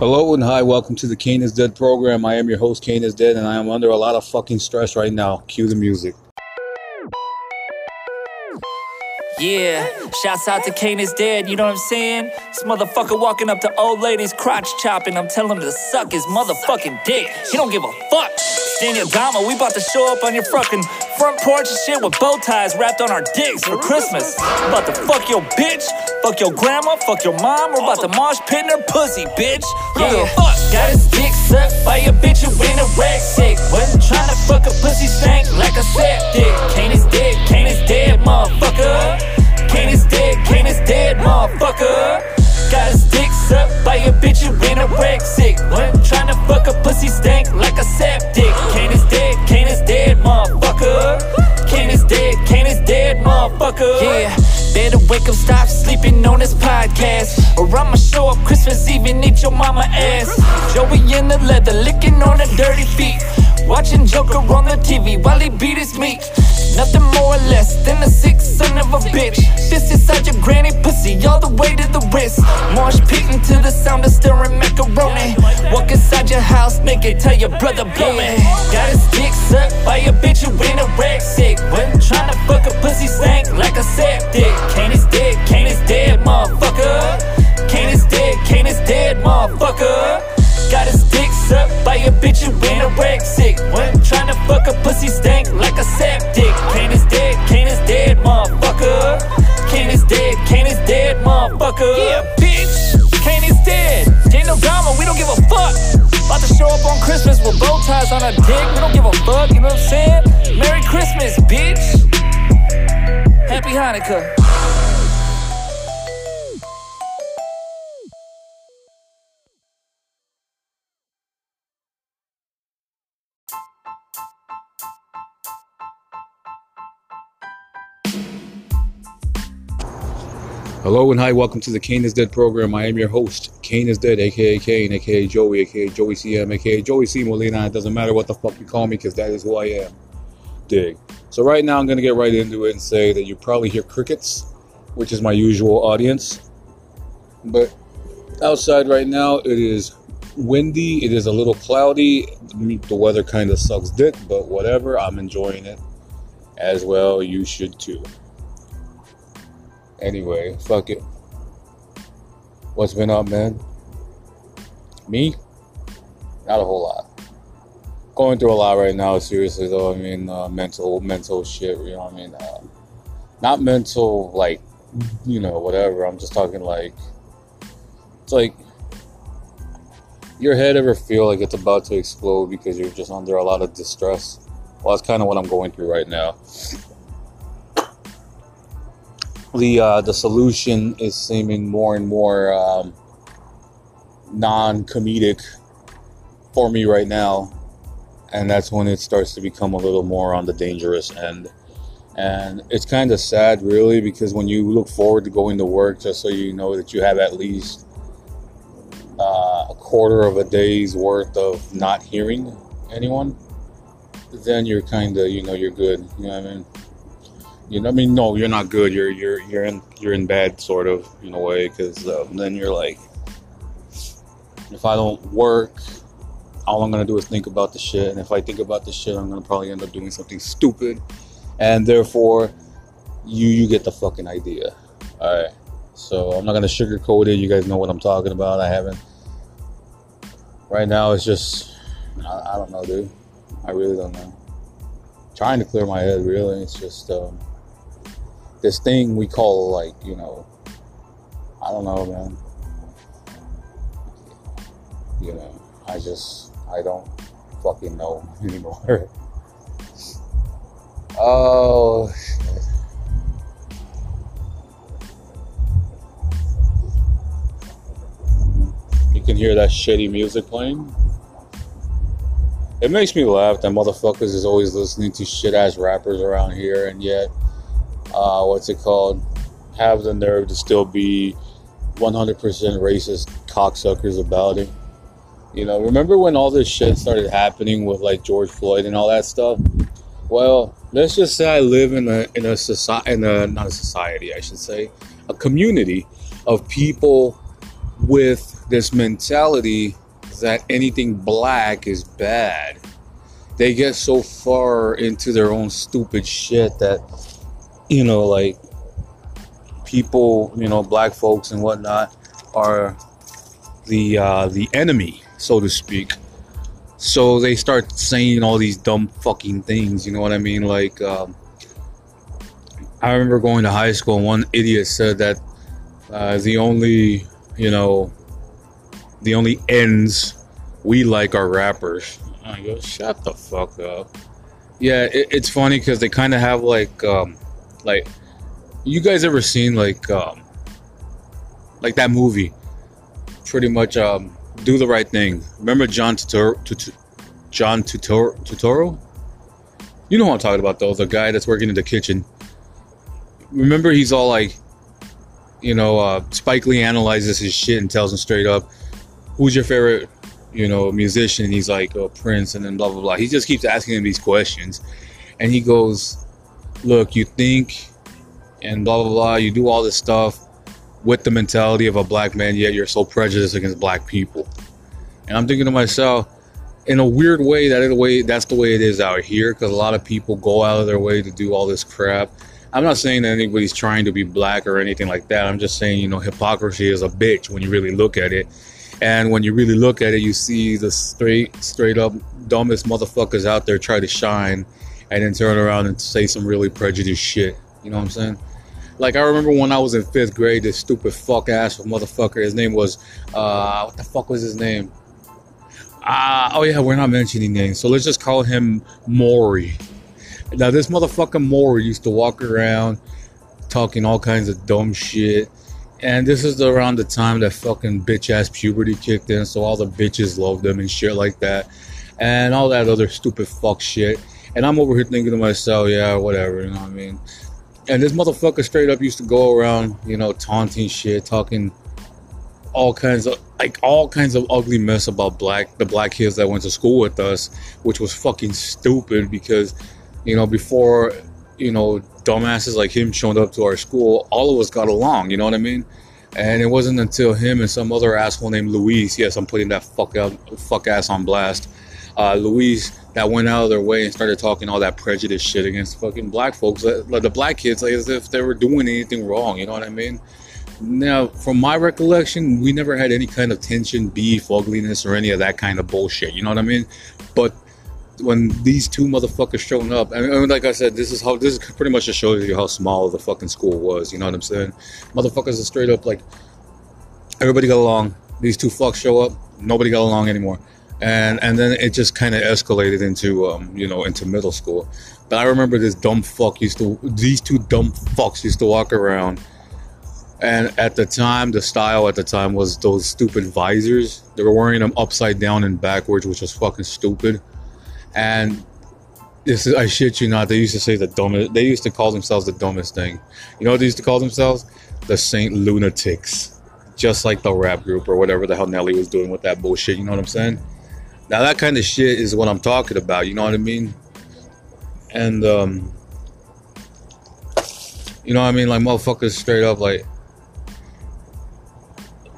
Hello and hi, welcome to the Kane is Dead program. I am your host, Kane is Dead, and I am under a lot of fucking stress right now. Cue the music. Yeah, shouts out to Kane is dead, you know what I'm saying? This motherfucker walking up to old ladies crotch chopping, I'm telling him to suck his motherfucking dick. He don't give a fuck. Daniel Gama, we about to show up on your fucking front porch and shit with bow ties wrapped on our dicks for Christmas. About to fuck your bitch, fuck your grandma, fuck your mom, we're about to mosh pit in her pussy, bitch. Yeah, fuck. Got his dick sucked by a bitch who ain't a rag sick. Wasn't trying to fuck a pussy stank like a septic. Kane is dead, Kane is dead, motherfucker. Kane is dead, Kane is dead, motherfucker. Got his dick sucked by a bitch who ain't a rag sick. Trying to fuck a pussy stank like a septic. Kane is dead, Kane is dead, motherfucker. Kane is dead, Kane is dead, motherfucker. Yeah. Better wake up, stop sleeping on this podcast. Or I'ma show up Christmas Eve and eat your mama ass. Joey in the leather, licking on her dirty feet. Watching Joker on the TV while he beat his meat. Nothing more or less than a sick son of a bitch. Fist inside your granny pussy, all the way to the wrist. Mosh pitting to the sound of stirring macaroni. Walk inside your house naked, tell your brother blow. Got his dick sucked by a bitch who ain't a rag sick. Wasn't trying to fuck a pussy stank like a septic. Kane is dead, Kane is dead, motherfucker. Kane is dead, Kane is dead, motherfucker. Got his dick sucked by a bitch who ain't a rag sick. Trying to fuck a pussy stank like a septic. Kane is dead, Kane is dead, motherfucker. Kane is dead, Kane is dead, motherfucker. Yeah, bitch, Kane is dead. Ain't no drama, we don't give a fuck. About to show up on Christmas with bow ties on our dick. We don't give a fuck, you know what I'm saying? Merry Christmas, bitch. Happy Hanukkah. Hello and hi, welcome to the Kane is Dead program. I am your host, Kane is Dead, aka Kane, aka Joey, aka Joey CM, aka Joey C. Molina. It doesn't matter what the fuck you call me because that is who I am. Dig. So, right now, I'm going to get right into it and say that you probably hear crickets, which is my usual audience. But outside right now, it is windy, it is a little cloudy. The weather kind of sucks dick, but whatever. I'm enjoying it as well. You should too. Anyway, fuck it. What's been up, man? Me? Not a whole lot. Going through a lot right now, seriously though. I mean, uh, mental, mental shit. You know what I mean? Uh, not mental, like, you know, whatever. I'm just talking like, it's like your head ever feel like it's about to explode because you're just under a lot of distress. Well, that's kind of what I'm going through right now the uh, the solution is seeming more and more um, non-comedic for me right now, and that's when it starts to become a little more on the dangerous end. And it's kind of sad, really, because when you look forward to going to work, just so you know that you have at least uh, a quarter of a day's worth of not hearing anyone, then you're kind of, you know, you're good. You know what I mean? You know, I mean, no, you're not good. You're you're you're in you're in bad, sort of, in a way, because um, then you're like, if I don't work, all I'm gonna do is think about the shit, and if I think about the shit, I'm gonna probably end up doing something stupid, and therefore, you you get the fucking idea. All right. So I'm not gonna sugarcoat it. You guys know what I'm talking about. I haven't. Right now, it's just I, I don't know, dude. I really don't know. trying to clear my head. Really, it's just. Um, this thing we call like you know i don't know man. You know i just i don't fucking know anymore. Oh shit. you can hear that shitty music playing? It makes me laugh that motherfuckers is always listening to shit ass rappers around here and yet uh, what's it called, have the nerve to still be 100% racist cocksuckers about it. You know, remember when all this shit started happening with like George Floyd and all that stuff? Well, let's just say I live in a in a society in a not a society, I should say, a community of people with this mentality that anything black is bad. They get so far into their own stupid shit that, you know, like people, you know, black folks and whatnot are the uh, the enemy, so to speak. So they start saying all these dumb fucking things. You know what I mean? Like, um, I remember going to high school and one idiot said that uh, the only, you know, the only ends we like are rappers. I go, shut the fuck up. Yeah, it, it's funny because they kind of have like, um, like, you guys ever seen like, um, like that movie? Pretty much, um, do the right thing. Remember John Tutor, Tutor John Tutor, Turturro? You know what I'm talking about, though. The guy that's working in the kitchen. Remember, he's all like, you know, uh, Spike Lee analyzes his shit and tells him straight up, "Who's your favorite, you know, musician?" He's like, "Oh, Prince," and then blah blah blah. He just keeps asking him these questions, and he goes, "Look, you think, and blah blah blah. You do all this stuff." With the mentality of a black man, yet you're so prejudiced against black people. And I'm thinking to myself, in a weird way, that a way that's the way it is out here because a lot of people go out of their way to do all this crap. I'm not saying that anybody's trying to be black or anything like that. I'm just saying, you know, hypocrisy is a bitch when you really look at it. And when you really look at it, you see the straight, straight up dumbest motherfuckers out there try to shine and then turn around and say some really prejudiced shit. You know what I'm saying? Like I remember when I was in fifth grade, this stupid fuck ass motherfucker. His name was uh, what the fuck was his name? Uh, oh yeah, we're not mentioning names, so let's just call him Maury. Now this motherfucker Maury used to walk around talking all kinds of dumb shit. And this is around the time that fucking bitch ass puberty kicked in, so all the bitches loved him and shit like that. And all that other stupid fuck shit. And I'm over here thinking to myself, yeah, whatever, you know what I mean? And this motherfucker straight up used to go around, you know, taunting shit, talking all kinds of like all kinds of ugly mess about black the black kids that went to school with us, which was fucking stupid because, you know, before you know dumbasses like him showed up to our school, all of us got along. You know what I mean? And it wasn't until him and some other asshole named Luis, yes, I'm putting that fuck out, fuck ass on blast. Uh, Luis that went out of their way and started talking all that prejudice shit against fucking black folks, like the black kids, like as if they were doing anything wrong. You know what I mean? Now, from my recollection, we never had any kind of tension, beef, ugliness, or any of that kind of bullshit. You know what I mean? But when these two motherfuckers showing up, I mean, like I said, this is how this is pretty much just shows you how small the fucking school was. You know what I'm saying? Motherfuckers are straight up like everybody got along. These two fucks show up, nobody got along anymore and and then it just kind of escalated into um, you know into middle school. But I remember this dumb fuck used to these two dumb fucks used to walk around, and at the time the style at the time was those stupid visors. They were wearing them upside down and backwards, which was fucking stupid. And this is I shit you not. They used to say the dumbest. They used to call themselves the dumbest thing. You know what they used to call themselves? The Saint Lunatics. Just like the rap group or whatever the hell Nelly was doing with that bullshit. You know what I'm saying? Now that kind of shit is what I'm talking about. You know what I mean? And um, you know what I mean? Like motherfuckers straight up like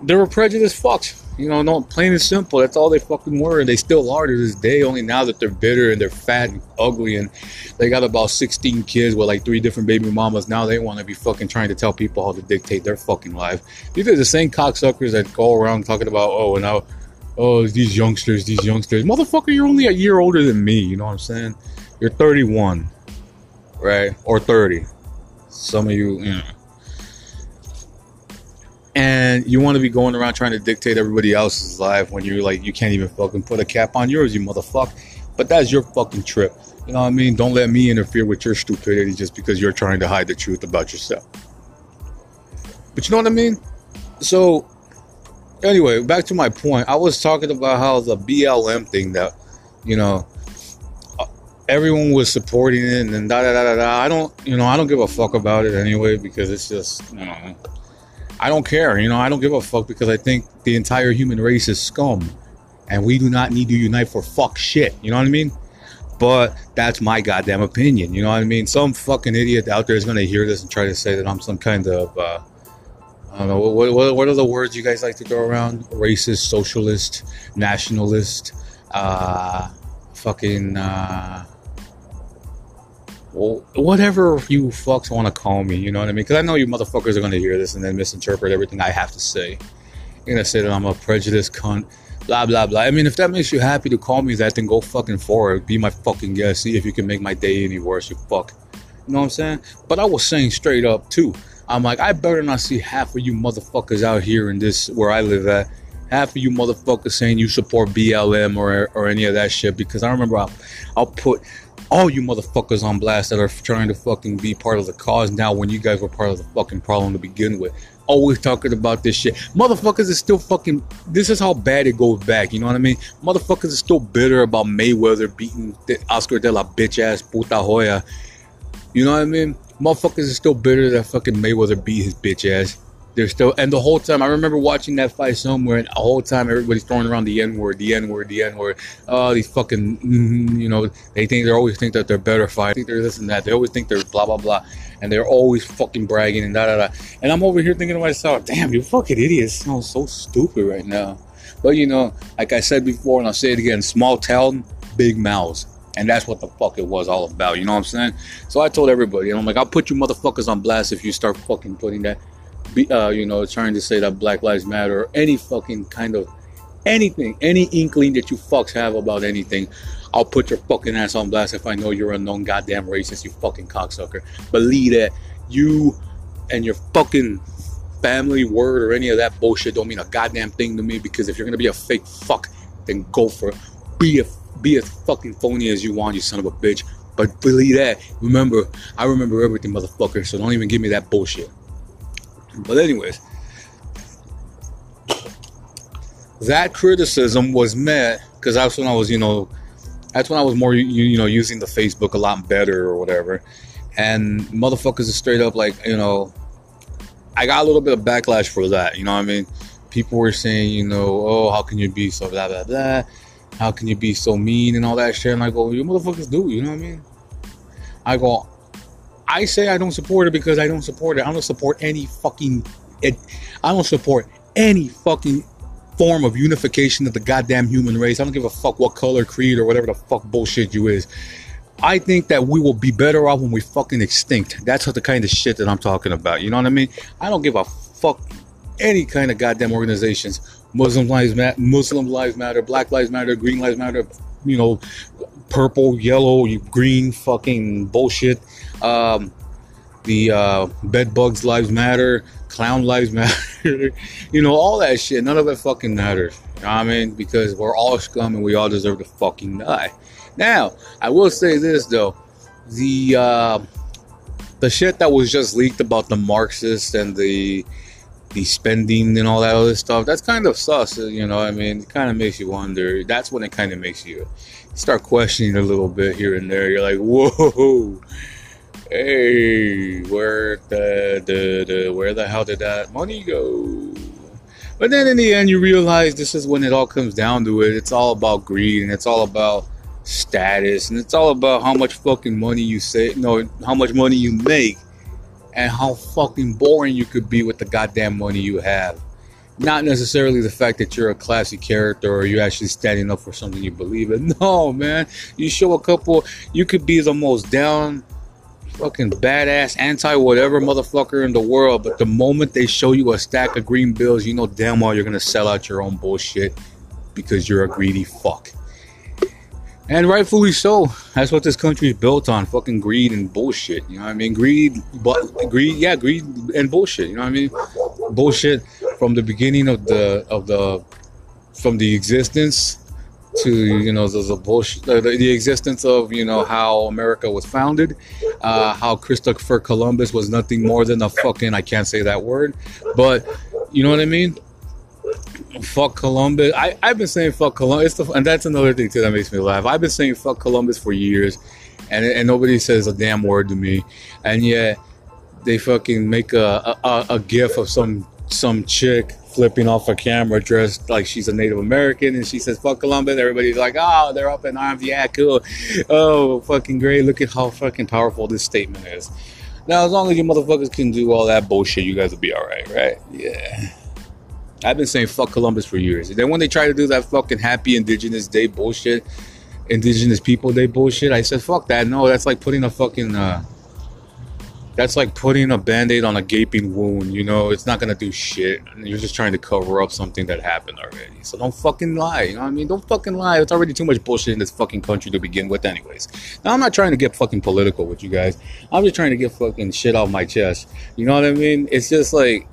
they were prejudiced fucks. You know, no plain and simple. That's all they fucking were, and they still are to this day. Only now that they're bitter and they're fat and ugly, and they got about 16 kids with like three different baby mamas. Now they want to be fucking trying to tell people how to dictate their fucking life. These are the same cocksuckers that go around talking about, oh, and now oh, these youngsters, these youngsters. Motherfucker, you're only a year older than me. You know what I'm saying? You're 31, right? Or 30. Some of you, you know. And you want to be going around trying to dictate everybody else's life when you're like, you can't even fucking put a cap on yours, you motherfucker. But that's your fucking trip. You know what I mean? Don't let me interfere with your stupidity just because you're trying to hide the truth about yourself. But you know what I mean? So anyway, back to my point. I was talking about how the BLM thing that, you know, everyone was supporting it and da da da da da. I don't, you know, I don't give a fuck about it anyway because it's just, you know, I don't care. You know, I don't give a fuck because I think the entire human race is scum, and we do not need to unite for fuck shit. You know what I mean? But that's my goddamn opinion. You know what I mean? Some fucking idiot out there is gonna hear this and try to say that I'm some kind of uh, Don't know what, what, what are the words you guys like to throw around? Racist, socialist, nationalist, uh, fucking, uh, whatever you fucks want to call me, you know what I mean? Because I know you motherfuckers are going to hear this and then misinterpret everything I have to say. You're to say that I'm a prejudiced cunt, blah, blah, blah. I mean, if that makes you happy to call me that, then go fucking forward. Be my fucking guest. See if you can make my day any worse, you fuck. You know what I'm saying? But I was saying straight up, too. I'm like, I better not see half of you motherfuckers out here in this, where I live at, half of you motherfuckers saying you support BLM or, or any of that shit because I remember I'll, I'll put all you motherfuckers on blast that are trying to fucking be part of the cause now when you guys were part of the fucking problem to begin with. Always talking about this shit. Motherfuckers is still fucking. This is how bad it goes back. You know what I mean? Motherfuckers is still bitter about Mayweather beating Oscar de la bitch ass puta Hoya. You know what I mean? Motherfuckers is still bitter that fucking Mayweather beat his bitch ass. They're still, and the whole time I remember watching that fight somewhere, and the whole time everybody's throwing around the N word, the N word, the N word. Oh, these fucking, mm, you know, they think they always think that they're better fight. think they're this and that. They always think they're blah blah blah, and they're always fucking bragging and da da da. And I'm over here thinking to myself, damn, you fucking idiots sound so stupid right now. But you know, like I said before, and I'll say it again, small town, big mouths. And that's what the fuck it was all about. You know what I'm saying? So I told everybody, and I'm like, I'll put you motherfuckers on blast if you start fucking putting that uh, you know, trying to say that Black Lives Matter or any fucking kind of anything, any inkling that you fucks have about anything, I'll put your fucking ass on blast if I know you're a known goddamn racist, you fucking cocksucker. Believe that you and your fucking family word or any of that bullshit don't mean a goddamn thing to me because if you're gonna be a fake fuck, then go for it. Be a be as fucking phony as you want, you son of a bitch. But believe that. Remember, I remember everything, motherfucker. So don't even give me that bullshit. But anyways, that criticism was met because that's when I was, you know, that's when I was more, you, you know, using the Facebook a lot better or whatever. And motherfuckers is straight up like, you know, I got a little bit of backlash for that. You know what I mean? People were saying, you know, oh, how can you be so blah blah blah? How can you be so mean and all that shit? And I go, you motherfuckers do, you know what I mean? I go, I say I don't support it because I don't support it. I don't support any fucking. I don't support any fucking form of unification of the goddamn human race. I don't give a fuck what color, creed, or whatever the fuck bullshit you is. I think that we will be better off when we fucking extinct. That's the kind of shit that I'm talking about. You know what I mean? I don't give a fuck any kind of goddamn organizations. Muslim lives matter, Muslim lives matter, Black lives matter, Green lives matter. You know, purple, yellow, green, fucking bullshit. Um, the uh, bed bugs lives matter, clown lives matter, you know, all that shit. None of it fucking matters. You know I mean? Because we're all scum and we all deserve to fucking die. Now, I will say this though, the uh, the shit that was just leaked about the Marxists and the the spending and all that other stuff, that's kind of sus. You know, I mean, it kind of makes you wonder. That's when it kind of makes you start questioning a little bit here and there. You're like, whoa hey, where the, the, the where the hell did that money go? But then in the end, you realize this is when it all comes down to it. It's all about greed and it's all about status and it's all about how much fucking money you say, no, how much money you make and how fucking boring you could be with the goddamn money you have. Not necessarily the fact that you're a classy character or you're actually standing up for something you believe in. No, man. You show a couple, you could be the most down fucking badass anti whatever motherfucker in the world, but the moment they show you a stack of green bills, you know damn well you're gonna sell out your own bullshit because you're a greedy fuck. And rightfully so. That's what this country is built on: fucking greed and bullshit. You know what I mean? Greed, but greed, yeah, greed and bullshit. You know what I mean? Bullshit from the beginning of the of the from the existence to you know the, the bullshit, the, the, existence of you know how America was founded, uh, how Christopher Columbus was nothing more than a fucking I can't say that word, but you know what I mean. Fuck Columbus. I I've been saying fuck Columbus, and that's another thing too that makes me laugh. I've been saying fuck Columbus for years, and and nobody says a damn word to me, and yet they fucking make a a, a gif of some some chick flipping off a camera dressed like she's a Native American and she says, fuck Columbus. Everybody's like, oh, they're up in arms. Yeah, cool. Oh, fucking great. Look at how fucking powerful this statement is. Now, as long as you motherfuckers can do all that bullshit, you guys will be alright, right? Yeah. I've been saying fuck Columbus for years. And then when they try to do that fucking happy Indigenous Day bullshit, Indigenous People Day bullshit, I said, fuck that. No, that's like putting a fucking, uh, that's like putting a band-aid on a gaping wound you know? It's not gonna do shit. You're just trying to cover up something that happened already. So don't fucking lie you know what i mean? Don't fucking lie. It's already too much bullshit in this fucking country to begin with anyways. Now i'm not trying to get fucking political with you guys. I'm just trying to get fucking shit off my chest. You know what i mean? It's just like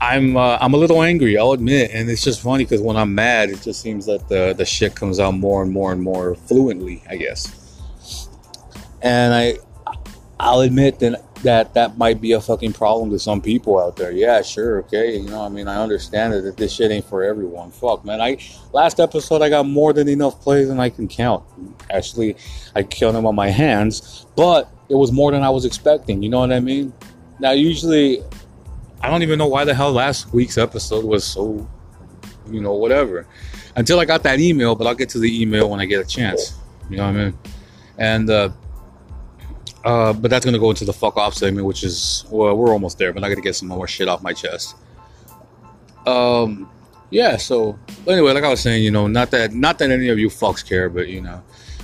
I'm uh, I'm a little angry, I'll admit, and it's just funny because when I'm mad, it just seems that the the shit comes out more and more and more fluently, I guess. And I I'll admit that that that might be a fucking problem to some people out there. Yeah, sure, okay. You know, I mean, I understand that this shit ain't for everyone. Fuck, man. I last episode I got more than enough plays than I can count. Actually, I count them on my hands, but it was more than I was expecting. You know what I mean? Now, usually, I don't even know why the hell last week's episode was so, you know, whatever. Until I got that email, but I'll get to the email when I get a chance. You know what I mean? And uh, uh, but that's gonna go into the fuck off segment, which is well, we're almost there, but I gotta get some more shit off my chest. Um, yeah. So anyway, like I was saying, you know, not that not that any of you fucks care, but you know,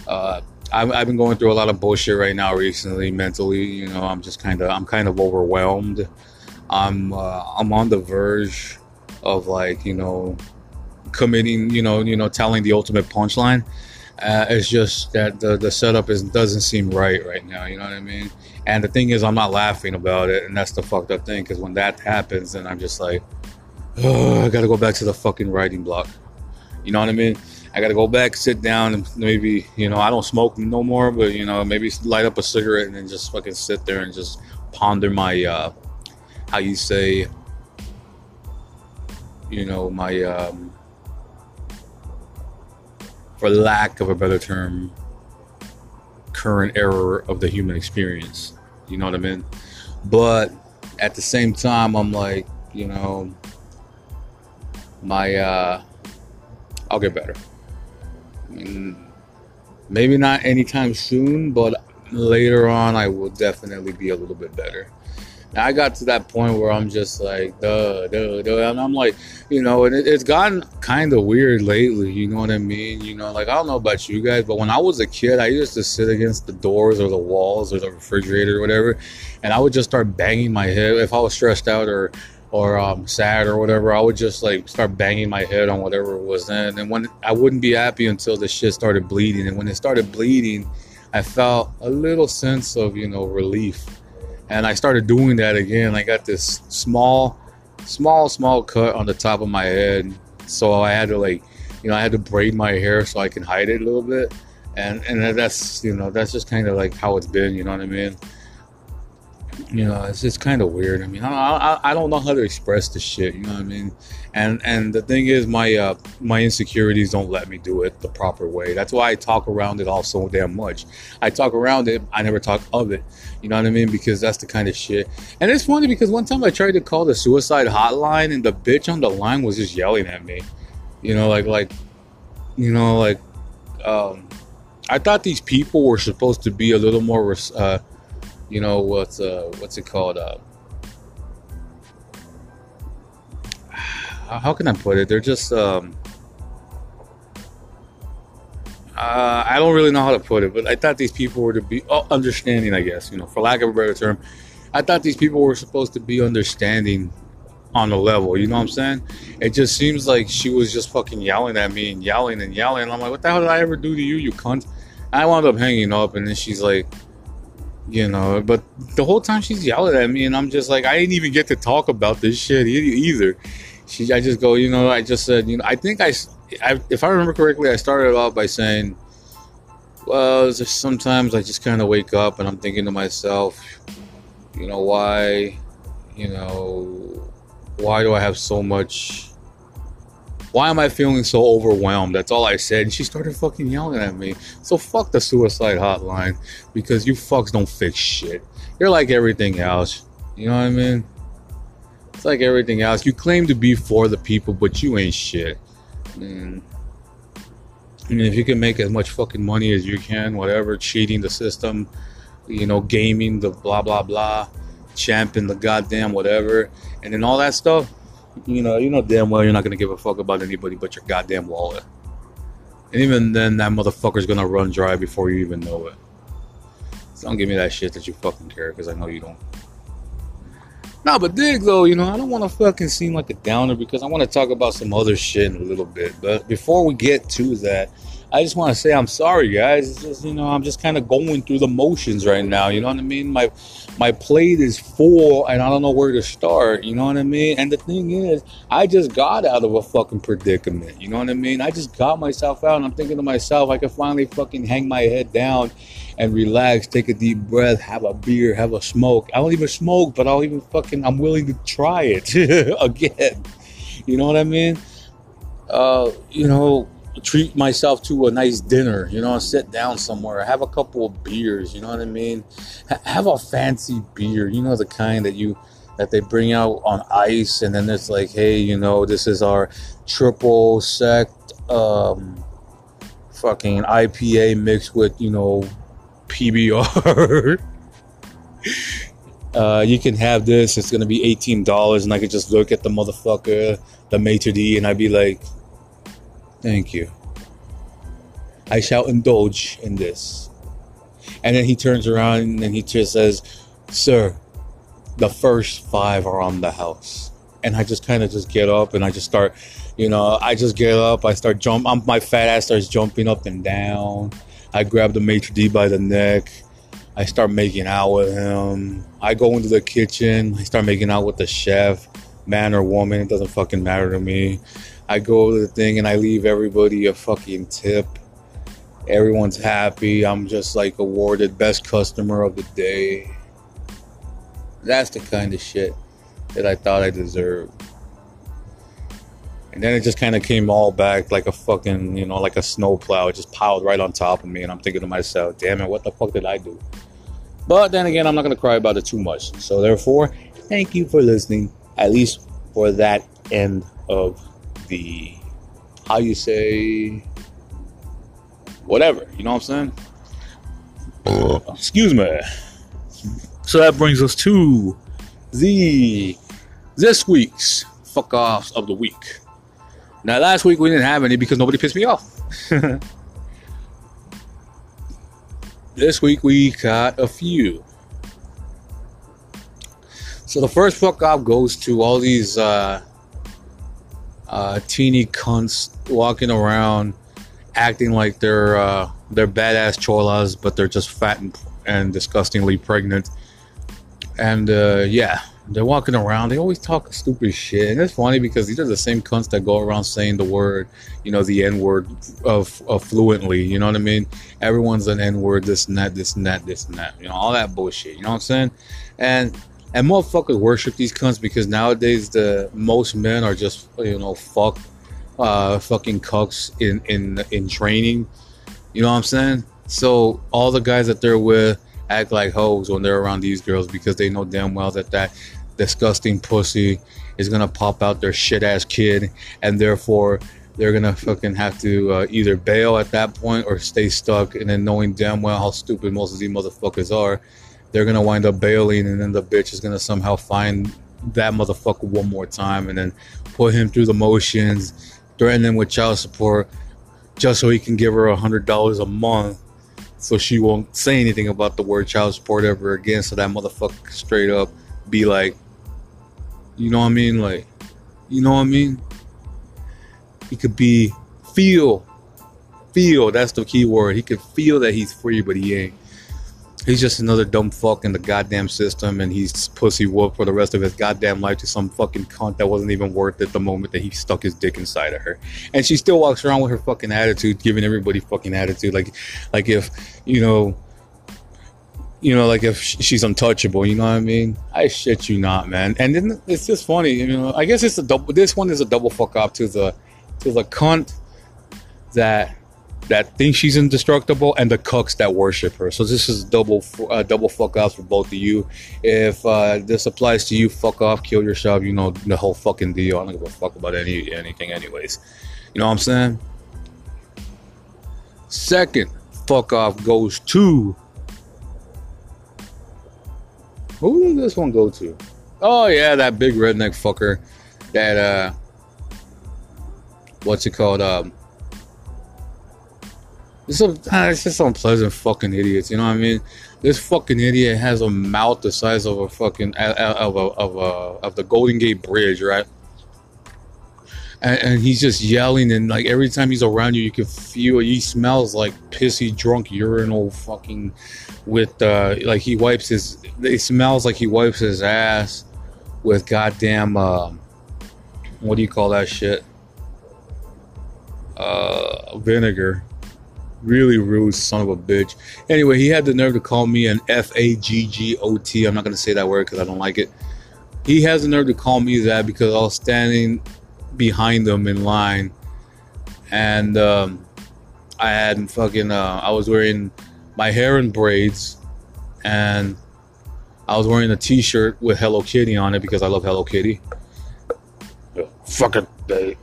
uh, I've, I've been going through a lot of bullshit right now recently, mentally. You know, I'm just kind of I'm kind of overwhelmed. I'm uh, I'm on the verge of like you know committing you know you know telling the ultimate punchline uh, it's just that the, the setup is doesn't seem right right now. You know what I mean? And the thing is, I'm not laughing about it, and that's the fucked up thing. Because when that happens, then I'm just like, oh, I gotta go back to the fucking writing block. You know what I mean? I gotta go back, sit down, and maybe you know I don't smoke no more, but you know maybe light up a cigarette and then just fucking sit there and just ponder my uh, how you say, you know my um, for lack of a better term, current error of the human experience. You know what I mean? But at the same time, I'm like, you know, my, uh, I'll get better. I mean, maybe not anytime soon, but later on, I will definitely be a little bit better. I got to that point where I'm just like, duh, duh, duh. And I'm like, you know, and it, it's gotten kind of weird lately. You know what I mean? You know, like, I don't know about you guys, but when I was a kid, I used to sit against the doors or the walls or the refrigerator or whatever, and I would just start banging my head. If I was stressed out or, or um, sad or whatever, I would just like start banging my head on whatever it was then. And when I wouldn't be happy until the shit started bleeding. And when it started bleeding, I felt a little sense of, you know, relief and I started doing that again. I got this small, small, small cut on the top of my head, so I had to like, you know, I had to braid my hair so I can hide it a little bit, and and that's you know that's just kind of like how it's been. You know what I mean? you know, it's just kind of weird. I mean, I, I, I don't know how to express the shit. You know what I mean? And and the thing is, my uh, my insecurities don't let me do it the proper way. That's why I talk around it all so damn much. I talk around it. I never talk of it. You know what I mean? Because that's the kind of shit. And it's funny because one time I tried to call the suicide hotline, and the bitch on the line was just yelling at me. You know, like like, you know, like, um, I thought these people were supposed to be a little more. Uh, you know what's uh what's it called uh how can I put it? They're just um uh, I don't really know how to put it, but I thought these people were to be oh, understanding. I guess you know, for lack of a better term, I thought these people were supposed to be understanding on the level. You know what I'm saying? It just seems like she was just fucking yelling at me and yelling and yelling. And I'm like, what the hell did I ever do to you, you cunt? I wound up hanging up, and then she's like, you know but the whole time she's yelling at me and i'm just like i didn't even get to talk about this shit either she i just go you know i just said you know i think i, I if i remember correctly i started off by saying well sometimes i just kind of wake up and i'm thinking to myself you know why you know why do i have so much why am I feeling so overwhelmed? That's all I said. And she started fucking yelling at me. So fuck the suicide hotline because you fucks don't fix shit. You're like everything else. You know what I mean? It's like everything else. You claim to be for the people, but you ain't shit. And, and if you can make as much fucking money as you can, whatever, cheating the system, you know, gaming the blah blah blah, champion the goddamn whatever, and then all that stuff. You know, you know damn well you're not gonna give a fuck about anybody but your goddamn wallet. And even then, that motherfucker's gonna run dry before you even know it. So don't give me that shit that you fucking care, because I know you don't. No, but dig though, you know, I don't want to fucking seem like a downer because I want to talk about some other shit in a little bit. But before we get to that, I just want to say I'm sorry, guys. Just you know I'm just kind of going through the motions right now. You know what I mean? My my plate is full, and I don't know where to start. You know what I mean? And the thing is, I just got out of a fucking predicament. You know what I mean? I just got myself out, and I'm thinking to myself, I can finally fucking hang my head down and relax, take a deep breath, have a beer, have a smoke. I don't even smoke, but I'll even fucking I'm willing to try it again. You know what I mean? Uh, you know, treat myself to a nice dinner, you know, sit down somewhere, have a couple of beers, you know what I mean? H- have a fancy beer, you know, the kind that you that they bring out on ice, and then it's like, hey, you know, this is our triple sect, um, fucking IPA mixed with, you know, PBR. uh, you can have this. It's gonna be eighteen dollars, and I could just look at the motherfucker, the maitre d, and I'd be like, Thank you. I shall indulge in this. And then he turns around and he just says, Sir, the first five are on the house. And I just kind of just get up and I just start, you know, I just get up, I start jump, I'm, my fat ass starts jumping up and down. I grab the maitre d by the neck. I start making out with him. I go into the kitchen. I start making out with the chef, man or woman. It doesn't fucking matter to me. I go to the thing and I leave everybody a fucking tip. Everyone's happy. I'm just like awarded best customer of the day. That's the kind of shit that I thought I deserved. And then it just kind of came all back like a fucking, you know, like a snowplow. It just piled right on top of me. And I'm thinking to myself, damn it, what the fuck did I do? But then again, I'm not going to cry about it too much. So therefore, thank you for listening, at least for that end of the how you say whatever. You know what I'm saying? Excuse me. So that brings us to the this week's fuck offs of the week. Now last week we didn't have any because nobody pissed me off. this week we got a few. So the first fuck off goes to all these uh, uh, teeny cunts walking around acting like they're uh, they're badass cholas, but they're just fat and, and disgustingly pregnant. And uh, yeah, they're walking around. They always talk stupid shit, and it's funny because these are the same cunts that go around saying the word, you know, the N word of, of fluently. You know what I mean? Everyone's an N word. This and that. This and that. This and that. You know, all that bullshit. You know what I'm saying? And and motherfuckers worship these cunts because nowadays the most men are just you know fuck uh fucking cucks in in in training. You know what i'm saying? So all the guys that they're with act like hoes when they're around these girls because they know damn well that that disgusting pussy is gonna pop out their shit ass kid and therefore they're gonna fucking have to uh, either bail at that point or stay stuck and then knowing damn well how stupid most of these motherfuckers are they're gonna wind up bailing, and then the bitch is gonna somehow find that motherfucker one more time, and then put him through the motions, threaten him with child support, just so he can give her a hundred dollars a month, so she won't say anything about the word child support ever again. So that motherfucker straight up be like, you know what I mean? Like, you know what I mean? He could be feel, feel. That's the key word. He could feel that he's free, but he ain't he's just another dumb fuck in the goddamn system and he's pussy whoop for the rest of his goddamn life to some fucking cunt that wasn't even worth it the moment that he stuck his dick inside of her. And she still walks around with her fucking attitude giving everybody fucking attitude. Like like if you know you know like if she's untouchable you know what i mean? I shit you not man. And then it's just funny you know i guess it's a double this one is a double fuck up to the to the cunt that that think she's indestructible and the cucks that worship her. So this is double uh, double fuck offs for both of you. If uh, this applies to you, fuck off, kill yourself. You know the whole fucking deal. I don't give a fuck about any anything, anyways. You know what I'm saying? Second fuck off goes to Who did this one go to? Oh yeah, that big redneck fucker. That uh, what's it called? Um, it's, a, ah, it's just unpleasant fucking idiots. You know what I mean? This fucking idiot has a mouth the size of a fucking of a of a of the Golden Gate Bridge, right? And, and he's just yelling, and like every time he's around you, you can feel he smells like pissy drunk urinal fucking with uh like he wipes his it smells like he wipes his ass with goddamn uh, what do you call that shit uh vinegar really rude son of a bitch anyway he had the nerve to call me an f-a-g-g-o-t i'm not going to say that word because i don't like it he has the nerve to call me that because i was standing behind him in line and um, i had fucking uh, i was wearing my hair in braids, and I was wearing a T-shirt with Hello Kitty on it because I love Hello Kitty. Fucking day,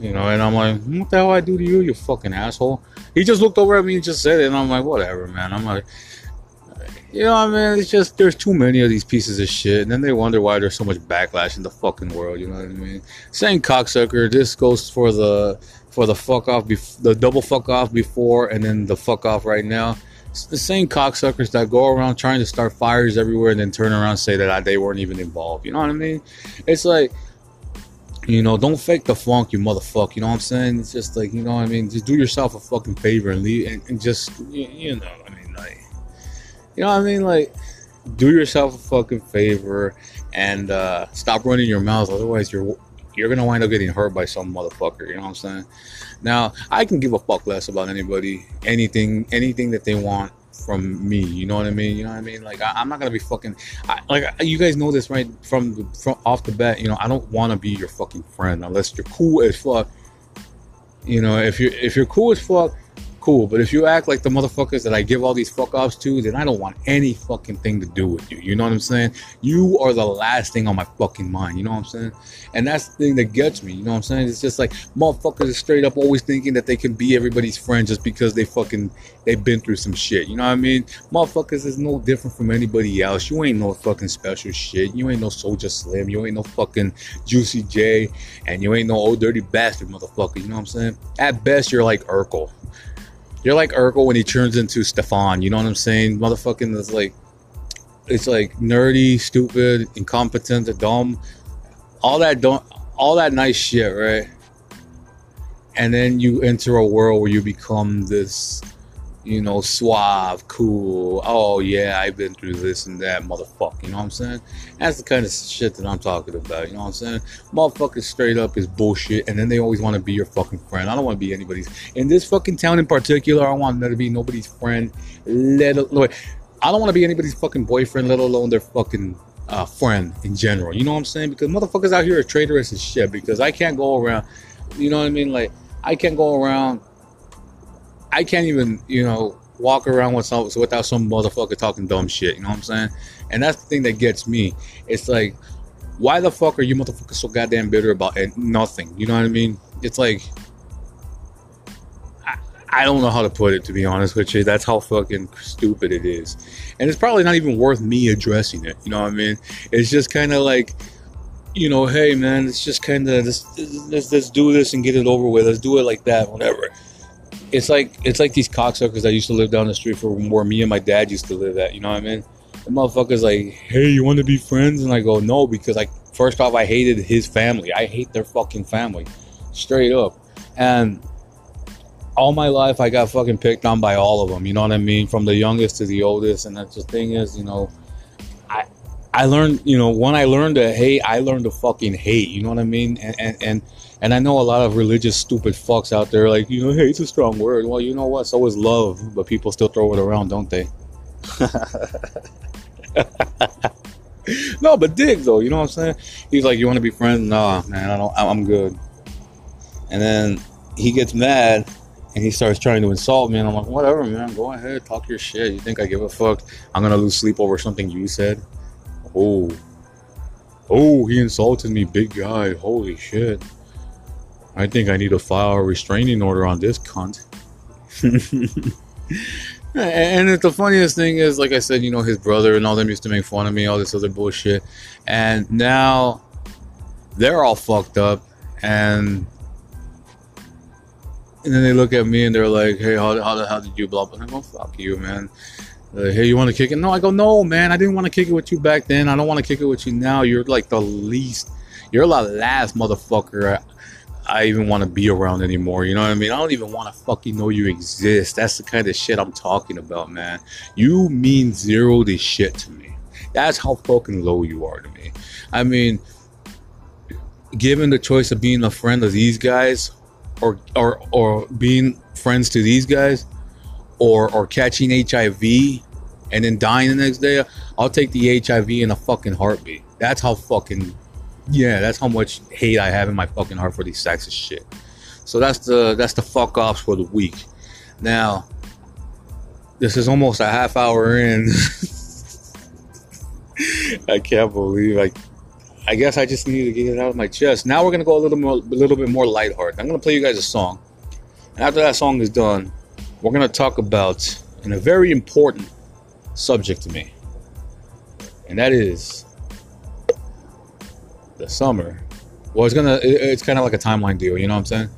you know. And I'm like, what the hell I do to you, you fucking asshole? He just looked over at me and just said it, and I'm like, whatever, man. I'm like, you know, what I mean, it's just there's too many of these pieces of shit, and then they wonder why there's so much backlash in the fucking world. You know what I mean? Saying cocksucker, this goes for the for the fuck off, bef- the double fuck off before, and then the fuck off right now it's the same cocksuckers that go around trying to start fires everywhere and then turn around and say that they weren't even involved. You know what I mean? It's like, you know, don't fake the funk, you motherfucker. You know what I'm saying? It's just like, you know what I mean? Just do yourself a fucking favor and leave and, and just, you, you know, I mean, like, you know what I mean? Like, do yourself a fucking favor and uh, stop running your mouth. Otherwise, you're you're gonna wind up getting hurt by some motherfucker. You know what I'm saying? Now, I can give a fuck less about anybody, anything, anything that they want from me. You know what I mean? You know what I mean? Like I, am not gonna be fucking. I, like you guys know this right from from off the bat. You know I don't want to be your fucking friend unless you're cool as fuck. You know if you're if you're cool as fuck, cool. But if you act like the motherfuckers that I give all these fuck offs to, then I don't want any fucking thing to do with you. You know what I'm saying? You are the last thing on my fucking mind. You know what I'm saying? And that's the thing that gets me. You know what I'm saying? It's just like motherfuckers are straight up always thinking that they can be everybody's friend just because they fucking they've been through some shit. You know what I mean? Motherfuckers is no different from anybody else. You ain't no fucking special shit. You ain't no Soulja Slim. You ain't no fucking Juicy J. And you ain't no old dirty bastard motherfucker. You know what I'm saying? At best, you're like Urkel. You're like Urkel when he turns into Stefan. You know what I'm saying? Motherfucking is like, it's like nerdy, stupid, incompetent, dumb, all that don't, all that nice shit, right? And then you enter a world where you become this you know, suave, cool. Oh yeah, I've been through this and that, motherfucker. You know what I'm saying? That's the kind of shit that I'm talking about. You know what I'm saying? Motherfuckers straight up is bullshit, and then they always want to be your fucking friend. I don't want to be anybody's. In this fucking town in particular, I want to be nobody's friend. Let alone, I don't want to be anybody's fucking boyfriend, let alone their fucking uh, friend in general. You know what I'm saying? Because motherfuckers out here are traitorous as shit. Because I can't go around. You know what I mean? Like I can't go around I can't even, you know, walk around with some, without some motherfucker talking dumb shit. You know what I'm saying? And that's the thing that gets me. It's like, why the fuck are you motherfuckers so goddamn bitter about it? nothing? You know what I mean? It's like, I, I don't know how to put it to be honest with you. That's how fucking stupid it is, and it's probably not even worth me addressing it. You know what I mean? It's just kind of like you know, hey man, it's just kind of let's, let's let's do this and get it over with. Let's do it like that, whatever it's like it's like these cocksuckers that used to live down the street from where me and my dad used to live at. You know what I mean? The motherfuckers like, hey, you want to be friends? And I go, no, because like first off, I hated his family. I hate their fucking family, straight up. And all my life, I got fucking picked on by all of them. You know what I mean? From the youngest to the oldest. And that's the thing is, you know, I I learned, you know, when I learned to hate, I learned to fucking hate. You know what I mean? And and and and I know a lot of religious stupid fucks out there, like, you know, hey, it's a strong word. Well, you know what? So is love, but people still throw it around, don't they? no, but dig though, you know what I'm saying? He's like, you want to be friends? Nah, man, I don't. I'm good. And then he gets mad and he starts trying to insult me, and I'm like, whatever, man, go ahead, talk your shit. You think I give a fuck? I'm gonna lose sleep over something you said? Oh, oh, he insulted me, big guy. Holy shit. I think I need to file a restraining order on this cunt. And the funniest thing is, like I said, you know, his brother and all them used to make fun of me, all this other bullshit. And now they're all fucked up. And and then they look at me and they're like, hey, how, how, how did you blah, blah? I go, oh, fuck you, man. Like, hey, you want to kick it? No, I go, no, man. I didn't want to kick it with you back then. I don't want to kick it with you now. You're like the least, you're the last motherfucker I even want to be around anymore. You know what I mean? I don't even want to fucking know you exist. That's the kind of shit I'm talking about, man. You mean zero to shit to me. That's how fucking low you are to me. I mean, given the choice of being a friend of these guys or or or being friends to these guys or or catching HIV and then dying the next day, I'll take the HIV in a fucking heartbeat. That's how fucking yeah, that's how much hate I have in my fucking heart for these sexist shit. So that's the that's the fuck offs for the week. Now, this is almost a half hour in. I can't believe I. I guess I just need to get it out of my chest. Now we're gonna go a little more, a little bit more lighthearted. I'm gonna play you guys a song, and after that song is done, we're gonna talk about a very important subject to me, and that is the summer. Well, it's gonna it's kind of like a timeline deal. You know what I'm saying?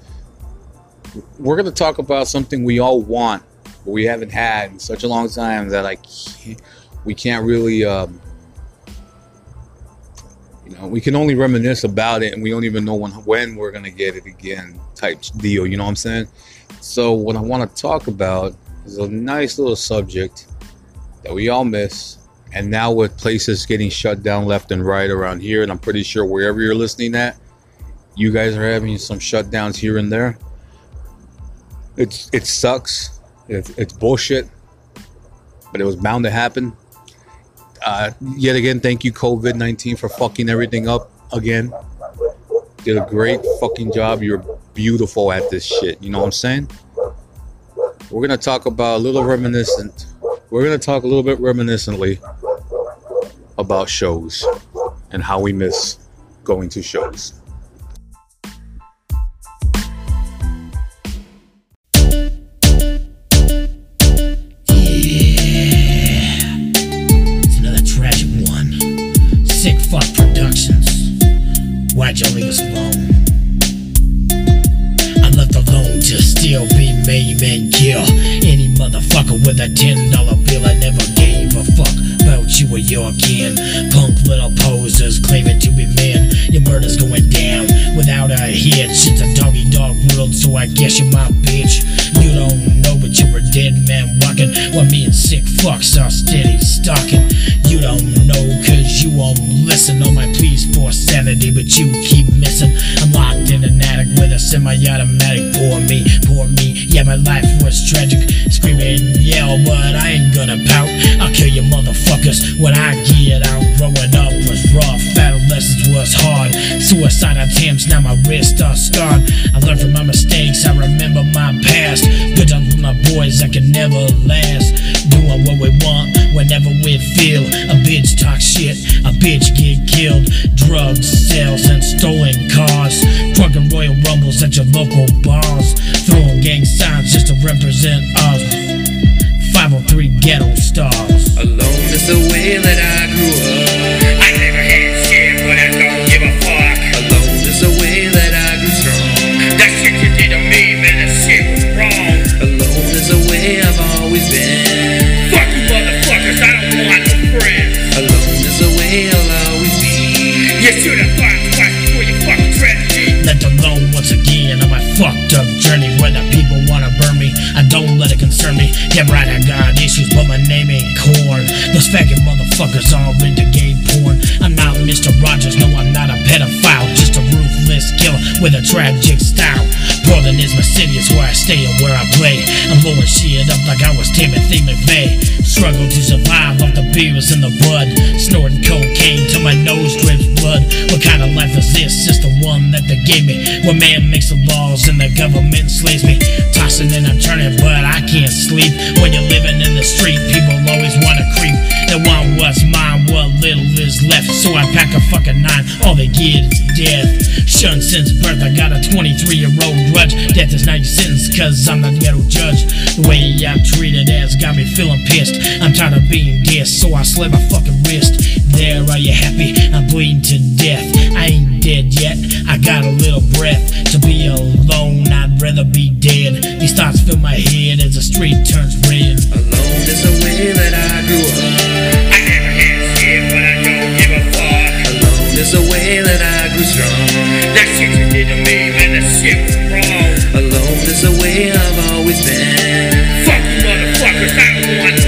We're gonna talk about something we all want, but we haven't had in such a long time that like we can't really. Um, you know, we can only reminisce about it, and we don't even know when when we're gonna get it again. Type deal. You know what I'm saying? So what I want to talk about is a nice little subject that we all miss and now with places getting shut down left and right around here, and I'm pretty sure wherever you're listening at, you guys are having some shutdowns here and there. It's it sucks. It's, it's bullshit, but it was bound to happen. Uh, yet again, thank you COVID nineteen for fucking everything up again. Did a great fucking job. You're beautiful at this shit. You know what I'm saying? We're gonna talk about a little reminiscent. We're gonna talk a little bit reminiscently about shows and how we miss going to shows. It's another tragic one. Sick fuck productions. Why'd you leave us alone? I'm left alone to still be maim and kill any motherfucker with a ten dollar you or your. Punk little posers claiming to be men. Your murder's going down without a hitch. It's a doggy dog world, so I guess you're my bitch. You don't know, but you're a dead man walking while me and sick fucks are steady stalking. You don't know, cause you won't listen. On my pleas for sanity, but you keep missing. I'm locked in an attic with a semi automatic. Poor me, poor me. Yeah, my life was tragic. Screaming, yell, but I ain't gonna pout. I'll kill you motherfuckers when I get out. Growing up was rough, adolescence was hard. Suicide attempts, now my wrists are scarred. I learned from my mistakes, I remember my past. Good times with my boys that can never last. Doing what we want whenever we feel. A bitch talk shit, a bitch get killed. Drugs, sales, and stolen cars. Drunken royal rumbles at your local bars. Throwing gang signs just to represent us. 503 ghetto stars. Alone is the way that I grew up. Fucked up journey where the people wanna burn me. I don't let it concern me. Damn right, I got issues, but my name ain't corn. Those faggot motherfuckers all into gay porn. I'm not Mr. Rogers, no, I'm not a pedophile. Just a ruthless killer with a tragic style. Portland is my city, it's where I stay and where I play. I'm blowing shit up like I was Timothy McVeigh. Struggle to survive off the beers in the blood. Snorting cocaine till my nose drips blood. What kind of life is this? It's the one that they gave me. Where man makes the laws and the government slays me. Tossing and I'm turning, but I can't sleep. When you're living in the street, people always wanna creep. They want what's mine, what little is left, so I pack a fucking nine. All they get is death. Shunned since birth, I got a 23 year old grudge. Death is not your sentence, cause I'm not the ghetto judge. The way I'm treated as got me feeling pissed. I'm tired of being dissed, so I slit my fucking wrist. There, are you happy? I'm bleeding to death. I ain't dead yet, I got a little breath. To be alone, I'd rather be dead. These thoughts fill my head as the street turns red. Alone is the way that I grew up. I never had shit, but I don't give a fuck. Alone is the way that I grew strong. That shit you did to me, man, that shit was wrong. Alone is the way I've always been. Fuck you motherfuckers, I don't want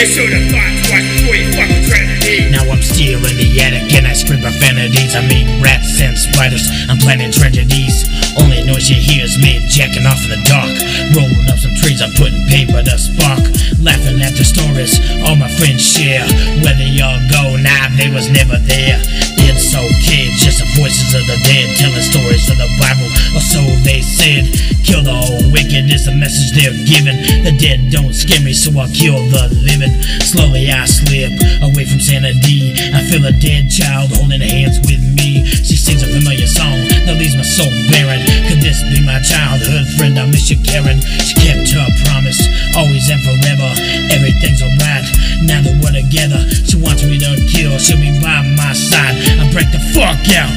You should have thought twice before you. Now I'm still in the attic and I scream profanities. I meet rats and spiders. I'm planning tragedies. Only noise you hear is me jacking off in the dark. Rolling up some trees, I'm putting paper to spark. Laughing at the stories all my friends share. Whether y'all go, nah, they was never there. It's okay, it's just the voices of the dead telling stories of the Bible, or so they said. Kill the old wicked is the message they're giving. The dead don't scare me, so I'll kill the living. Slowly I slip away from sanity. I feel a dead child holding hands with me. She sings a familiar song that leaves my soul barren. Could this be my childhood friend? I miss you, Karen. She kept her promise, always and forever. Everything's alright now that we're together. She wants me to kill, she'll be by my side. I break the fuck out,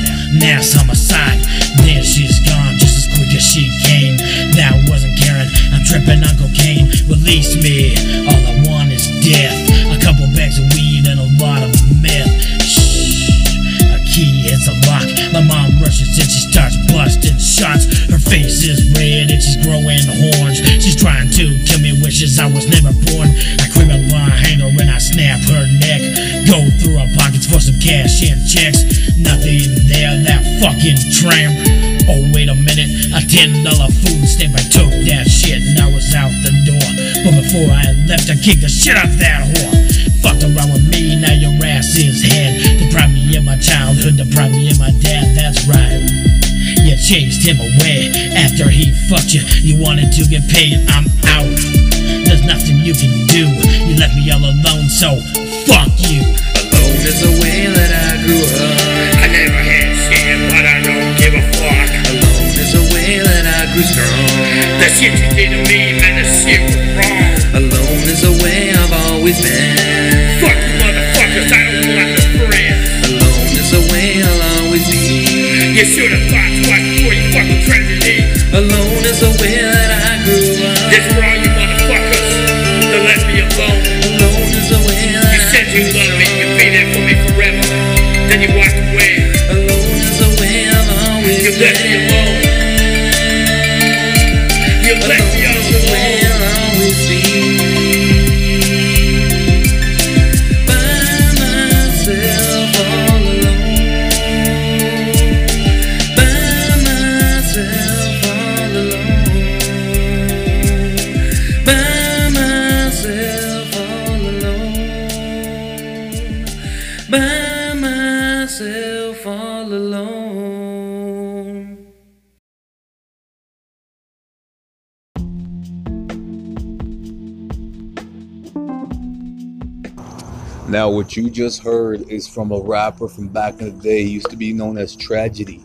on my side. Then she's gone just as quick as she came. That wasn't Karen, I'm tripping on cocaine. Release me, all I want is death. A couple bags of weed and a lot of meth. A key hits a lock. My mom rushes in, she starts busting shots. Her face is red and she's growing horns. She's trying to kill me, wishes I was never born. I up behind her and I snap her neck. Go through her pockets for some cash and checks. Nothing there, that fucking tramp. Oh, wait a minute, a ten dollar food stamp. I took that shit and I was out the door. But before I left, I kicked the shit out that whore. Fucked around with me, now your ass is head. Deprived me of my childhood, deprived me of my dad, that's right. You chased him away after he fucked you. You wanted to get paid, I'm out. There's nothing you can do. You left me all alone, so fuck you. Oh, alone is the way that I grew up. I never had shit, but I don't give a fuck. Oh, alone is the way that I grew strong. The shit you did to me, man, the shit was wrong. Alone is the way I've always been. You should have thought twice before you fucking to. Alone is the way that I grew up. This for all you motherfuckers that left me alone. Alone is the way that you said you loved me, you'd be there for me forever. Then you walked away. Alone is the way I've always you left me alone. What you just heard is from a rapper from back in the day. He used to be known as Tragedy.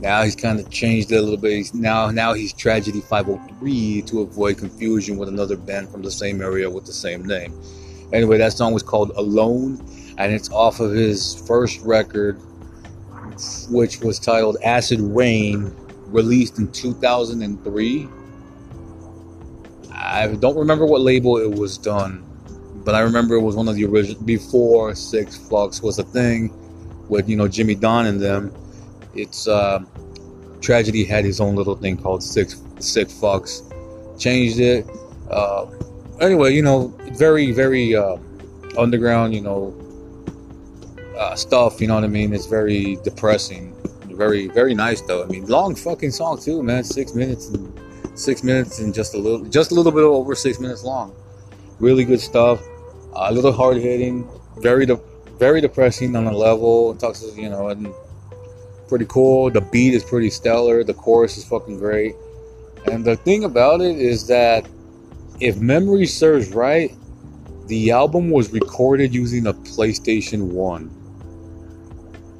Now he's kind of changed it a little bit. Now, now he's Tragedy 503 to avoid confusion with another band from the same area with the same name. Anyway, that song was called Alone, and it's off of his first record, which was titled Acid Rain, released in 2003. I don't remember what label it was done, but I remember it was one of the original before Six Flux was a thing with you know Jimmy Don and them. It's uh, Tragedy had his own little thing called Six Six Flux, changed it. Uh, anyway, you know, very very uh, underground, you know, uh, stuff. You know what I mean? It's very depressing. Very very nice though. I mean, long fucking song too, man. Six minutes and six minutes and just a little just a little bit over six minutes long. Really good stuff. a little hard hitting. Very de- very depressing on a level. It talks you know and pretty cool. The beat is pretty stellar. The chorus is fucking great. And the thing about it is that if memory serves right, The album was recorded using a PlayStation 1.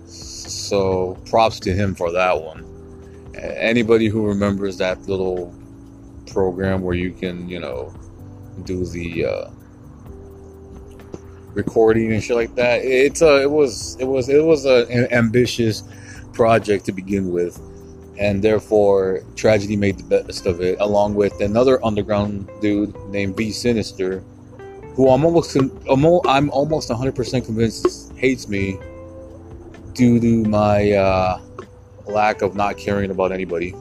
So props to him for that one. Anybody who remembers that little program where you can, you know, do the uh, recording and shit like that. It's a, it was, it was, it was a, an ambitious project to begin with, and therefore tragedy made the best of it, along with another underground dude named B Sinister, who I'm almost, I'm al- I'm almost 100% convinced hates me due to my uh, lack of not caring about anybody.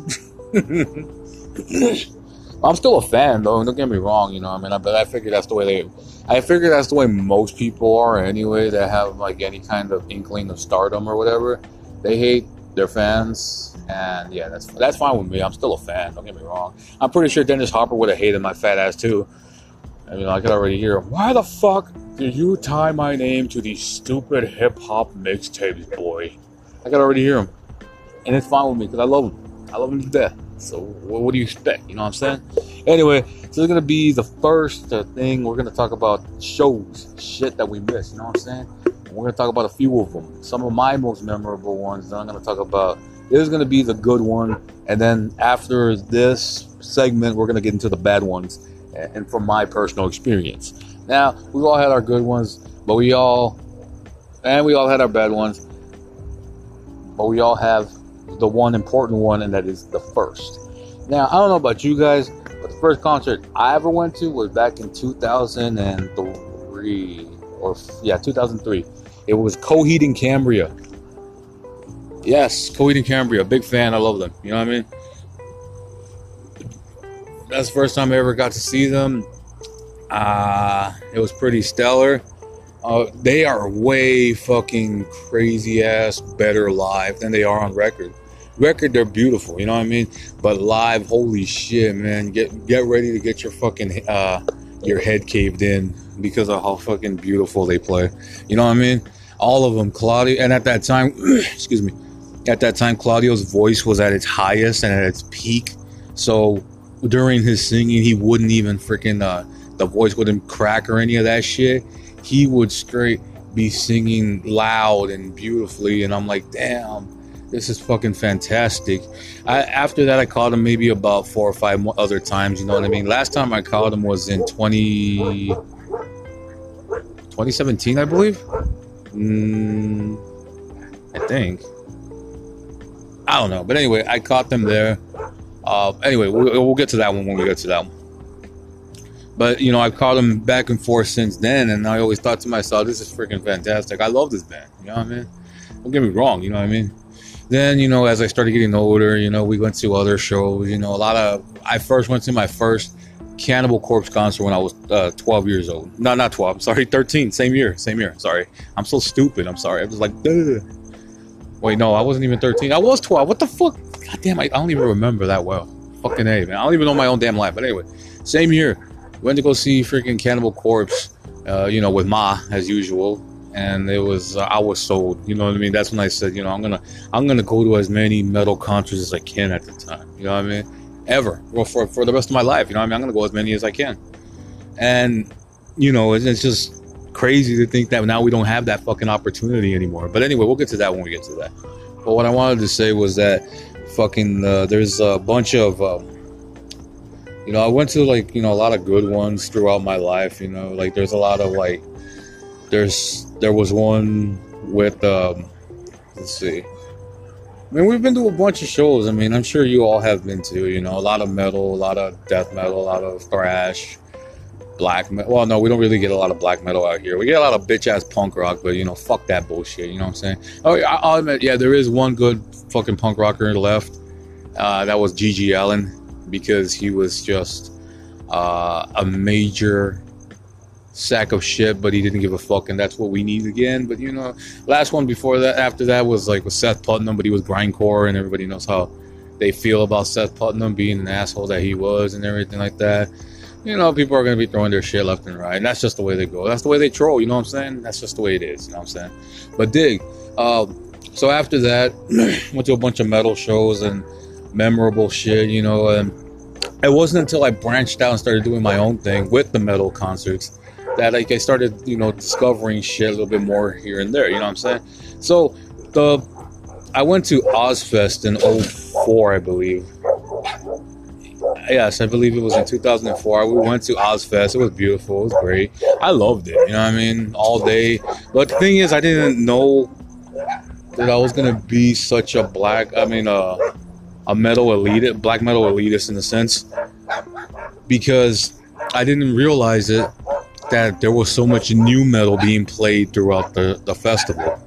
I'm still a fan, though. Don't get me wrong. You know, I mean, I, but I figure that's the way they. I figure that's the way most people are anyway. That have like any kind of inkling of stardom or whatever. They hate their fans, and yeah, that's that's fine with me. I'm still a fan. Don't get me wrong. I'm pretty sure Dennis Hopper would have hated my fat ass too. I mean, I could already hear. Why the fuck did you tie my name to these stupid hip hop mixtapes, boy? I could already hear him, and it's fine with me because I love him. I love him to death. So what, do you expect? You know what I'm saying? Anyway, so this is gonna be the first uh, thing we're gonna talk about shows, shit that we missed. You know what I'm saying? And we're gonna talk about a few of them. Some of my most memorable ones. That I'm gonna talk about. This is gonna be the good one, and then after this segment, we're gonna get into the bad ones, and from my personal experience. Now we've all had our good ones, but we all, and we all had our bad ones, but we all have the one important one, and that is the first. Now, I don't know about you guys, but the first concert I ever went to was back in 2003, or yeah, 2003. It was Coheed and Cambria. Yes, Coheed and Cambria. Big fan. I love them. You know what I mean? That's the first time I ever got to see them. Uh, it was pretty stellar. Uh, they are way fucking crazy ass better live than they are on record. Record, they're beautiful, you know what I mean. But live, holy shit, man! Get get ready to get your fucking uh, your head caved in because of how fucking beautiful they play. You know what I mean? All of them, Claudio, and at that time, excuse me, at that time, Claudio's voice was at its highest and at its peak. So during his singing, he wouldn't even freaking uh, the voice wouldn't crack or any of that shit. He would straight be singing loud and beautifully, and I'm like, damn, this is fucking fantastic. I, after that, I called him maybe about four or five other times. You know what I mean? Last time I called him was in 20, 2017, I believe. Mm, I think. I don't know, but anyway, I caught them there. Uh, anyway, we'll, we'll get to that one when we get to that one. But you know, I've called them back and forth since then, and I always thought to myself, "This is freaking fantastic. I love this band." You know what I mean? Don't get me wrong. You know what I mean? Then you know, as I started getting older, you know, we went to other shows. You know, a lot of. I first went to my first Cannibal Corpse concert when I was uh, 12 years old. No, not 12. I'm sorry, 13. Same year. Same year. Sorry. I'm so stupid. I'm sorry. I was like, Duh. wait, no, I wasn't even 13. I was 12. What the fuck? God damn, I, I don't even remember that well. Fucking A, man. I don't even know my own damn life. But anyway, same year. Went to go see freaking Cannibal Corpse, uh, you know, with Ma as usual, and it was uh, I was sold. You know what I mean? That's when I said, you know, I'm gonna I'm gonna go to as many metal concerts as I can at the time. You know what I mean? Ever, well, for for the rest of my life. You know what I mean? I'm gonna go as many as I can, and you know, it's, it's just crazy to think that now we don't have that fucking opportunity anymore. But anyway, we'll get to that when we get to that. But what I wanted to say was that fucking uh, there's a bunch of. Um, you know, I went to like you know a lot of good ones throughout my life. You know, like there's a lot of like there's there was one with um let's see. I mean, we've been to a bunch of shows. I mean, I'm sure you all have been to. You know, a lot of metal, a lot of death metal, a lot of thrash, black metal. Well, no, we don't really get a lot of black metal out here. We get a lot of bitch ass punk rock, but you know, fuck that bullshit. You know what I'm saying? Oh, I'll admit, yeah, there is one good fucking punk rocker left. Uh, that was GG Allin because he was just uh, a major sack of shit, but he didn't give a fuck, and that's what we need again. But you know, last one before that, after that was like with Seth Putnam, but he was grindcore, and everybody knows how they feel about Seth Putnam being an asshole that he was, and everything like that. You know, people are gonna be throwing their shit left and right, and that's just the way they go. That's the way they troll. You know what I'm saying? That's just the way it is. You know what I'm saying? But dig. Uh, so after that, went to a bunch of metal shows and memorable shit. You know, and it wasn't until I branched out and started doing my own thing with the metal concerts that like I started, you know, discovering shit a little bit more here and there. You know what I'm saying? So the I went to Ozzfest in 04, I believe. Yes, I believe it was in 2004. We went to Ozzfest. It was beautiful. It was great. I loved it. You know what I mean? All day. But the thing is, I didn't know that I was gonna be such a black. I mean, uh, a metal elite, black metal elitist in a sense, because I didn't realize it that there was so much new metal being played throughout the, the festival.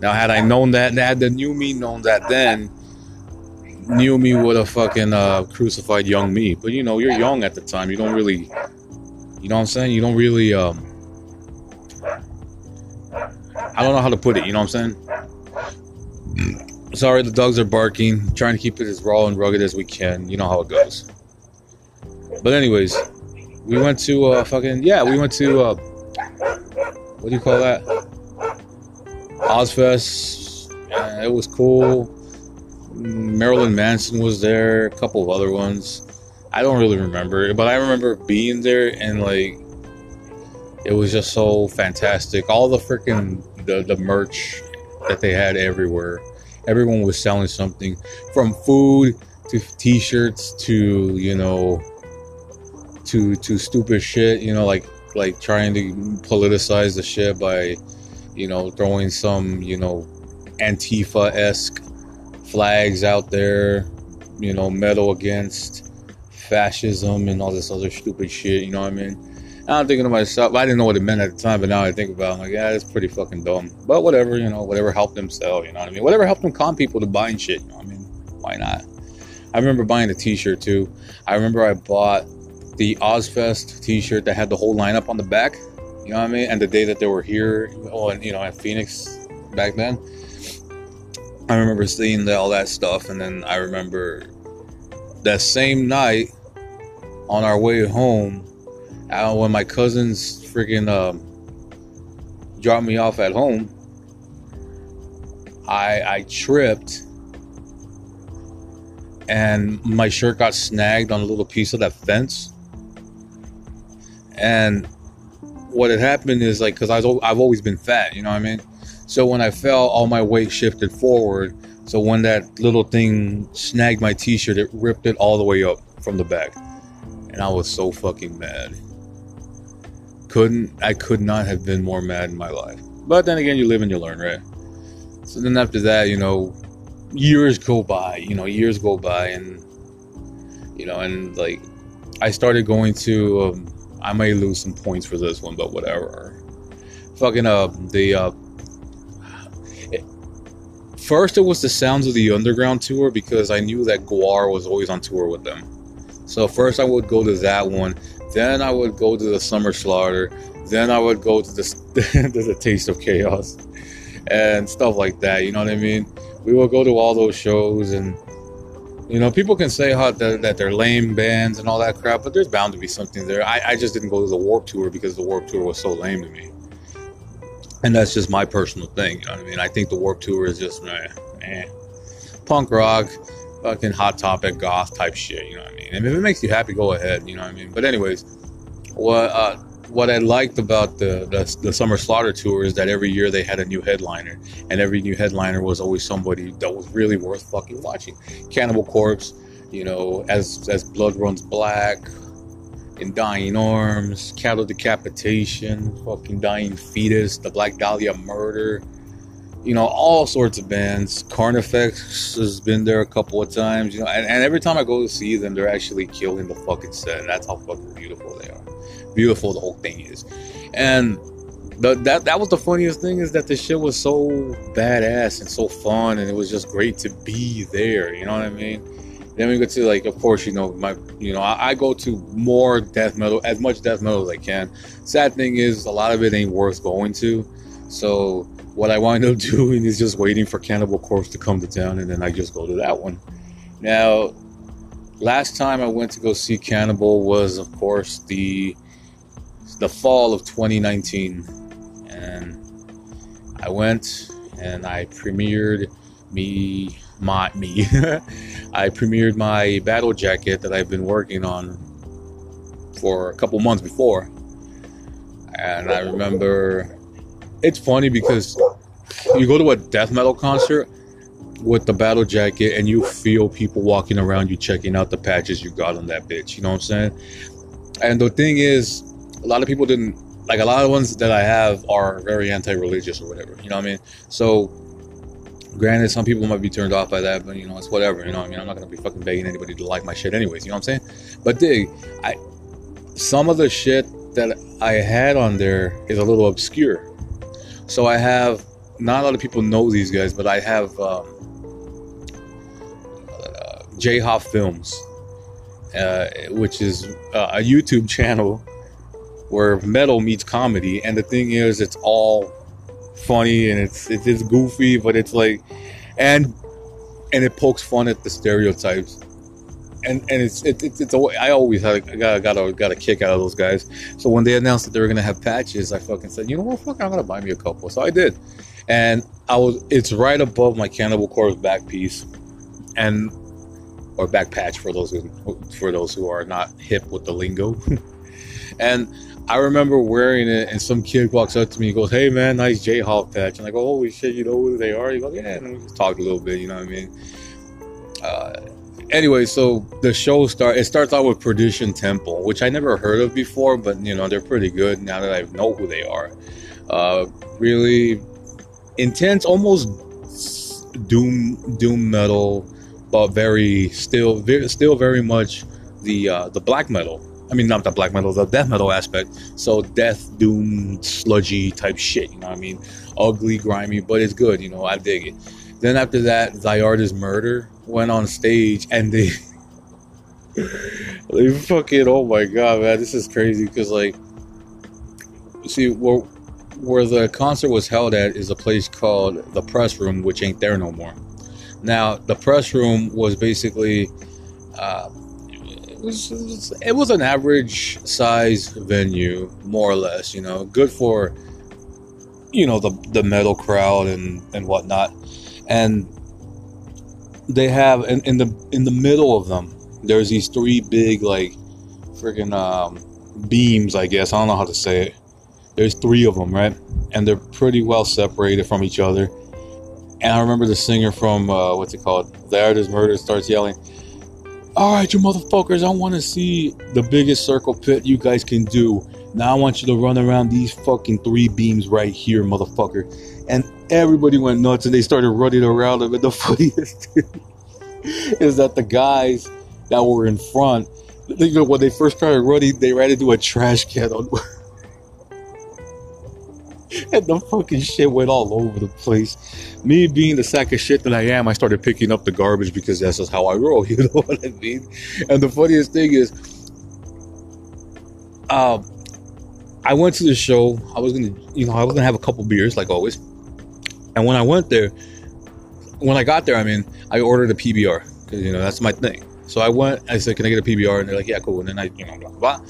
Now, had I known that, had the new me known that then, new me would have fucking uh, crucified young me. But you know, you're young at the time. You don't really, you know what I'm saying? You don't really, um, I don't know how to put it. You know what I'm saying? Sorry, the dogs are barking. Trying to keep it as raw and rugged as we can. You know how it goes. But anyways, we went to uh, fucking yeah, we went to uh, what do you call that? Ozzfest. Uh, it was cool. Marilyn Manson was there. A couple of other ones. I don't really remember, but I remember being there and like it was just so fantastic. All the freaking the the merch that they had everywhere. Everyone was selling something from food to t-shirts to you know to to stupid shit. You know, like like trying to politicize the shit by you know throwing some you know Antifa esque flags out there. You know, metal against fascism and all this other stupid shit. You know what I mean? I'm thinking to myself, I didn't know what it meant at the time, but now I think about it, I'm like, yeah, it's pretty fucking dumb. But whatever, you know, whatever helped them sell, you know what I mean? Whatever helped them con people to buying shit, you know I mean? Why not? I remember buying a t shirt too. I remember I bought the Ozzfest t shirt that had the whole lineup on the back, you know what I mean? And the day that they were here, oh, and, you know, at Phoenix back then. I remember seeing all that stuff, and then I remember that same night on our way home, uh, when my cousins freaking um, dropped me off at home, I I tripped and my shirt got snagged on a little piece of that fence. And what had happened is like because I've always been fat, you know what I mean. So when I fell, all my weight shifted forward. So when that little thing snagged my t-shirt, it ripped it all the way up from the back, and I was so fucking mad couldn't I could not have been more mad in my life. But then again, you live and you learn, right? So then after that, you know, years go by, you know, years go by, and you know, and like I started going to. Um, I may lose some points for this one, but whatever. Fucking uh, the uh, first it was the Sounds of the Underground tour because I knew that Gwar was always on tour with them. So first I would go to that one. Then I would go to the Summer Slaughter. Then I would go to the to the Taste of Chaos and stuff like that. You know what I mean? We would go to all those shows, and you know, people can say how that, that they're lame bands and all that crap, but there's bound to be something there. I, I just didn't go to the Warp Tour because the Warp Tour was so lame to me, and that's just my personal thing. You know what I mean? I think the Warp Tour is just eh, eh. punk rock fucking hot topic goth type shit. You know what I mean? And if it makes you happy, go ahead. You know what I mean? But anyways, what uh, what I liked about the, the the summer slaughter tour is that every year they had a new headliner, and every new headliner was always somebody that was really worth fucking watching. Cannibal Corpse, you know, as as blood runs black. In Dying Arms, Cattle Decapitation, fucking Dying Fetus, The Black Dahlia Murder, you know, all sorts of bands. Carnifex has been there a couple of times, you know, and, and, every time I go to see them, they're actually killing the fucking set. That's how fucking beautiful they are. Beautiful the whole thing is. And the, that that was the funniest thing is that the shit was so badass and so fun, and it was just great to be there. You know what I mean? Then we go to like, of course, you know, my, you know, I, I go to more death metal, as much death metal as I can. Sad thing is, a lot of it ain't worth going to. So what I wind up doing is just waiting for Cannibal Corpse to come to town, and then I just go to that one. Now, last time I went to go see Cannibal was, of course, the the fall of 2019, and I went and I premiered me my me. I premiered my battle jacket that I've been working on for a couple months before. And I remember it's funny because you go to a death metal concert with the battle jacket and you feel people walking around you checking out the patches you got on that bitch. You know what I'm saying? And the thing is, a lot of people didn't like a lot of ones that I have are very anti-religious or whatever. You know what I mean? So, granted, some people might be turned off by that, but you know, it's whatever. You know what I mean? I'm not gonna be fucking begging anybody to like my shit, anyways. You know what I'm saying? But dig, I some of the shit that I had on there is a little obscure. So I have not a lot of people know these guys, but I have um, uh, J Hoff Films, uh, which is uh, a YouTube channel where metal meets comedy. And the thing is, it's all funny and it's it's, it's goofy, but it's like, and and it pokes fun at the stereotypes. And, and it's it, it's it's I always had a, got got a, got a kick out of those guys. So when they announced that they were gonna have patches, I fucking said, you know what, fuck, I'm gonna buy me a couple. So I did, and I was it's right above my Cannibal Corpse back piece, and or back patch for those who for those who are not hip with the lingo. and I remember wearing it, and some kid walks up to me and goes, "Hey man, nice J Hoff patch." And I go, "Holy shit, you know who they are?" He goes, "Yeah," and we just talked a little bit. You know what I mean? Uh, anyway, so the show start. It starts out with Perdition Temple, which I never heard of before, but you know they're pretty good now that I know who they are. Uh, really intense, almost doom doom metal, but very still very, still very much the uh, the black metal. I mean, not the black metal, the death metal aspect. So death, doom, sludgy type shit. You know what I mean? Ugly, grimy, but it's good. You know, I dig it. Then after that, Thy Art Is Murder went on stage and they they fucking oh my god man this is crazy because like see where where the concert was held at is a place called the press room which ain't there no more. Now the press room was basically uh, it was, it was it was an average size venue more or less you know good for you know the the metal crowd and and whatnot and they have in, in the in the middle of them there's these three big like freaking um, beams i guess. I don't know how to say it. There's three of them right? And they're pretty well separated from each other. And i remember the singer from uh, what's it called? Thy Art Is Murder starts yelling all right you motherfuckers i want to see the biggest circle pit you guys can do. Now i want you to run around these fucking three beams right here motherfucker and everybody went nuts and they started running around him. And the funniest is that the guys that were in front, you know, when they first started running, they ran into a trash can on. and the fucking shit went all over the place. Me being the sack of shit that I am, I started picking up the garbage because that's just how I roll. You know what I mean? And the funniest thing is, um, I went to the show. I was gonna, you know, I was gonna have a couple beers like always. And when I went there, when I got there, I mean, I ordered a PBR because you know that's my thing. So I went. I said, "Can I get a PBR?" And they're like, "Yeah, cool." And then I, you know, blah blah. blah.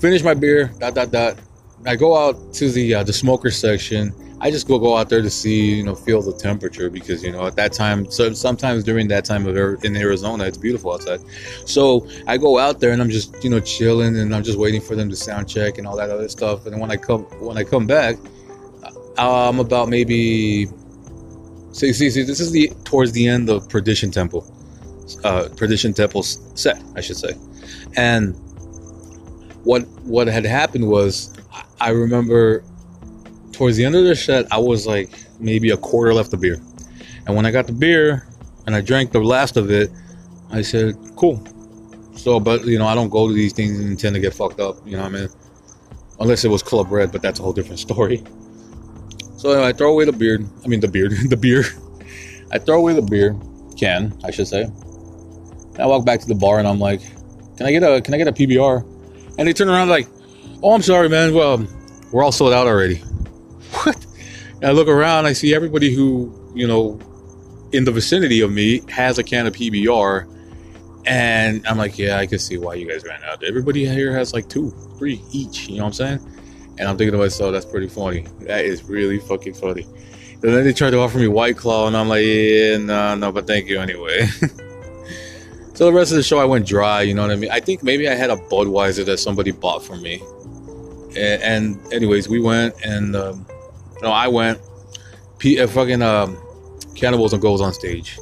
Finish my beer. Dot dot dot. I go out to the uh, the smoker section. I just go go out there to see, you know, feel the temperature because you know at that time, so sometimes during that time of in Arizona, it's beautiful outside. So I go out there and I'm just you know chilling and I'm just waiting for them to sound check and all that other stuff. And then when I come when I come back, I'm about maybe. See, see, see. This is the towards the end of Perdition Temple, uh, Perdition Temple's set, I should say, and what what had happened was, I remember towards the end of the set, I was like maybe a quarter left of beer, and when I got the beer and I drank the last of it, I said, "Cool." So, but you know, I don't go to these things and intend to get fucked up. You know what I mean? Unless it was Club Red, but that's a whole different story. So I throw away the beard. I mean the beard, the beer. I throw away the beer can, I should say. And I walk back to the bar and I'm like, "Can I get a Can I get a PBR?" And they turn around like, "Oh, I'm sorry, man. Well, we're all sold out already." What? And I look around. I see everybody who you know in the vicinity of me has a can of PBR, and I'm like, "Yeah, I can see why you guys ran out. Everybody here has like two, three each. You know what I'm saying?" And I'm thinking to myself, that's pretty funny. That is really fucking funny. And then they tried to offer me White Claw, and I'm like, yeah, no, no, but thank you anyway. so the rest of the show, I went dry, you know what I mean? I think maybe I had a Budweiser that somebody bought for me. and, and anyways, we went and um, no, I went. P, uh, fucking um, Cannibalism goes on stage.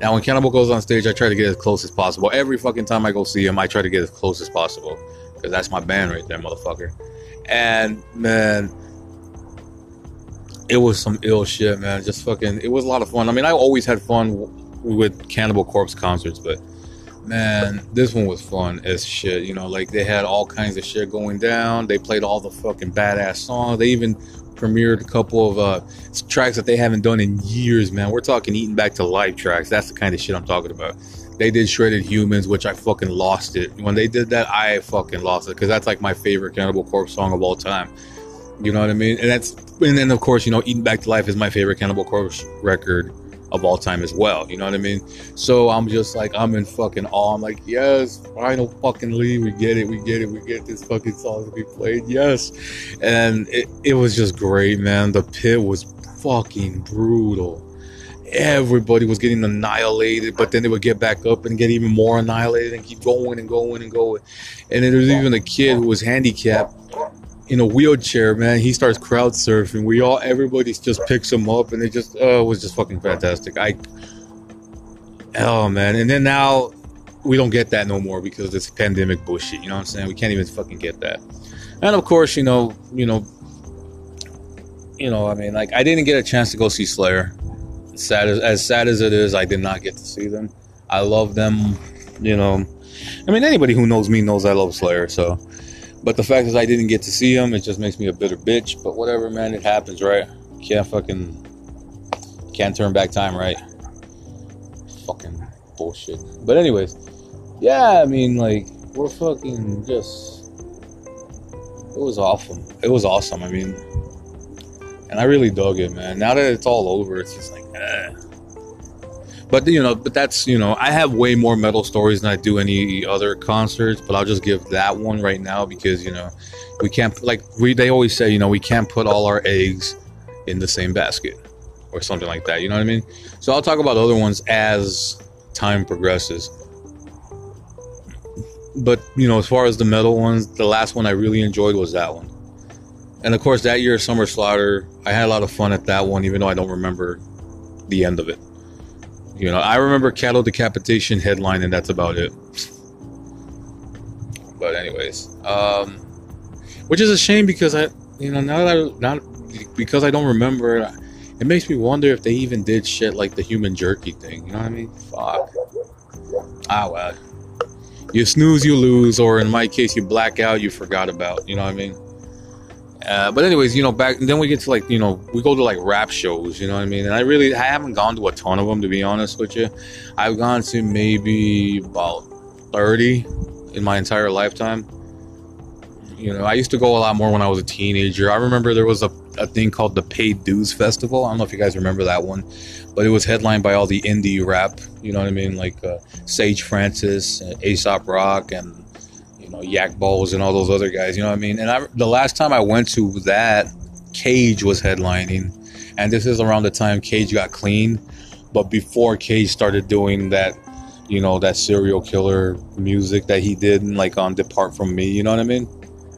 Now, when Cannibal goes on stage, I try to get as close as possible. Every fucking time I go see him, I try to get as close as possible because that's my band right there, motherfucker. And man, it was some ill shit, man. Just fucking, it was a lot of fun. I mean, I always had fun w- with Cannibal Corpse concerts, but man, this one was fun as shit. You know, like they had all kinds of shit going down. They played all the fucking badass songs. They even premiered a couple of uh, tracks that they haven't done in years, man. We're talking Eaten Back to Life tracks. That's the kind of shit I'm talking about. They did Shredded Humans, which I fucking lost it. When they did that, I fucking lost it because that's like my favorite Cannibal Corpse song of all time. You know what I mean? And that's and then of course, you know, Eaten Back to Life is my favorite Cannibal Corpse record of all time as well. You know what I mean? So I'm just like I'm in fucking awe. I'm like, yes, final fucking lead. We get it. We get it. We get this fucking song to be played. Yes. And it, it was just great, man. The pit was fucking brutal. Everybody was getting annihilated, but then they would get back up and get even more annihilated and keep going and going and going. And then there was even a kid who was handicapped in a wheelchair, man. He starts crowd surfing. We all, everybody just picks him up, and it just uh, was just fucking fantastic. I, oh man, and then now we don't get that no more because it's pandemic bullshit. You know what I'm saying? We can't even fucking get that. And of course, you know, you know, you know. I mean, like I didn't get a chance to go see Slayer. Sad as, as sad as it is, I did not get to see them. I love them. You know, I mean, anybody who knows me knows I love Slayer. So but the fact is, I didn't get to see them, It just makes me a bitter bitch. But whatever, man. It happens, right? Can't fucking can't turn back time, right? Fucking bullshit. But anyways, yeah. I mean, like we're fucking just. It was awesome. It was awesome. I mean, and I really dug it, man. Now that it's all over, it's just like, But you know, but that's you know, I have way more metal stories than I do any other concerts. But I'll just give that one right now because you know, we can't like we they always say you know we can't put all our eggs in the same basket or something like that. You know what I mean? So I'll talk about other ones as time progresses. But you know, as far as the metal ones, the last one I really enjoyed was that one. And of course, that year Summer Slaughter, I had a lot of fun at that one, even though I don't remember the end of it. You know, I remember cattle decapitation headline, and that's about it. But anyways, um, which is a shame because I, you know, now that I not because I don't remember it, makes me wonder if they even did shit like the human jerky thing. You know what I mean? Fuck. Ah well. You snooze, you lose, or in my case, you black out, you forgot about. You know what I mean? Uh, but anyways, you know, back then we get to like, you know, we go to like rap shows, you know what I mean? And I really, I haven't gone to a ton of them to be honest with you. I've gone to maybe about 30 in my entire lifetime. You know, I used to go a lot more when I was a teenager. I remember there was a, a thing called the Paid Dues Festival. I don't know if you guys remember that one, but it was headlined by all the indie rap, you know what I mean? Like uh, Sage Francis, uh, Aesop Rock, and you know, Yak Ballz and all those other guys. You know what I mean? And I, the last time I went to that, Cage was headlining, and this is around the time Cage got clean, but before Cage started doing that, you know, that serial killer music that he did, like on Depart from Me. You know what I mean?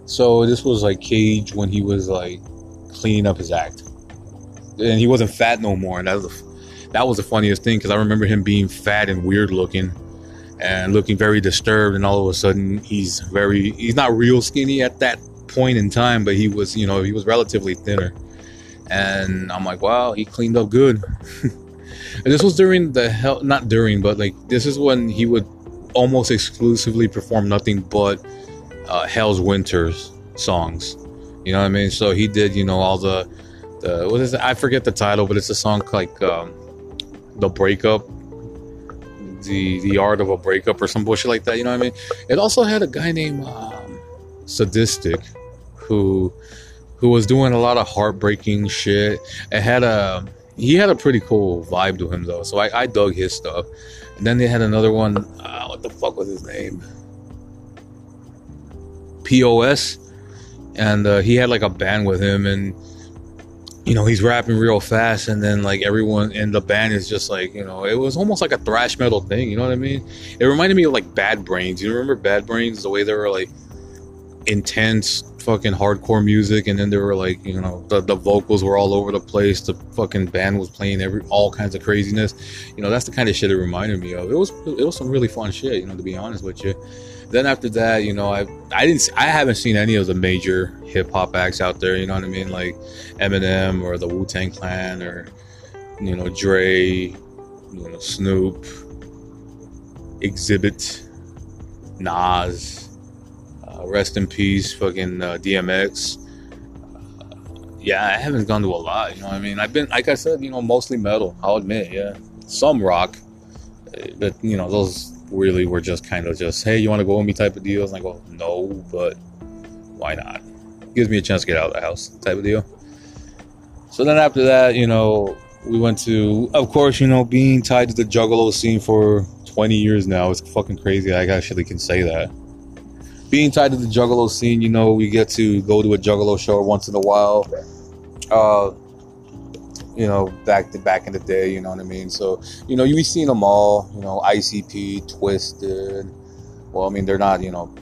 So this was like Cage when he was like cleaning up his act, and he wasn't fat no more. And that was the, that was the funniest thing because I remember him being fat and weird looking and looking very disturbed and all of a sudden he's very he's not real skinny at that point in time but he was you know he was relatively thinner. And i'm like wow he cleaned up good. And this was during the hell not during but like this is when he would almost exclusively perform nothing but uh, hell's winters songs. You know what i mean? So he did you know all the the what is it? I forget the title but it's a song like um, the breakup the the art of a breakup or some bullshit like that. You know what I mean? It also had a guy named um, Sadistik, who who was doing a lot of heartbreaking shit. It had a he had a pretty cool vibe to him though, so I, I dug his stuff. And then they had another one. Uh, what the fuck was his name? P.O.S, and uh, he had like a band with him and you know, he's rapping real fast, and then like everyone in the band is just like, you know, it was almost like a thrash metal thing. You know what I mean? It reminded me of like Bad Brains. You remember Bad Brains? The way they were like intense, fucking hardcore music, and then there were like you know the, the vocals were all over the place. The fucking band was playing every all kinds of craziness. You know, that's the kind of shit it reminded me of. It was it was some really fun shit. You know, to be honest with you. Then after that, you know, I I didn't I haven't seen any of the major hip hop acts out there. You know what I mean, like Eminem or the Wu Tang Clan or you know Dre, you know Snoop, Xzibit, Nas, uh, rest in peace, fucking uh, DMX. Uh, yeah, I haven't gone to a lot. You know what I mean? I've been, like I said, you know, mostly metal. I'll admit, yeah, some rock, uh, but you know those really were just kind of just, hey, you want to go with me type of deals. And I go, no, but why not? Gives me a chance to get out of the house type of deal. So then after that, you know, we went to, of course, you know, being tied to the Juggalo scene for 20 years now. It's fucking crazy. I actually can say that. Being tied to the Juggalo scene, you know, we get to go to a Juggalo show once in a while. Uh, you know, back to back in the day, you know what I mean? So, you know, you've seen them all, you know, ICP, Twiztid. Well, I mean, they're not, you know,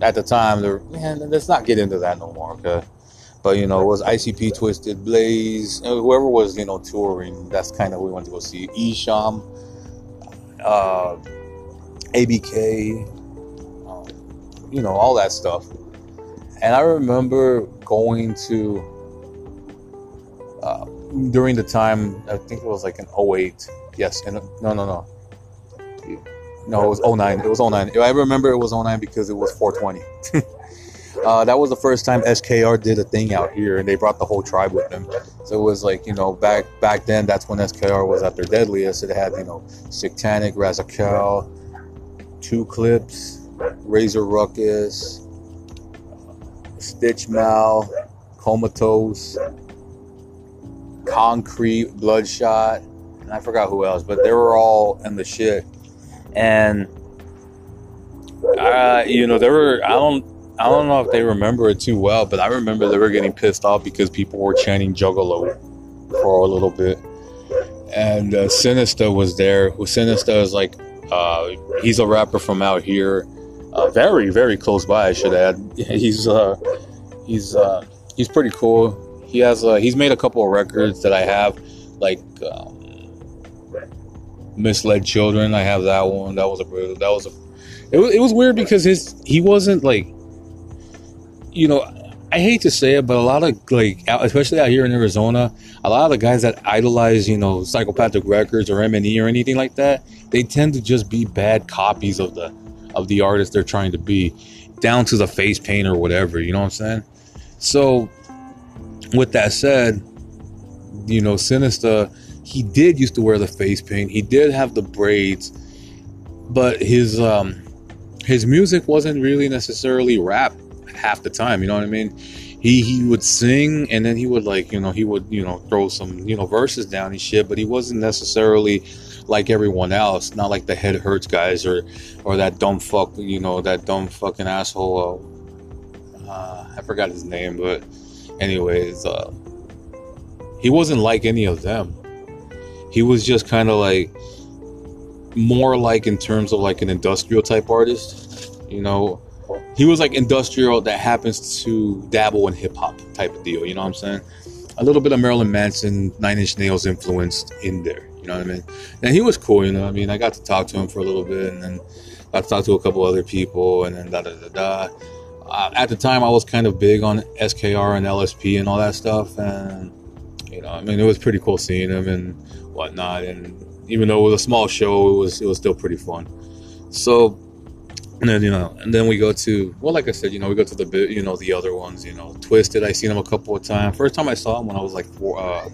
at the time, they're, man, let's not get into that no more, okay? But, you know, it was ICP, Twiztid, Blaze, whoever was, you know, touring, that's kind of who we went to go see. Esham, uh, ABK, um, you know, all that stuff. And I remember going to, uh, during the time, I think it was like in 08. Yes, and no, no, no. No, it was 09. It was 09. I remember it was 09 because it was 420. uh, that was the first time SKR did a thing out here, and they brought the whole tribe with them. So it was like you know back back then. That's when SKR was at their deadliest. It had you know Satanic, Razakel, Two Clips, Razor Ruckus, Stitch Mal, Comatose, Concrete, Bloodshot, and I forgot who else, but they were all in the shit. And uh, you know, they were I don't I don't know if they remember it too well, but I remember they were getting pissed off because people were chanting Juggalo for a little bit. And uh, Sinister was there. Sinister is like, uh, he's a rapper from out here, uh, very, very close by. I should add. He's uh, he's uh, he's pretty cool. He has uh, he's made a couple of records that I have, like um, misled children. I have that one. That was a that was a. It was, it was weird because his he wasn't like, you know, I hate to say it, but a lot of like, especially out here in Arizona, a lot of the guys that idolize, you know, Psychopathic Records or MNE or anything like that, they tend to just be bad copies of the of the artist they're trying to be, down to the face paint or whatever. You know what I'm saying? So, with that said, you know, Sinister, he did used to wear the face paint. He did have the braids, but his um his music wasn't really necessarily rap half the time. You know what I mean? He he would sing and then he would like you know he would you know throw some you know verses down and shit, but he wasn't necessarily like everyone else. Not like the Head Hurts guys or or that dumb fuck you know that dumb fucking asshole. Uh, I forgot his name, but anyways, uh, he wasn't like any of them. He was just kind of like more like in terms of like an industrial type artist, you know. He was like industrial that happens to dabble in hip hop type of deal, you know what I'm saying? A little bit of Marilyn Manson, Nine Inch Nails influenced in there, you know what I mean? And he was cool, you know. I mean, I got to talk to him for a little bit, and then got to talk to a couple other people, and then da da da da. Uh, at the time, I was kind of big on SKR and LSP and all that stuff, and you know, I mean, it was pretty cool seeing him and whatnot. And even though it was a small show, it was it was still pretty fun. So, and then you know, and then we go to well, like I said, you know, we go to the you know, the other ones, you know, Twiztid. I seen him a couple of times. First time I saw him when I was like four, uh,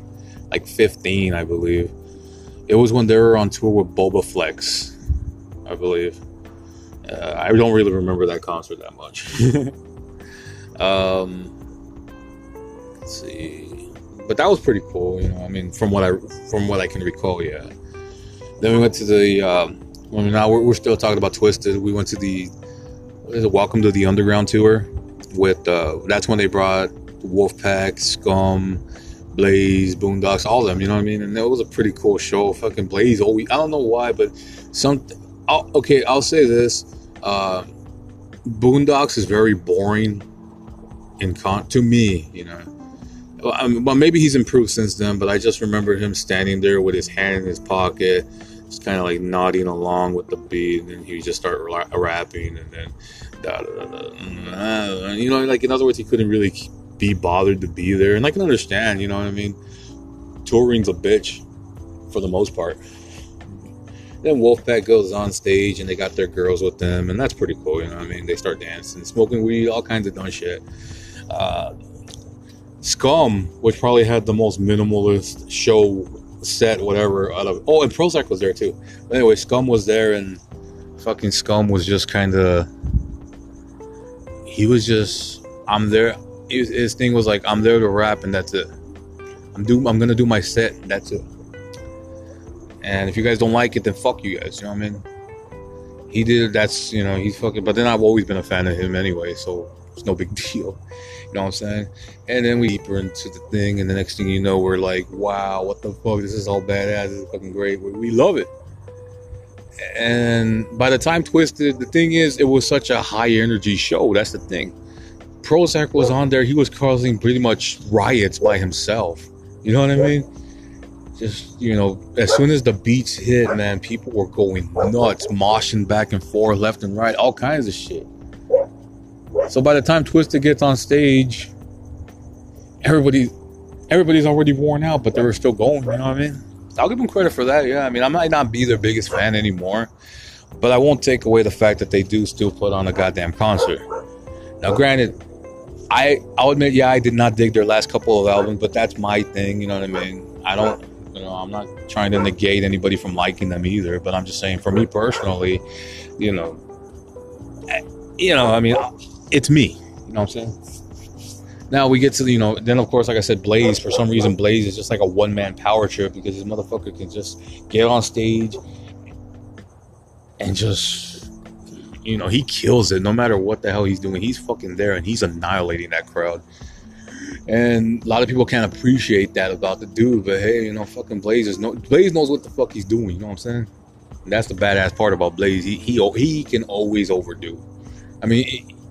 like fifteen, I believe. It was when they were on tour with Bobaflex, I believe. Uh, I don't really remember that concert that much. um, let's see, but that was pretty cool. You know, I mean, from what I from what I can recall, yeah. Then we went to the. Um, well, now we're, we're still talking about Twiztid. We went to the what is it? Welcome to the Underground tour. With uh, that's when they brought Wolfpac, Scum, Blaze, Boondox, all of them. You know what I mean? And it was a pretty cool show. Fucking Blaze. Always, I don't know why, but some. I'll, okay, I'll say this. Uh, Boondox is very boring in con to me, you know. Well, maybe he's improved since then, but I just remember him standing there with his hand in his pocket, just kind of like nodding along with the beat, and he would just start ra- rapping, and then, da, da, da, you know, like in other words, he couldn't really be bothered to be there, and I can understand, you know what I mean. Touring's a bitch for the most part. Then Wolfpac goes on stage and they got their girls with them, and that's pretty cool. You know what I mean? They start dancing, smoking weed, all kinds of dumb shit. Uh, Scum, which probably had the most minimalist show set, whatever. Out of oh, and Prozak was there too. But anyway, Scum was there, and fucking Scum was just kind of. He was just, I'm there. His, his thing was like, I'm there to rap, and that's it. I'm do, I'm gonna do my set, and that's it. And if you guys don't like it, then fuck you guys. You know what I mean? He did. That's you know he's fucking. But then I've always been a fan of him anyway, so it's no big deal. You know what I'm saying? And then we deeper into the thing, and the next thing you know, we're like, wow, what the fuck? This is all badass. This is fucking great. We, we love it. And by the time Twiztid, the thing is, it was such a high energy show. That's the thing. Prozak was on there. He was causing pretty much riots by himself. You know what I mean? Just, you know, as soon as the beats hit, man, people were going nuts, moshing back and forth, left and right, all kinds of shit. So by the time Twiztid gets on stage, everybody everybody's already worn out, but they were still going, you know what I mean? I'll give them credit for that, yeah. I mean, I might not be their biggest fan anymore, but I won't take away the fact that they do still put on a goddamn concert. Now, granted, I I'll admit, yeah, I did not dig their last couple of albums, but that's my thing, you know what I mean? I don't, you know, I'm not trying to negate anybody from liking them either, but I'm just saying, for me personally, you know, you know, I mean, it's me, you know what I'm saying? Now we get to you know, then of course, like I said, Blaze. For some reason, Blaze is just like a one man power trip because this motherfucker can just get on stage and just, you know, he kills it no matter what the hell he's doing. He's fucking there and he's annihilating that crowd. And a lot of people can't appreciate that about the dude, but hey, you know, fucking Blaze no Blaze knows what the fuck he's doing. You know what I'm saying? And that's the badass part about Blaze. He he he can always overdo. I mean,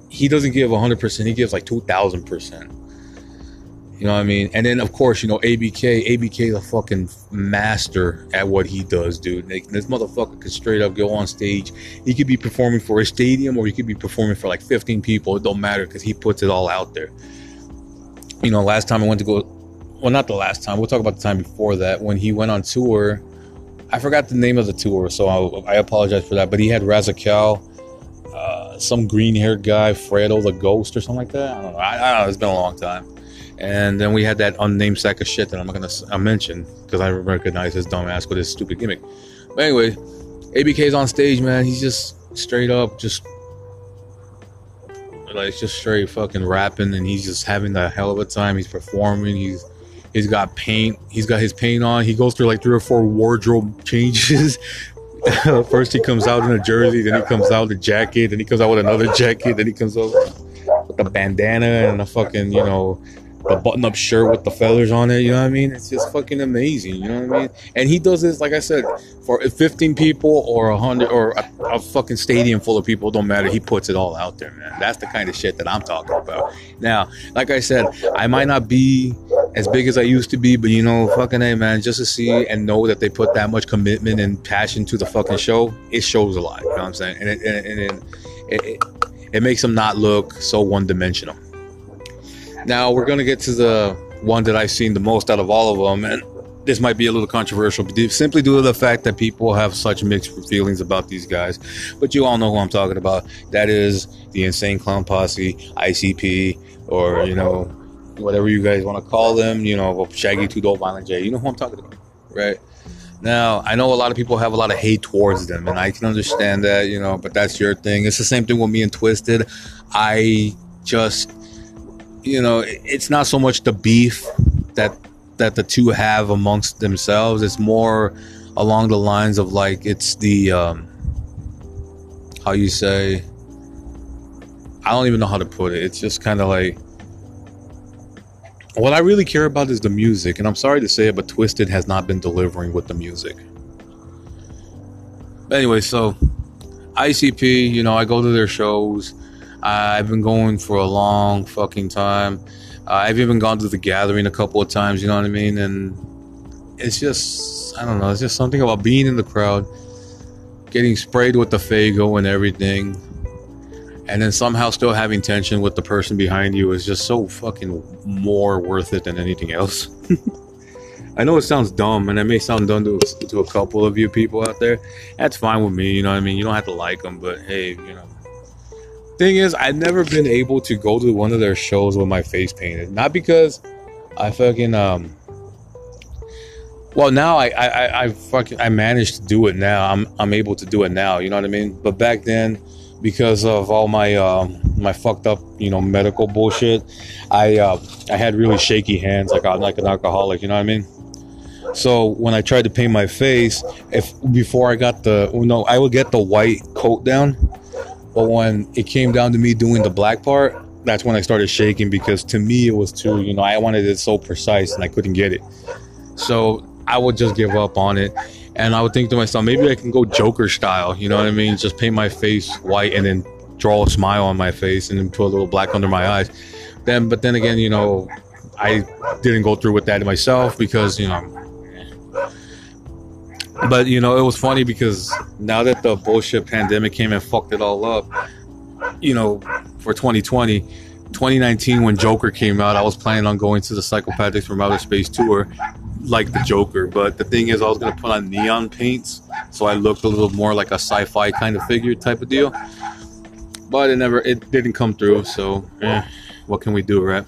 he- doesn't give 100%. He gives like 2,000%. You know what I mean? And then, of course, you know, ABK. ABK is a fucking master at what he does, dude. Like, this motherfucker could straight up go on stage. He could be performing for a stadium or he could be performing for like 15 people. It don't matter because he puts it all out there. You know, last time I went to go, well, not the last time. We'll talk about the time before that. When he went on tour, I forgot the name of the tour, so I, I apologize for that. But he had Razakel uh, some green haired guy, Fredo the Ghost or something like that. I don't know. I, I don't know. It's been a long time. And then we had that unnamed sack of shit that I'm not gonna mention because I recognize his dumb ass with his stupid gimmick. But anyway, ABK's on stage, man. He's just straight up, just like it's just straight fucking rapping, and he's just having the hell of a time. He's performing. He's he's got paint. He's got his paint on. He goes through like three or four wardrobe changes. First he comes out in a jersey, then he comes out with a jacket, then he comes out with another jacket, then he comes out with a bandana and a fucking, you know, a button up shirt with the feathers on it, you know what I mean? It's just fucking amazing, you know what I mean? And he does this, like I said, for 15 people or a hundred or a, a fucking stadium full of people, don't matter. He puts it all out there, man. That's the kind of shit that I'm talking about. Now, like I said, I might not be as big as I used to be, but you know, fucking hey, man, just to see and know that they put that much commitment and passion to the fucking show, it shows a lot. You know what I'm saying? And it, and, and it, it, it, it makes them not look so one dimensional. Now we're gonna get to the one that I've seen the most out of all of them, and this might be a little controversial, but simply due to the fact that people have such mixed feelings about these guys. But you all know who I'm talking about. That is the Insane Clown Posse, ICP, or you know, whatever you guys want to call them. You know, Shaggy Two Dope Violent J. You know who I'm talking about, right? Now, I know a lot of people have a lot of hate towards them, and I can understand that, you know, but that's your thing. It's the same thing with me and Twiztid. I just, you know, it's not so much the beef that that the two have amongst themselves. It's more along the lines of like it's the um how you say I don't even know how to put it. It's just kind of like what I really care about is the music, and I'm sorry to say it, but Twiztid has not been delivering with the music. But anyway, so ICP, you know, I go to their shows. I've been going for a long fucking time. Uh, I've even gone to the gathering a couple of times, you know what I mean? And it's just, I don't know, it's just something about being in the crowd, getting sprayed with the Faygo and everything, and then somehow still having tension with the person behind you is just so fucking more worth it than anything else. I know it sounds dumb, and it may sound dumb to, to a couple of you people out there. That's fine with me, you know what I mean? You don't have to like them, but hey, you know. Thing is, I've never been able to go to one of their shows with my face painted. Not because I fucking um. Well, now I I I, fucking I managed to do it now. I'm I'm able to do it now. You know what I mean? But back then, because of all my um my fucked up you know medical bullshit, I uh I had really shaky hands like I'm like an alcoholic. You know what I mean? So when I tried to paint my face, if before I got the you no, I would get the white coat down, but when it came down to me doing the black part, that's when I started shaking because to me it was too, you know, I wanted it so precise and I couldn't get it. So I would just give up on it. And I would think to myself, maybe I can go Joker style, you know what I mean? Just paint my face white and then draw a smile on my face and then put a little black under my eyes. Then, but then again, you know, I didn't go through with that myself because, you know, but you know, it was funny because now that the bullshit pandemic came and fucked it all up, you know, for 2020, 2019 when Joker came out, I was planning on going to the Psychopathics from Outer Space tour, like the Joker. But the thing is, I was gonna put on neon paints, so I looked a little more like a sci-fi kind of figure type of deal. But it never, it didn't come through. So, eh, what can we do, right?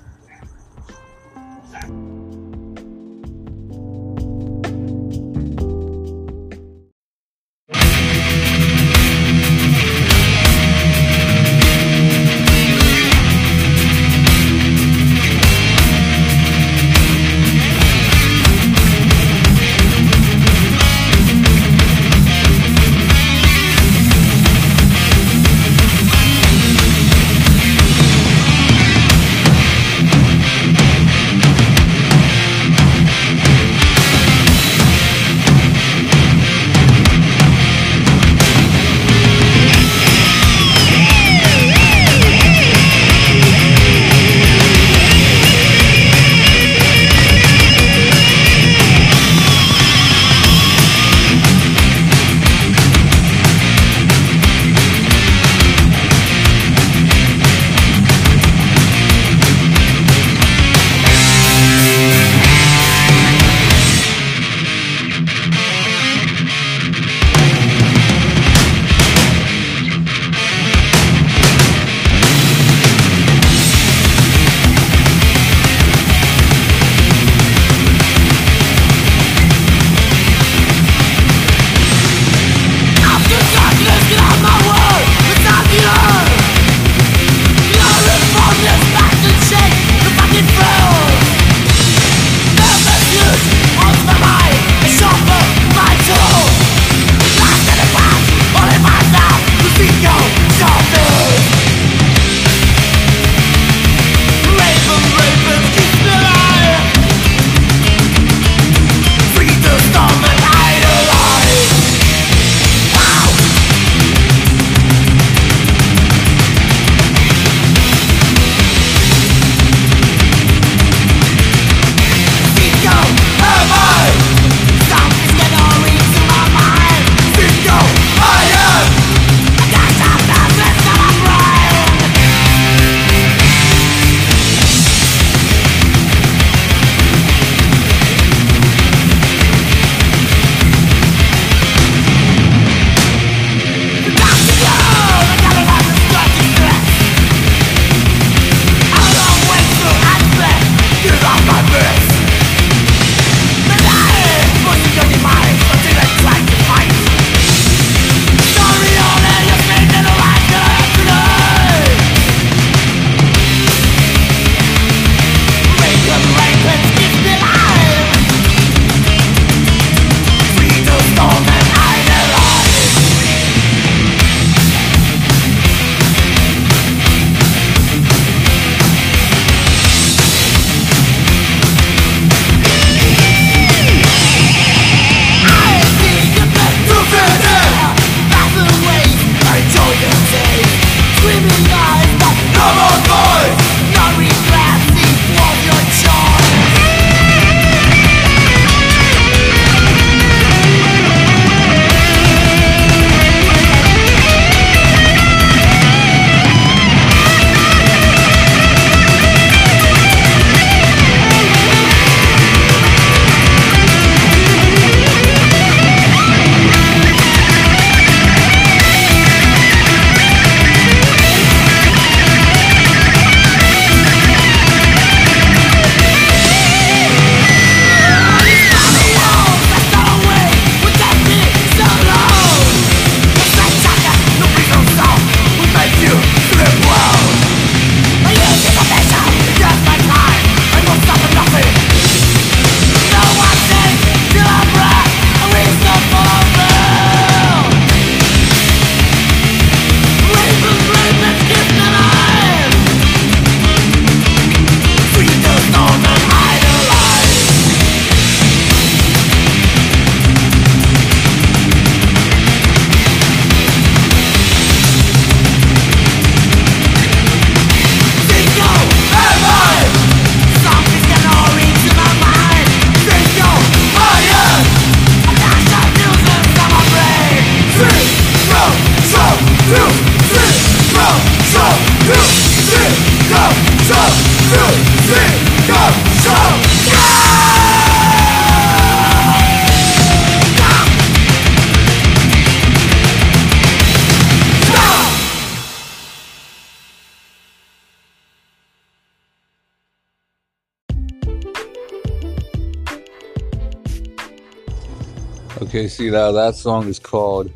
See now that song is called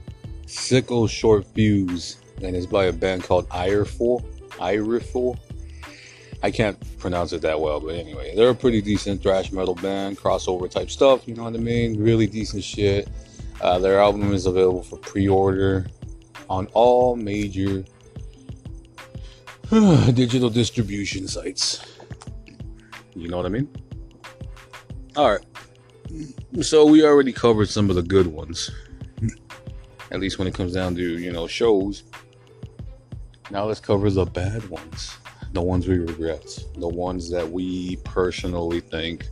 Sickle Short Fuse, and it's by a band called Ireful. Ireful. I can't pronounce it that well, but anyway, they're a pretty decent thrash metal band, crossover type stuff. You know what I mean? Really decent shit. Uh, their album is available for pre-order on all major digital distribution sites. You know what I mean? All right. So we already covered some of the good ones. At least when it comes down to, you know, shows. Now let's cover the bad ones. The ones we regret. The ones that we personally think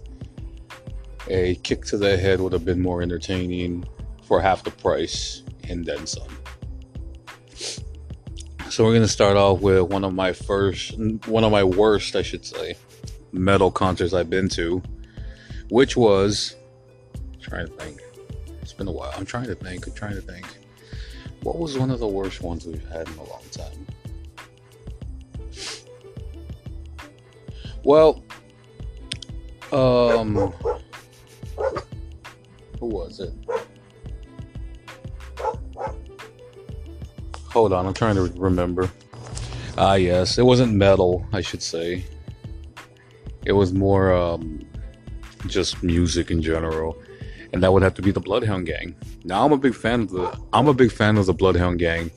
a kick to the head would have been more entertaining for half the price and then some. So we're gonna start off with one of my first, one of my worst, I should say, metal concerts I've been to, which was trying to think. It's been a while. I'm trying to think. I'm trying to think. What was one of the worst ones we've had in a long time? Well, um, who was it? Hold on, I'm trying to remember. Ah, yes, it wasn't metal, I should say. It was more um, just music in general and that would have to be the Bloodhound Gang. Now I'm a big fan of the I'm a big fan of the Bloodhound Gang.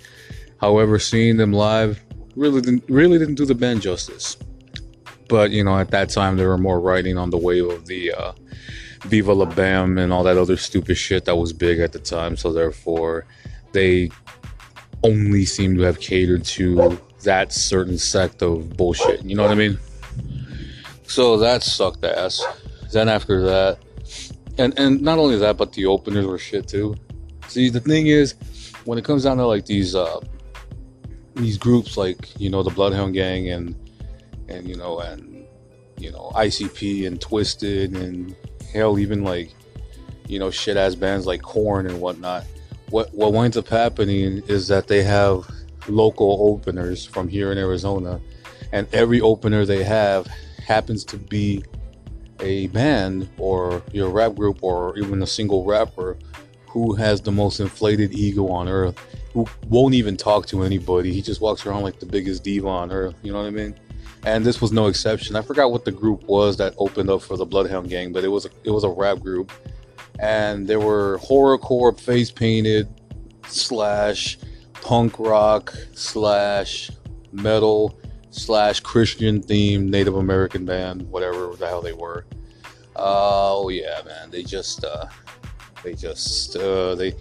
However, seeing them live really didn't really didn't do the band justice. But you know, at that time they were more riding on the wave of the uh, Viva La Bam and all that other stupid shit that was big at the time. So therefore, they only seem to have catered to that certain sect of bullshit. You know what I mean? So that sucked ass. Then after that, and and not only that, but the openers were shit too. See, the thing is, when it comes down to like these uh, these groups, like you know the Bloodhound Gang and and you know and you know ICP and Twiztid and hell, even like you know shit ass bands like Korn and whatnot. What what winds up happening is that they have local openers from here in Arizona, and every opener they have happens to be a band or your rap group or even a single rapper who has the most inflated ego on earth, who won't even talk to anybody. He just walks around like the biggest diva on earth. You know what I mean? And this was no exception. I forgot what the group was that opened up for the Bloodhound Gang, but it was a, it was a rap group, and they were horrorcore, face painted, slash punk rock, slash metal, slash Christian themed Native American band, whatever the hell they were. Oh yeah, man. They just uh they just uh they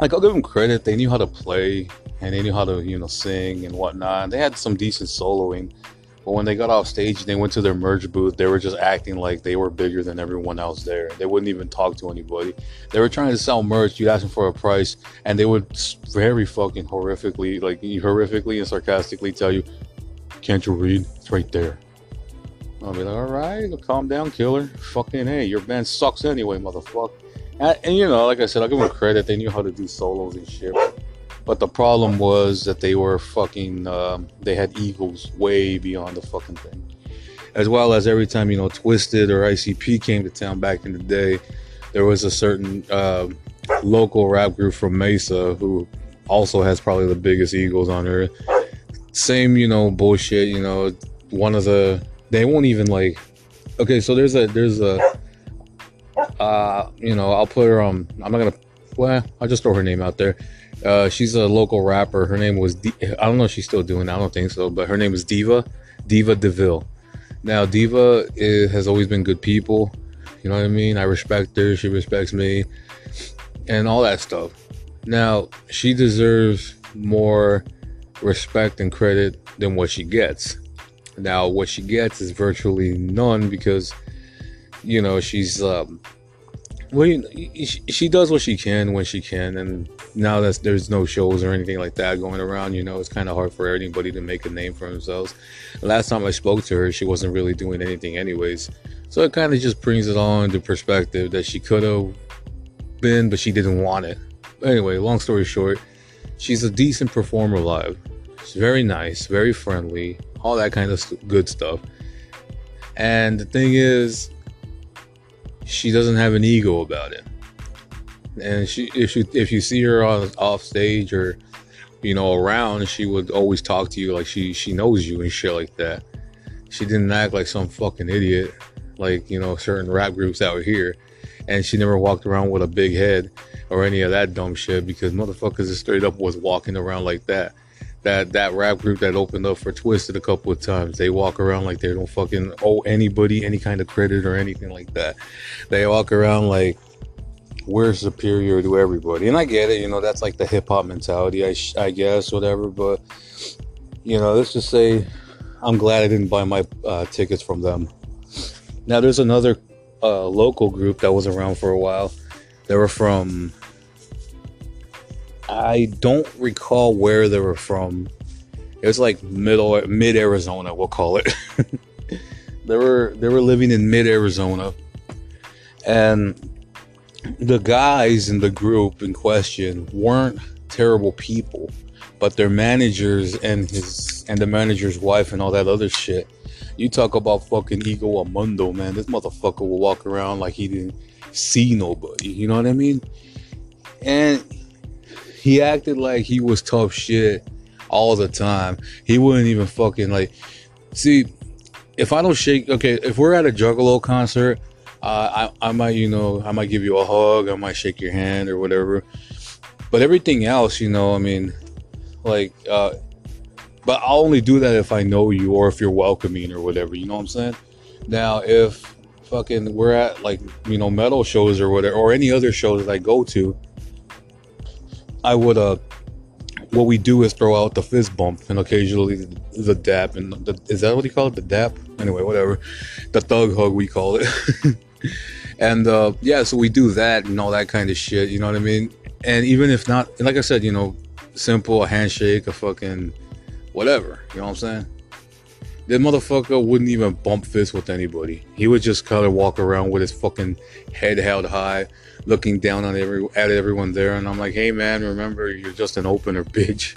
like I'll give them credit, they knew how to play and they knew how to, you know, sing and whatnot. They had some decent soloing. But when they got off stage and they went to their merch booth, they were just acting like they were bigger than everyone else there. They wouldn't even talk to anybody. They were trying to sell merch. You'd ask them for a price, and they would very fucking horrifically, like horrifically and sarcastically tell you, "Can't you read? It's right there." I'll be like, "All right, calm down, killer. Fucking hey, your band sucks anyway, motherfucker." And, and you know, like I said, I'll give them credit. They knew how to do solos and shit. But the problem was that they were fucking, um, they had egos way beyond the fucking thing. As well as every time, you know, Twiztid or ICP came to town back in the day, there was a certain uh, local rap group from Mesa who also has probably the biggest egos on earth. Same, you know, bullshit, you know, one of the, they won't even like, okay, so there's a, there's a, uh, you know, I'll put her on, I'm not gonna, well, I'll just throw her name out there. Uh, she's a local rapper. Her name was D- I don't know if she's still doing. It. I don't think so, but her name is Diva, Diva Deville. Now Diva is, has always been good people. You know what I mean? I respect her. She respects me, and all that stuff. Now she deserves more respect and credit than what she gets. Now what she gets is virtually none because you know she's um, well, she, she does what she can when she can, and now that there's no shows or anything like that going around, you know, it's kind of hard for anybody to make a name for themselves. Last time I spoke to her, she wasn't really doing anything, anyways. So it kind of just brings it all into perspective that she could have been, but she didn't want it. Anyway, long story short, she's a decent performer live. She's very nice, very friendly, all that kind of good stuff. And the thing is, she doesn't have an ego about it. And she, if you if you see her on off stage or you know around, she would always talk to you like she she knows you and shit like that. She didn't act like some fucking idiot, like you know certain rap groups out here. And she never walked around with a big head or any of that dumb shit because motherfuckers just straight up was walking around like that. That that rap group that opened up for Twiztid a couple of times, they walk around like they don't fucking owe anybody any kind of credit or anything like that. They walk around like we're superior to everybody. And I get it, you know, that's like the hip hop mentality, I, sh- I guess, whatever. But, you know, let's just say I'm glad I didn't buy my uh, tickets from them. Now, there's another uh, local group that was around for a while. They were from, I don't recall where they were from. It was like middle, mid Arizona, we'll call it. they were they were living in mid Arizona, and the guys in the group in question weren't terrible people, but their managers and his and the manager's wife and all that other shit. You talk about fucking ego amundo, man. This motherfucker will walk around like he didn't see nobody. You know what I mean? And he acted like he was tough shit all the time. He wouldn't even fucking like see if I don't shake okay, if we're at a Juggalo concert uh, I, I might, you know, I might give you a hug, I might shake your hand or whatever. But everything else, you know, I mean, like, uh, but I'll only do that if I know you or if you're welcoming or whatever, you know what I'm saying? Now, if fucking we're at like, you know, metal shows or whatever, or any other show that I go to, I would, uh, what we do is throw out the fist bump and occasionally the, dap and the, is that what you call it the dap anyway whatever the thug hug we call it and uh, yeah so we do that and all that kind of shit you know what i mean? And even if not like i said you know simple a handshake a fucking whatever you know what i'm saying? The motherfucker wouldn't even bump fists with anybody. He would just kind of walk around with his fucking head held high looking down on every at everyone there. And i'm like hey man remember you're just an opener bitch.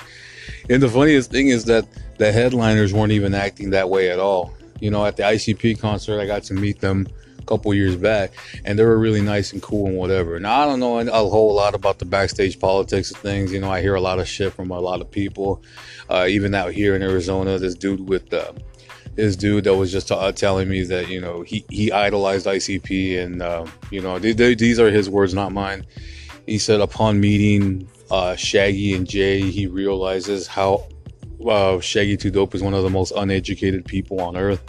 And the funniest thing is that the headliners weren't even acting that way at all. You know at the icp concert i got to meet them couple years back, and they were really nice and cool and whatever. Now I don't know a whole lot about the backstage politics of things. You know, I hear a lot of shit from a lot of people, uh, even out here in Arizona. This dude with uh, this dude that was just uh, telling me that you know he he idolized ICP, and uh, you know they, they, these are his words, not mine. He said upon meeting uh, Shaggy and Jay, he realizes how uh, Shaggy 2 Dope is one of the most uneducated people on earth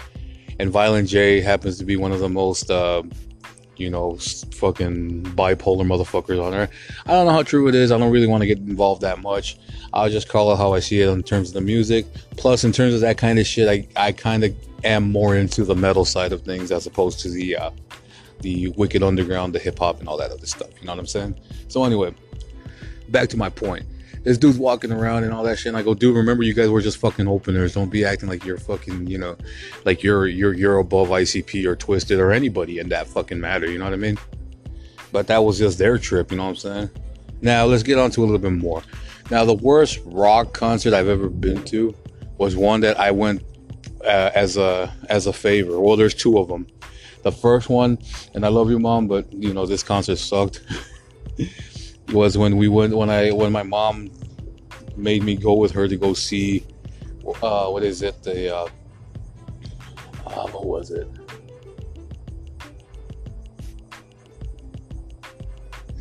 and Violent J happens to be one of the most, uh, you know, fucking bipolar motherfuckers on there. I don't know how true it is. I don't really want to get involved that much. I'll just call it how I see it in terms of the music. Plus, in terms of that kind of shit, I, I kind of am more into the metal side of things as opposed to the uh, the wicked underground, the hip hop, and all that other stuff. You know what I'm saying? So anyway, back to my point this dude's walking around and all that shit. And I go, dude, remember you guys were just fucking openers. Don't be acting like you're fucking, you know, like you're you're you're above ICP or Twiztid or anybody in that fucking matter. You know what I mean? But that was just their trip. You know what I'm saying? Now let's get on to a little bit more. Now the worst rock concert I've ever been to was one that I went uh, as a as a favor. Well, there's two of them. The first one, and I love you, mom, but you know this concert sucked. was when we went when I when my mom made me go with her to go see uh, what is it? The uh, uh, what was it?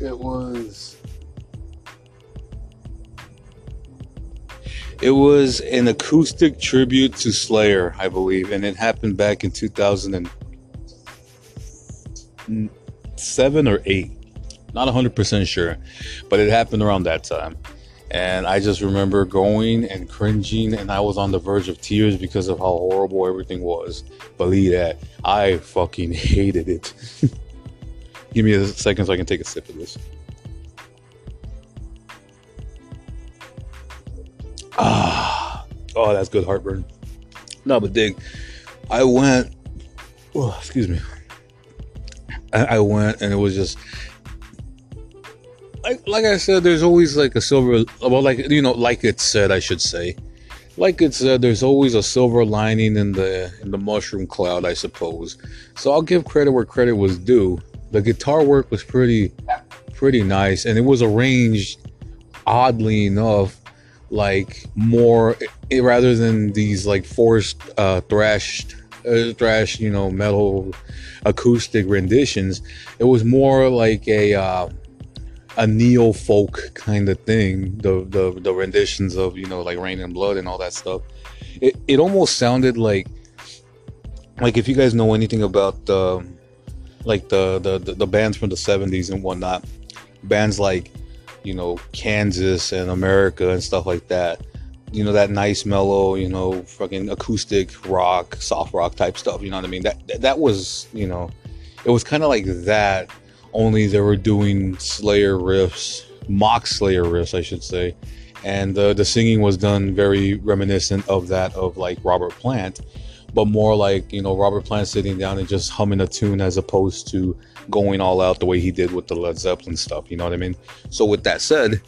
It was it was an acoustic tribute to Slayer I believe and it happened back in 2007 or 8 not 100% sure, but it happened around that time. And I just remember going and cringing, and I was on the verge of tears because of how horrible everything was. Believe that. I fucking hated it. Give me a second so I can take a sip of this. Ah, oh, that's good heartburn. No, but dig, I went. Oh, excuse me. I, I went and it was just like like I said. There's always like a silver. Well, like you know, like it said, I should say. Like it said, there's always a silver lining in the in the mushroom cloud, I suppose. So I'll give credit where credit was due. The guitar work was pretty pretty nice, and it was arranged oddly enough like more eh, rather than these like forced uh thrashed uh, thrash you know metal acoustic renditions it was more like a uh a neo folk kind of thing the, the the renditions of you know like rain and blood and all that stuff it, it almost sounded like like if you guys know anything about the like the the, the, the bands from the 70s and whatnot bands like you know Kansas and America and stuff like that. You know that nice mellow, you know, fucking acoustic rock, soft rock type stuff. You know what I mean? That that was, you know, it was kind of like that. Only they were doing Slayer riffs, mock Slayer riffs, I should say, and the the singing was done very reminiscent of that of like Robert Plant, but more like you know Robert Plant sitting down and just humming a tune as opposed to going all out the way he did with the Led Zeppelin stuff. You know what I mean? So with that said,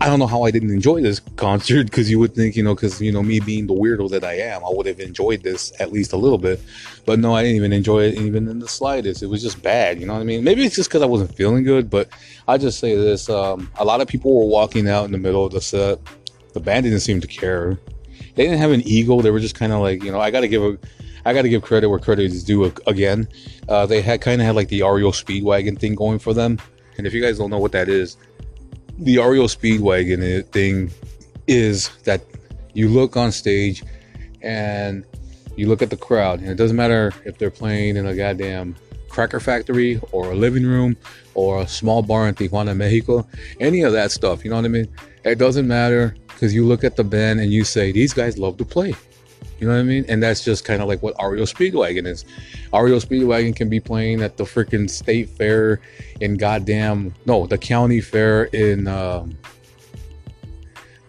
I don't know how I didn't enjoy this concert because you would think, you know, because you know me being the weirdo that I am, I would have enjoyed this at least a little bit. But no, I didn't even enjoy it even in the slightest. It was just bad. You know what I mean? Maybe it's just because I wasn't feeling good. But I just say this: um, a lot of people were walking out in the middle of the set. The band didn't seem to care. They didn't have an ego. They were just kind of like, you know, I got to give a I got to give credit where credit is due again. Uh, they had kind of had like the REO Speedwagon thing going for them. And if you guys don't know what that is, the REO Speedwagon thing is that you look on stage and you look at the crowd, and it doesn't matter if they're playing in a goddamn cracker factory or a living room or a small bar in Tijuana, Mexico, any of that stuff. You know what I mean? It doesn't matter because you look at the band and you say, these guys love to play. You know what I mean? And that's just kind of like what REO Speedwagon is. REO Speedwagon can be playing at the freaking state fair in goddamn no, the county fair in um,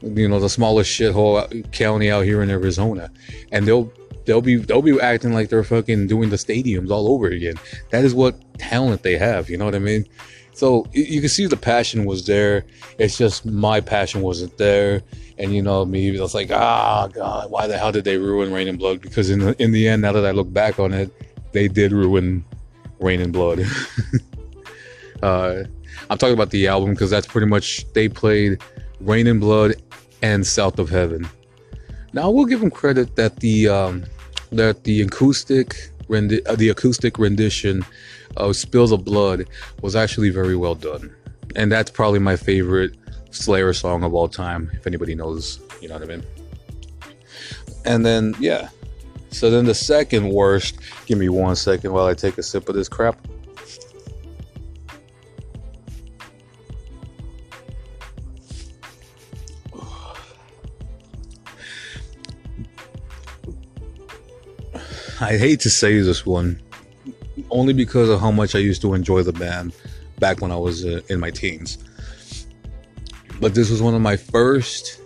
you know the smallest shithole county out here in Arizona, and they'll they'll be they'll be acting like they're fucking doing the stadiums all over again. That is what talent they have. You know what I mean? So you can see the passion was there. It's just my passion wasn't there. And you know me, I was like, ah, oh, God, why the hell did they ruin Reign in Blood? Because in the in the end, now that I look back on it, they did ruin Reign in Blood. uh, I'm talking about the album because that's pretty much they played Reign in Blood and South of Heaven. Now I will give them credit that the um, that the acoustic rendi- uh, the acoustic rendition of Spill the Blood was actually very well done. And that's probably my favorite Slayer song of all time, if anybody knows, you know what I mean? And then, yeah. So then the second worst, give me one second while I take a sip of this crap. I hate to say this one, only because of how much I used to enjoy the band back when I was uh, in my teens. But this was one of my first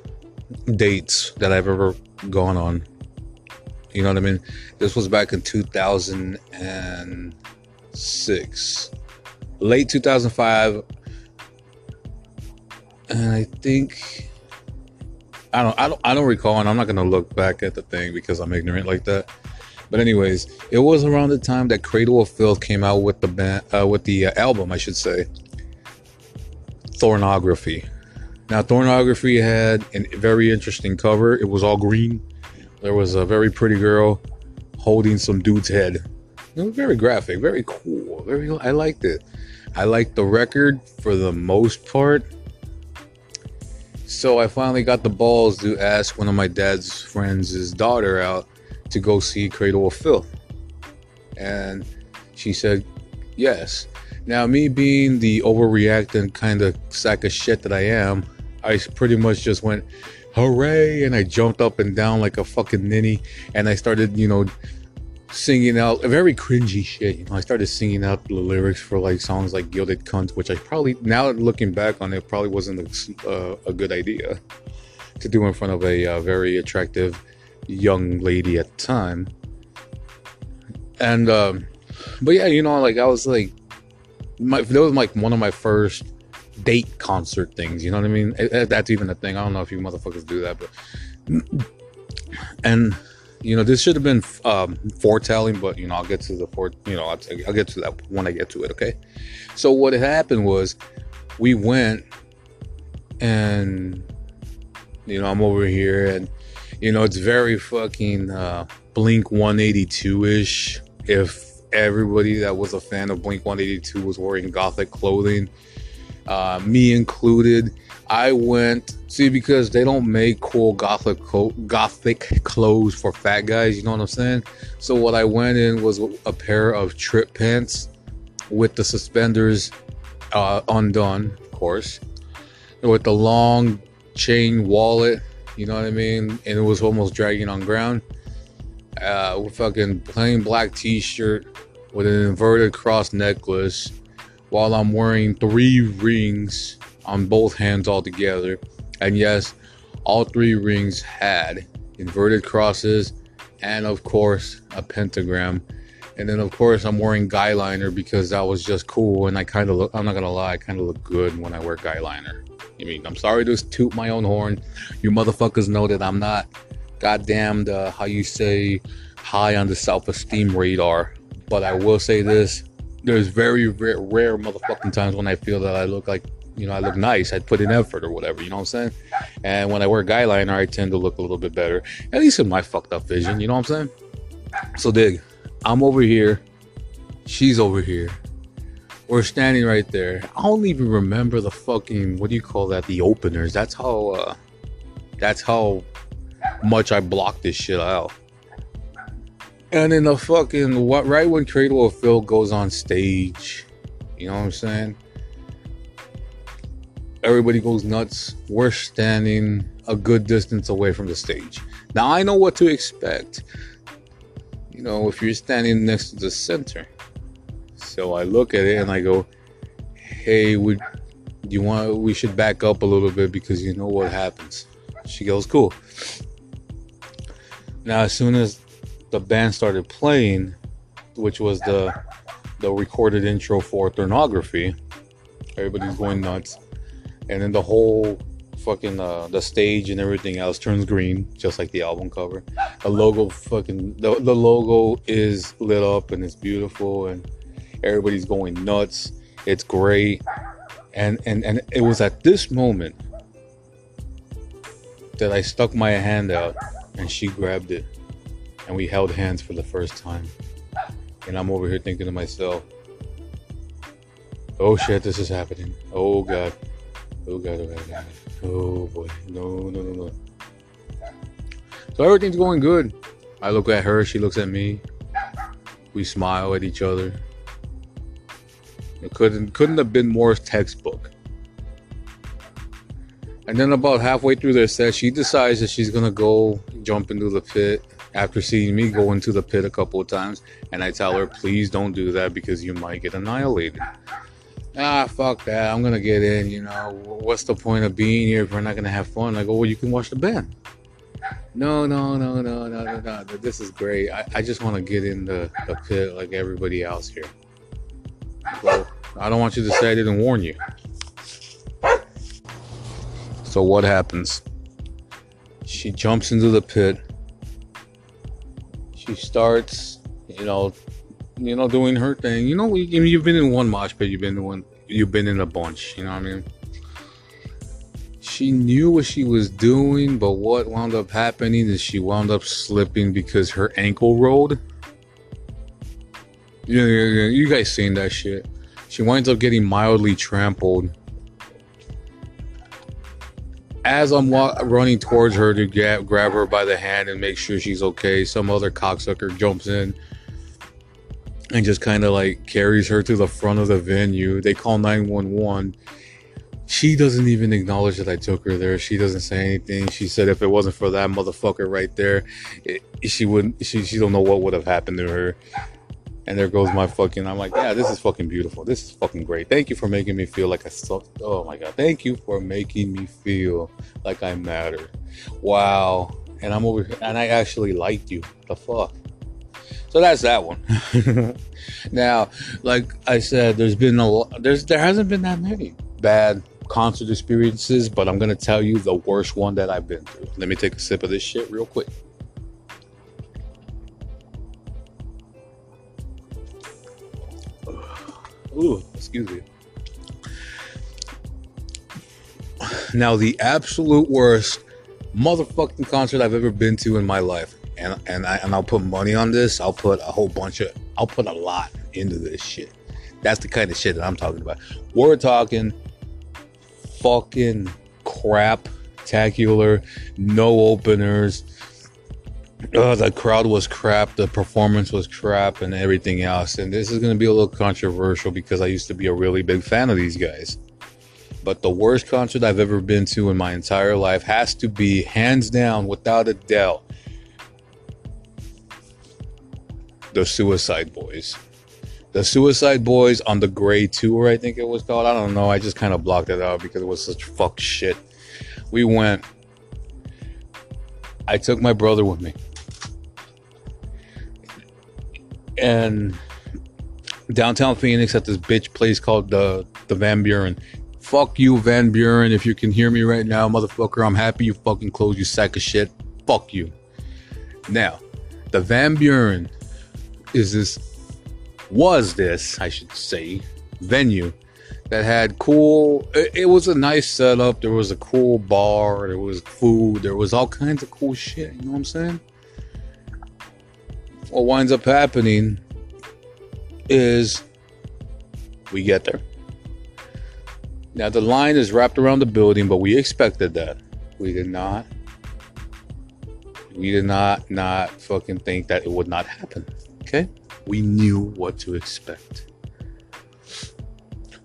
dates that I've ever gone on. You know what I mean? This was back in 2006, late 2005, and I think I don't I don't I don't recall, and I'm not gonna look back at the thing because I'm ignorant like that. But anyways, it was around the time that Cradle of Filth came out with the band, uh, with the uh, album, I should say, Thornography. Now, Thornography had a very interesting cover. It was all green. There was a very pretty girl holding some dude's head. It was very graphic, very cool. Very, I liked it. I liked the record for the most part. So I finally got the balls to ask one of my dad's friends' daughter out to go see Cradle of Filth? And she said, yes. Now, me being the overreacting kind of sack of shit that I am, I pretty much just went, hooray! And I jumped up and down like a fucking ninny. And I started, you know, singing out very cringy shit. You know, I started singing out the lyrics for like songs like Gilded Cunt, which I probably, now looking back on it, probably wasn't a, uh, a good idea to do in front of a uh, very attractive young lady at the time. And um, but yeah, you know, like I was like, my that was like one of my first date concert things. You know what I mean? That's even a thing. I don't know if you motherfuckers do that, but and you know this should have been um, foretelling, but you know I'll get to the fore. You know I'll, I'll get to that when I get to it. Okay. So what had happened was we went and you know I'm over here and you know it's very fucking uh, Blink 182 ish. If everybody that was a fan of Blink 182 was wearing gothic clothing, uh, me included. I went see because they don't make cool gothic co- gothic clothes for fat guys. You know what I'm saying? So what I went in was a pair of trip pants with the suspenders uh, undone, of course, with the long chain wallet. You know what I mean? And it was almost dragging on ground. Uh, with fucking plain black T-shirt with an inverted cross necklace, while I'm wearing three rings on both hands all together. And yes, all three rings had inverted crosses and, of course, a pentagram. And then, of course, I'm wearing guy liner because that was just cool. And I kind of look, I'm not gonna lie, I kind of look good when I wear guy liner. I mean, I'm sorry to toot my own horn. You motherfuckers know that I'm not goddamn the, uh, how you say, high on the self esteem radar. But I will say this there's very rare, rare motherfucking times when I feel that I look like, you know, I look nice. I put in effort or whatever, you know what I'm saying? And when I wear guy liner, I tend to look a little bit better, at least in my fucked up vision, you know what I'm saying? So, dig, I'm over here, she's over here. We're standing right there. I don't even remember the fucking, what do you call that? The openers. That's how, uh, that's how much I blocked this shit out. And in the fucking what right when Cradle of Filth goes on stage, you know what I'm saying? Everybody goes nuts. We're standing a good distance away from the stage. Now I know what to expect. You know, if you're standing next to the center. So I look at it and I go, "Hey, would you want we should back up a little bit because you know what happens." She goes, "Cool." Now as soon as the band started playing, which was the the recorded intro for Thornography. Everybody's going nuts, and then the whole fucking uh, the stage and everything else turns green, just like the album cover. The logo, fucking the, the logo is lit up and it's beautiful, and everybody's going nuts. It's great, and and and it was at this moment that I stuck my hand out, and she grabbed it and we held hands for the first time. And I'm over here thinking to myself, oh shit, this is happening. Oh god. Oh god, oh god, oh god. Oh boy. No, no, no, no. So everything's going good. I look at her, she looks at me. We smile at each other. It couldn't couldn't have been more textbook. And then about halfway through their set, she decides that she's gonna go jump into the pit after seeing me go into the pit a couple of times. And I tell her, please don't do that because you might get annihilated. Ah, fuck that. I'm gonna get in, you know. What's the point of being here if we're not gonna have fun? I go, well, you can watch the band. No, no, no, no, no, no, no. This is great. I, I just want to get in the, the pit like everybody else here. Well, I don't want you to say I didn't warn you. So what happens? She jumps into the pit. She starts, you know, you know, doing her thing. You know, you, you've been in one mosh pit. You've been in one. You've been in a bunch. You know what I mean? She knew what she was doing, but what wound up happening is she wound up slipping because her ankle rolled. Yeah. You guys seen that shit? She winds up getting mildly trampled as I'm wa- running towards her to get, grab her by the hand and make sure she's okay, some other cocksucker jumps in and just kind of like carries her to the front of the venue. They call 911. She doesn't even acknowledge that I took her there. She doesn't say anything. She said if it wasn't for that motherfucker right there, it, she wouldn't. She she don't know what would have happened to her. And there goes my fucking. I'm like, yeah, this is fucking beautiful. This is fucking great. Thank you for making me feel like I still. Oh my god, thank you for making me feel like I matter. Wow. And I'm over here, and I actually liked you. The fuck. So that's that one. now, like I said, there's been a lot, there's there hasn't been that many bad concert experiences, but I'm gonna tell you the worst one that I've been through. Let me take a sip of this shit real quick. Ooh, excuse me. Now, the absolute worst motherfucking concert I've ever been to in my life, and and I and I'll put money on this. I'll put a whole bunch of, I'll put a lot into this shit. That's the kind of shit that I'm talking about. We're talking fucking crap, tacular, no openers. Uh, the crowd was crap, the performance was crap, and everything else. And this is going to be a little controversial because I used to be a really big fan of these guys. But the worst concert I've ever been to in my entire life has to be, hands down, without a doubt, the Suicide Boys. The Suicide Boys on the Gray Tour, I think it was called. I don't know. I just kind of blocked it out because it was such fuck shit. We went. I took my brother with me. And downtown Phoenix at this bitch place called the the Van Buren. Fuck you, Van Buren. If you can hear me right now, motherfucker, I'm happy you fucking closed, you sack of shit. Fuck you. Now, the Van Buren is this was this, I should say, venue that had cool it, it, was a nice setup. There was a cool bar, there was food, there was all kinds of cool shit, you know what I'm saying? What winds up happening is we get there. Now the line is wrapped around the building, but we expected that. We did not. We did not not fucking think that it would not happen. Okay? We knew what to expect.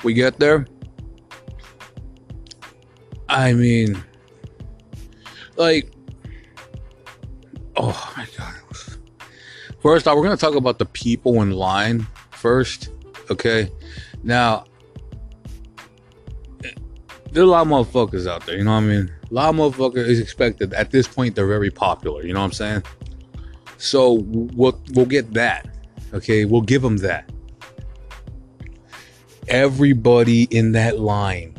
We get there. I mean, like, oh my god. First we're gonna talk about the people in line first. Okay. Now, there's a lot of motherfuckers out there, you know what I mean? A lot of motherfuckers is expected. At this point, they're very popular, you know what I'm saying? So we'll we'll get that. Okay, we'll give them that. Everybody in that line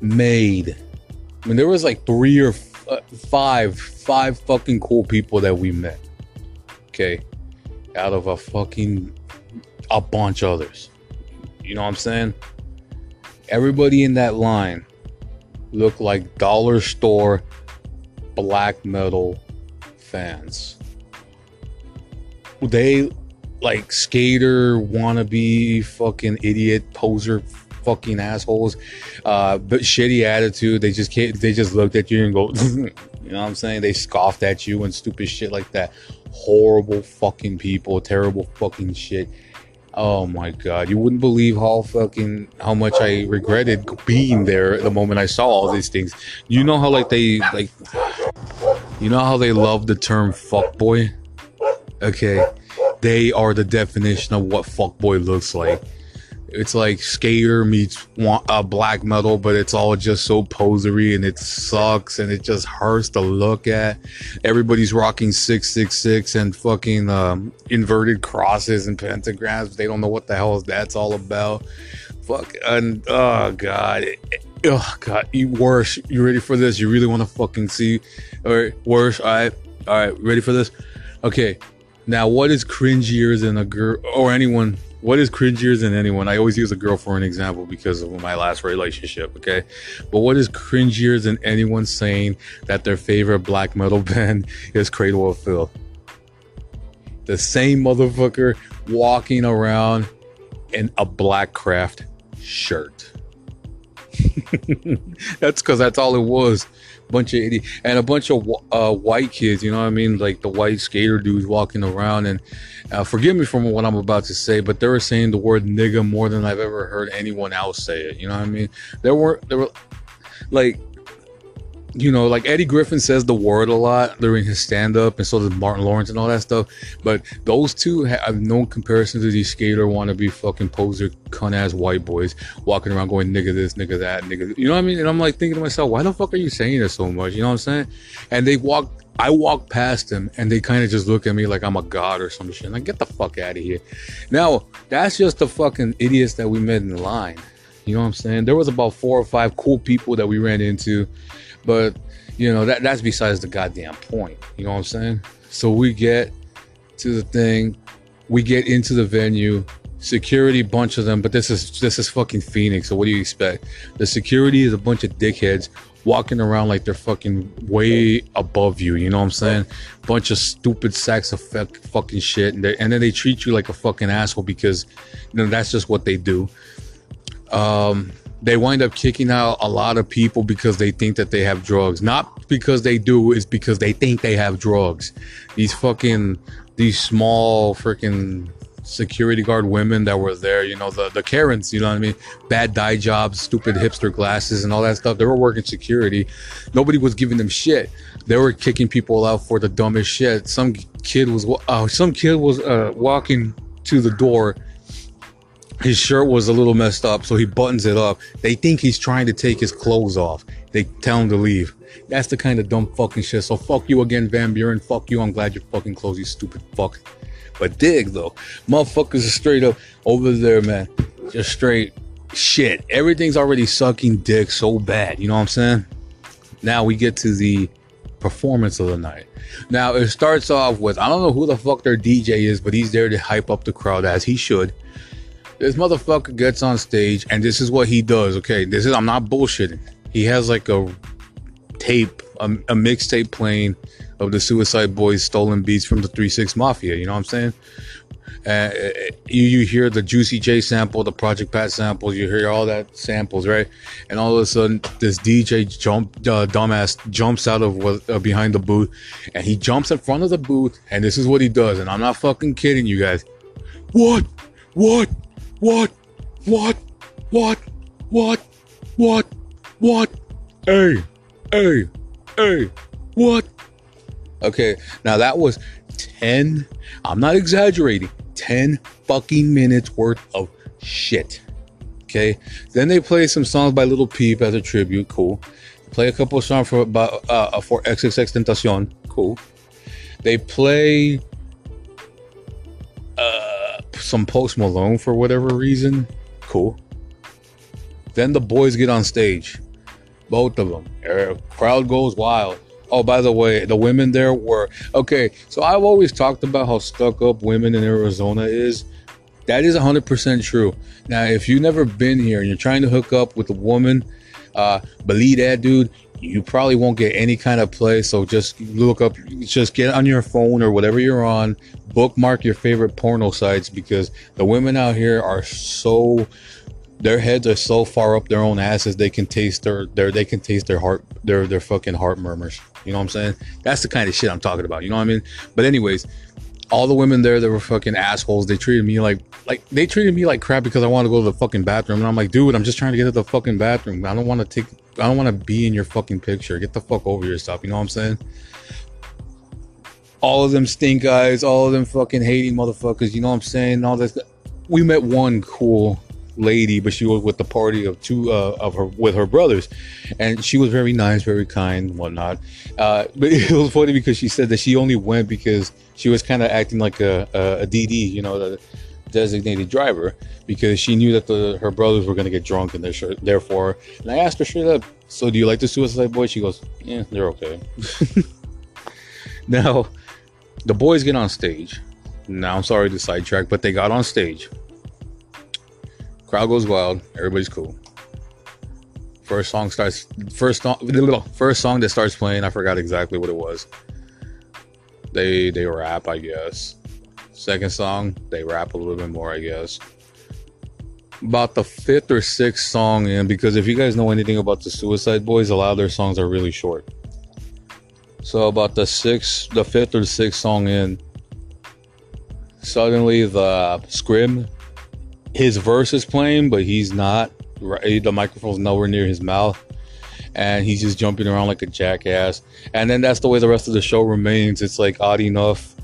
made. I mean, there was like three or five, five fucking cool people that we met. Okay, out of a fucking a bunch others. You know what I'm saying? Everybody in that line looked like dollar store black metal fans they like skater wannabe fucking idiot poser fucking assholes. Uh but shitty attitude. They just can't they just looked at you and go you know what i'm saying? They scoffed at you and stupid shit like that. Horrible fucking people. Terrible fucking shit. Oh my god. You wouldn't believe how fucking how much i regretted being there the moment i saw all these things. You know how like they like you know how they love the term fuck boy okay, they are the definition of what fuckboy looks like. It's like skater meets uh, black metal, but it's all just so posery and it sucks and it just hurts to look at. Everybody's rocking 666 and fucking um, inverted crosses and pentagrams. They don't know what the hell that's all about. Fuck. And oh, God. Oh, God. You worse. You ready for this? You really want to fucking see? All right. Worse. All right. All right. Ready for this? Okay. Now, what is cringier than a girl or anyone? What is cringier than anyone? I always use a girl for an example because of my last relationship, okay? But what is cringier than anyone saying that their favorite black metal band is Cradle of Filth? The same motherfucker walking around in a Blackcraft shirt. that's because that's all it was bunch of idiot and a bunch of uh, white kids. You know what I mean? Like the white skater dudes walking around. And uh, forgive me for what I'm about to say, but they were saying the word nigga more than I've ever heard anyone else say it. You know what I mean? There weren't there were like you know, like Eddie Griffin says the word a lot during his stand up, and so does Martin Lawrence and all that stuff. But those two have no comparison to these skater wannabe fucking poser cunt ass white boys walking around going nigga this, nigga that, nigga. You know what I mean? And I'm like thinking to myself, why the fuck are you saying this so much? You know what I'm saying? And they walk. I walk past them and they kind of just look at me like I'm a god or some shit. Like, get the fuck out of here. Now, that's just the fucking idiots that we met in line. You know what I'm saying? There was about four or five cool people that we ran into, but you know that that's besides the goddamn point. You know what I'm saying? So we get to the thing, we get into the venue, security bunch of them, but this is this is fucking Phoenix. So what do you expect? The security is a bunch of dickheads walking around like they're fucking way above you. You know what I'm saying? Bunch of stupid sacks of fuck, fucking shit, and, and then they treat you like a fucking asshole because you know that's just what they do um, they wind up kicking out a lot of people because they think that they have drugs. Not because they do, it's because they think they have drugs. These fucking, these small freaking security guard women that were there, you know, the, the Karens, you know what I mean? Bad dye jobs, stupid hipster glasses, and all that stuff. They were working security. Nobody was giving them shit. They were kicking people out for the dumbest shit. Some kid was, uh, some kid was uh, walking to the door his shirt was a little messed up, so he buttons it up. They think he's trying to take his clothes off. They tell him to leave. That's the kind of dumb fucking shit. So fuck you again, Van Buren. Fuck you. I'm glad you're fucking closed, you stupid fuck. But dig though, motherfuckers are straight up over there, man. Just straight shit. Everything's already sucking dick so bad. You know what I'm saying? Now we get to the performance of the night. Now it starts off with I don't know who the fuck their DJ is, but he's there to hype up the crowd as he should. This motherfucker gets on stage and this is what he does. Okay, this is I'm not bullshitting. He has like a tape, a, a mixtape playing of the Suicide Boys stolen beats from the Three Six Mafia. You know what I'm saying? Uh, you you hear the Juicy J sample, the Project Pat samples, you hear all that samples, right? And all of a sudden, this DJ jump, uh, dumbass jumps out of what, uh, behind the booth, and he jumps in front of the booth, and this is what he does, and I'm not fucking kidding you guys. What? What? What? What? What? What? What? What? Hey, hey, hey, what? Okay, now that was 10, I'm not exaggerating, 10 fucking minutes worth of shit. Okay, then they play some songs by Lil Peep as a tribute, cool. Play a couple songs for about uh, for XXXTentacion, cool. They play uh, some Post Malone for whatever reason, cool. Then the boys get on stage, both of them. Er, Crowd goes wild. Oh, by the way, the women there were okay. So I've always talked about how stuck up women in Arizona is. That is 100% true. Now, if you've never been here and you're trying to hook up with a woman, uh, believe that, dude, you probably won't get any kind of play. So just look up, just get on your phone or whatever you're on, bookmark your favorite porno sites because the women out here are so their heads are so far up their own asses they can taste their their they can taste their heart their their fucking heart murmurs. You know what I'm saying? That's the kind of shit I'm talking about. You know what I mean? But anyways, all the women there that were fucking assholes. They treated me like like they treated me like crap because I wanted to go to the fucking bathroom. And I'm like, dude, I'm just trying to get to the fucking bathroom. I don't want to take I don't want to be in your fucking picture. Get the fuck over yourself. You know what I'm saying? All of them stink eyes, all of them fucking hating motherfuckers. You know what I'm saying? All this. We met one cool lady, but she was with the party of two uh, of her with her brothers, and she was very nice, very kind, whatnot. Uh, but it was funny because she said that she only went because she was kind of acting like a, a, a DD, you know, the designated driver, because she knew that the her brothers were gonna get drunk, and they're therefore. And I asked her straight up, "So do you like the Suicide Boys?" She goes, "Yeah, they're okay." now, the boys get on stage. Now I'm sorry to sidetrack, but they got on stage. Crowd goes wild. Everybody's cool. First song starts. First song. First song that starts playing. I forgot exactly what it was. They they rap, I guess. Second song, they rap a little bit more, I guess. About the fifth or sixth song in, because if you guys know anything about the Suicide Boys, a lot of their songs are really short. So about the sixth, the fifth or sixth song in, suddenly the Scrim his verse is playing, but he's not. Right, the microphone's nowhere near his mouth, and he's just jumping around like a jackass. And then that's the way the rest of the show remains. It's like odd enough,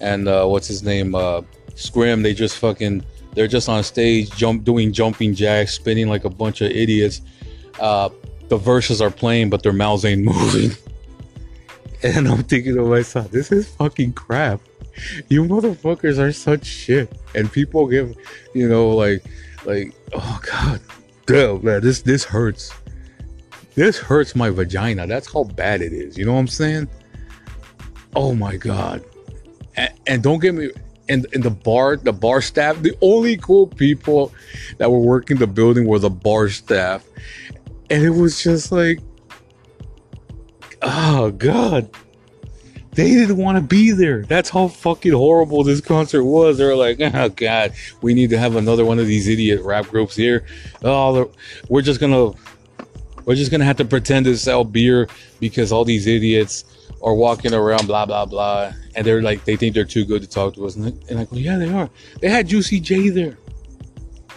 and uh, what's his name, uh, Scrim. They just fucking they're just on stage, jump doing jumping jacks, spinning like a bunch of idiots. Uh, the verses are playing, but their mouths ain't moving. And I'm thinking to myself, this is fucking crap. You motherfuckers are such shit. And people give, you know, like, like, oh god, damn, man, this this hurts. This hurts my vagina. That's how bad it is. You know what I'm saying? Oh my god. And, and don't get me. And, and the bar, the bar staff, the only cool people that were working the building were the bar staff, and it was just like, oh god they didn't want to be there that's how fucking horrible this concert was they were like oh god we need to have another one of these idiot rap groups here oh we're just gonna we're just gonna have to pretend to sell beer because all these idiots are walking around blah blah blah. And they're like they think they're too good to talk to us. And, I go yeah they are. They had Juicy J there.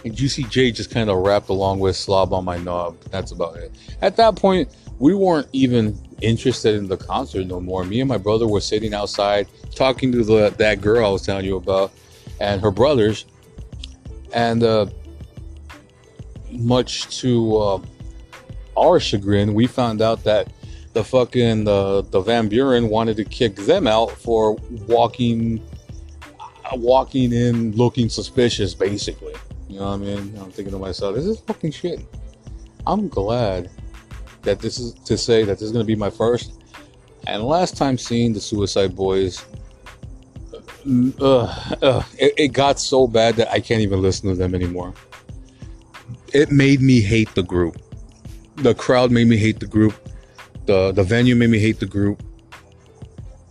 And Juicy J just kind of rapped along with Slob on my knob. That's about it. At that point we weren't even interested in the concert no more. Me and my brother were sitting outside talking to the that girl I was telling you about and her brothers, and uh, much to uh, our chagrin, we found out that the fucking the the Van Buren wanted to kick them out for walking uh, walking in looking suspicious, basically. You know what I mean? I'm thinking to myself, this is fucking shit. I'm glad that this is to say that this is going to be my first and last time seeing the Suicide Boys. Uh, uh, it, it got so bad that I can't even listen to them anymore. It made me hate the group. The crowd made me hate the group. The the venue made me hate the group.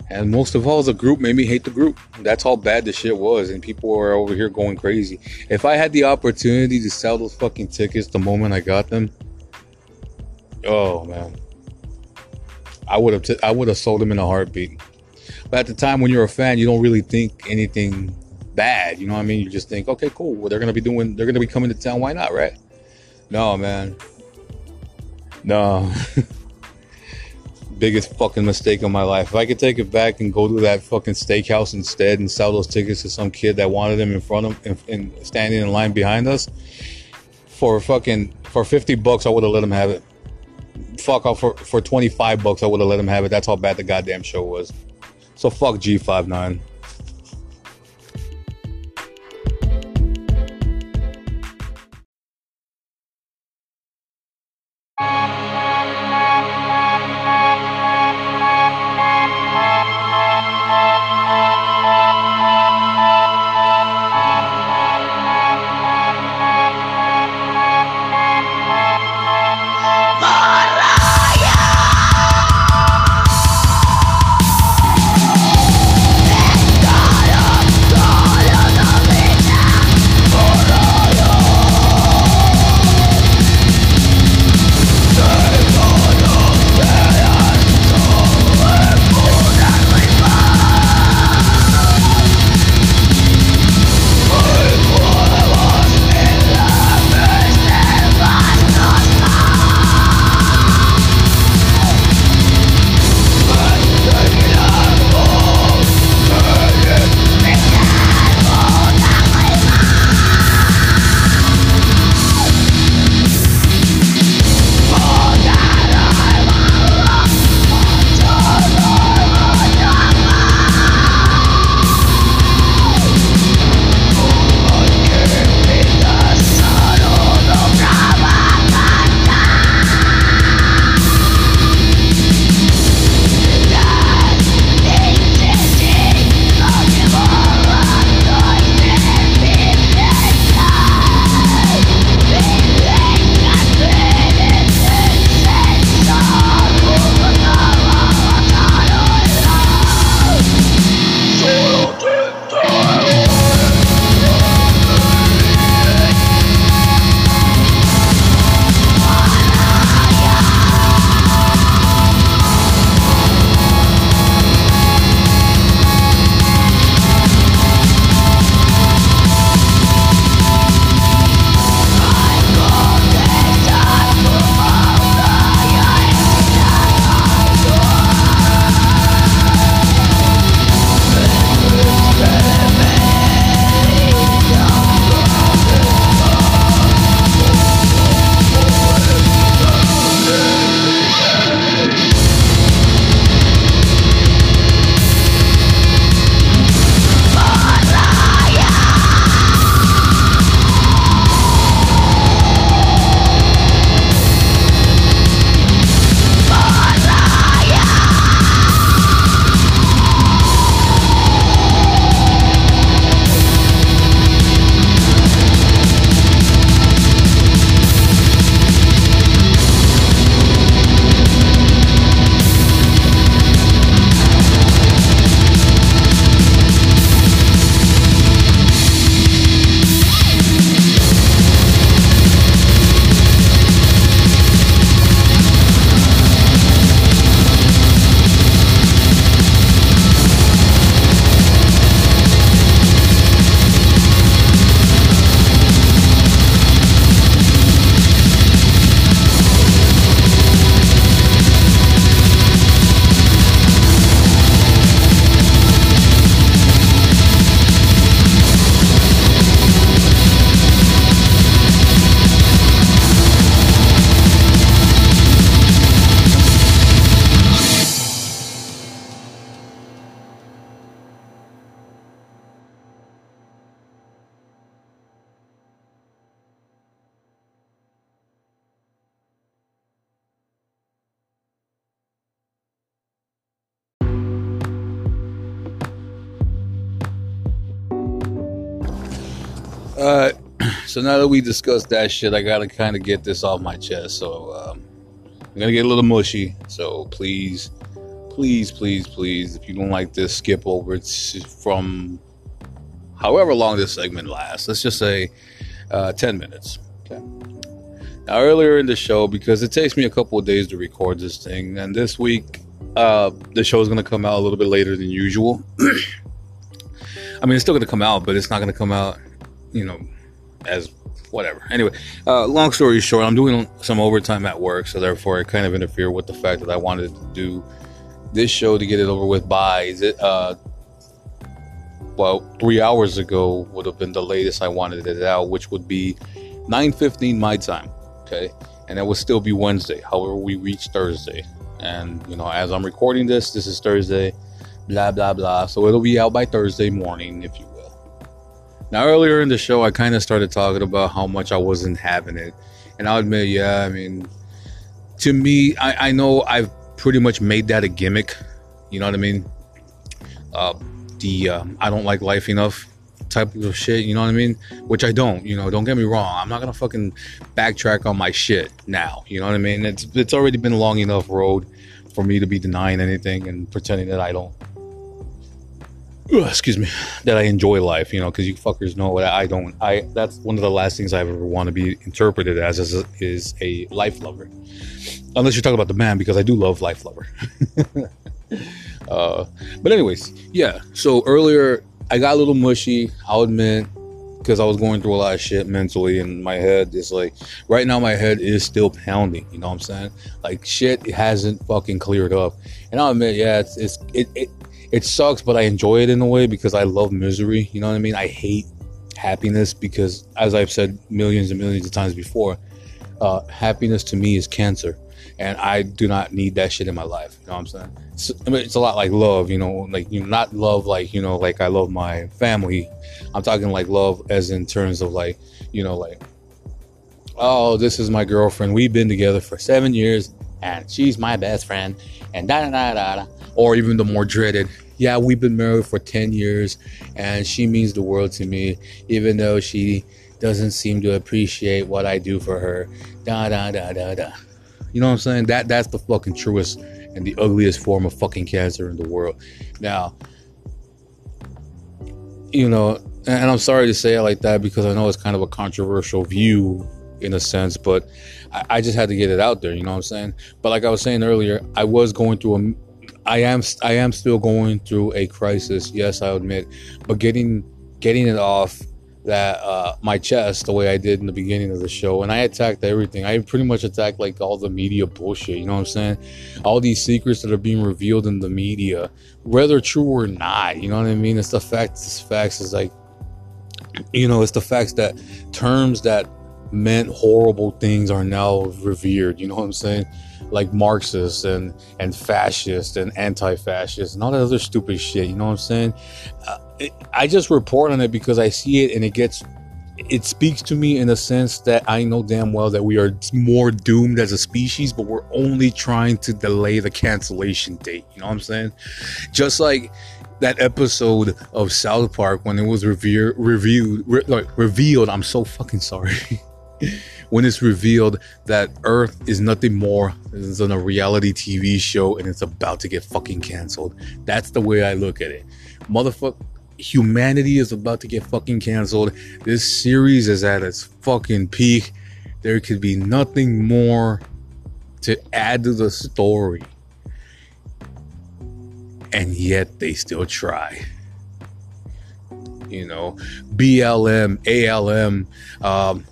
And most of all, the group made me hate the group. That's how bad the shit was, and people were over here going crazy. If I had the opportunity to sell those fucking tickets the moment I got them, Oh man, I would have t- I would have sold them in a heartbeat. But at the time, when you're a fan, you don't really think anything bad. You know what I mean? You just think, okay, cool. Well, they're gonna be doing. They're gonna be coming to town. Why not? Right? No, man. No. Biggest fucking mistake of my life. If I could take it back and go to that fucking steakhouse instead and sell those tickets to some kid that wanted them in front of and, and standing in line behind us for fucking for 50 bucks, I would have let him have it fuck off for, for 25 bucks, I would have let him have it. That's how bad the goddamn show was. So fuck G59. So now that we discussed that shit, I gotta kind of get this off my chest. So um, I'm gonna get a little mushy. So please, please, please, please, if you don't like this, skip over it from however long this segment lasts. Let's just say uh, 10 minutes. Okay. Now, earlier in the show, because it takes me a couple of days to record this thing, and this week uh, the show is going to come out a little bit later than usual. I mean, it's still going to come out, but it's not going to come out, you know, as whatever. Anyway, uh, long story short, I'm doing some overtime at work, so therefore it kind of interfered with the fact that I wanted to do this show to get it over with by is it uh well three hours ago would have been the latest I wanted it out, which would be 9:15 my time. Okay, and that would still be Wednesday. However, we reach Thursday, and you know as I'm recording this, this is Thursday. Blah blah blah. So it'll be out by Thursday morning, if you. Now earlier in the show, I kind of started talking about how much I wasn't having it, and I'll admit, yeah, I mean, to me, I, I know I've pretty much made that a gimmick. You know what I mean? Uh, the um, I don't like life enough type of shit. You know what I mean? Which I don't. You know, don't get me wrong. I'm not gonna fucking backtrack on my shit now. You know what I mean? It's it's already been a long enough road for me to be denying anything and pretending that I don't. Excuse me, that I enjoy life, you know, because you fuckers know that I don't. I that's one of the last things I ever want to be interpreted as is a, is a life lover, unless you're talking about the man, because I do love life lover. uh, but anyways, yeah. So earlier I got a little mushy. I'll admit, because I was going through a lot of shit mentally, and my head is like, right now my head is still pounding. You know what I'm saying? Like shit it hasn't fucking cleared up, and I'll admit, yeah, it's, it's it, it it sucks, but I enjoy it in a way because I love misery. You know what I mean? I hate happiness because, as I've said millions and millions of times before, uh, happiness to me is cancer, and I do not need that shit in my life. You know what I'm saying? It's, I mean, it's a lot like love. You know, like you not love like you know, like I love my family. I'm talking like love as in terms of like you know, like oh, this is my girlfriend. We've been together for seven years, and she's my best friend, and da da da da da or even the more dreaded, yeah, we've been married for 10 years and she means the world to me, even though she doesn't seem to appreciate what I do for her. Da da da da da. You know what I'm saying? That that's the fucking truest and the ugliest form of fucking cancer in the world. Now, you know, and I'm sorry to say it like that because I know it's kind of a controversial view in a sense, but I, I just had to get it out there. You know what I'm saying? But like I was saying earlier, I was going through a I am I am still going through a crisis. Yes, I admit, but getting getting it off that uh, my chest the way I did in the beginning of the show, and I attacked everything. I pretty much attacked like all the media bullshit. You know what I'm saying? All these secrets that are being revealed in the media, whether true or not. You know what I mean? It's the facts. It's facts. Is like, you know, it's the facts that terms that meant horrible things are now revered. You know what I'm saying? Like Marxists and and fascists and anti-fascists and all that other stupid shit. You know what I'm saying? Uh, it, I just report on it because I see it and it gets it speaks to me in a sense that I know damn well that we are more doomed as a species, but we're only trying to delay the cancellation date. You know what I'm saying? Just like that episode of South Park when it was reviewed, re- like, revealed. I'm so fucking sorry. when it's revealed that Earth is nothing more than a reality TV show and it's about to get fucking canceled. That's the way I look at it. Motherfucker, humanity is about to get fucking canceled. This series is at its fucking peak. There could be nothing more to add to the story. And yet they still try you know, BLM, ALM, um,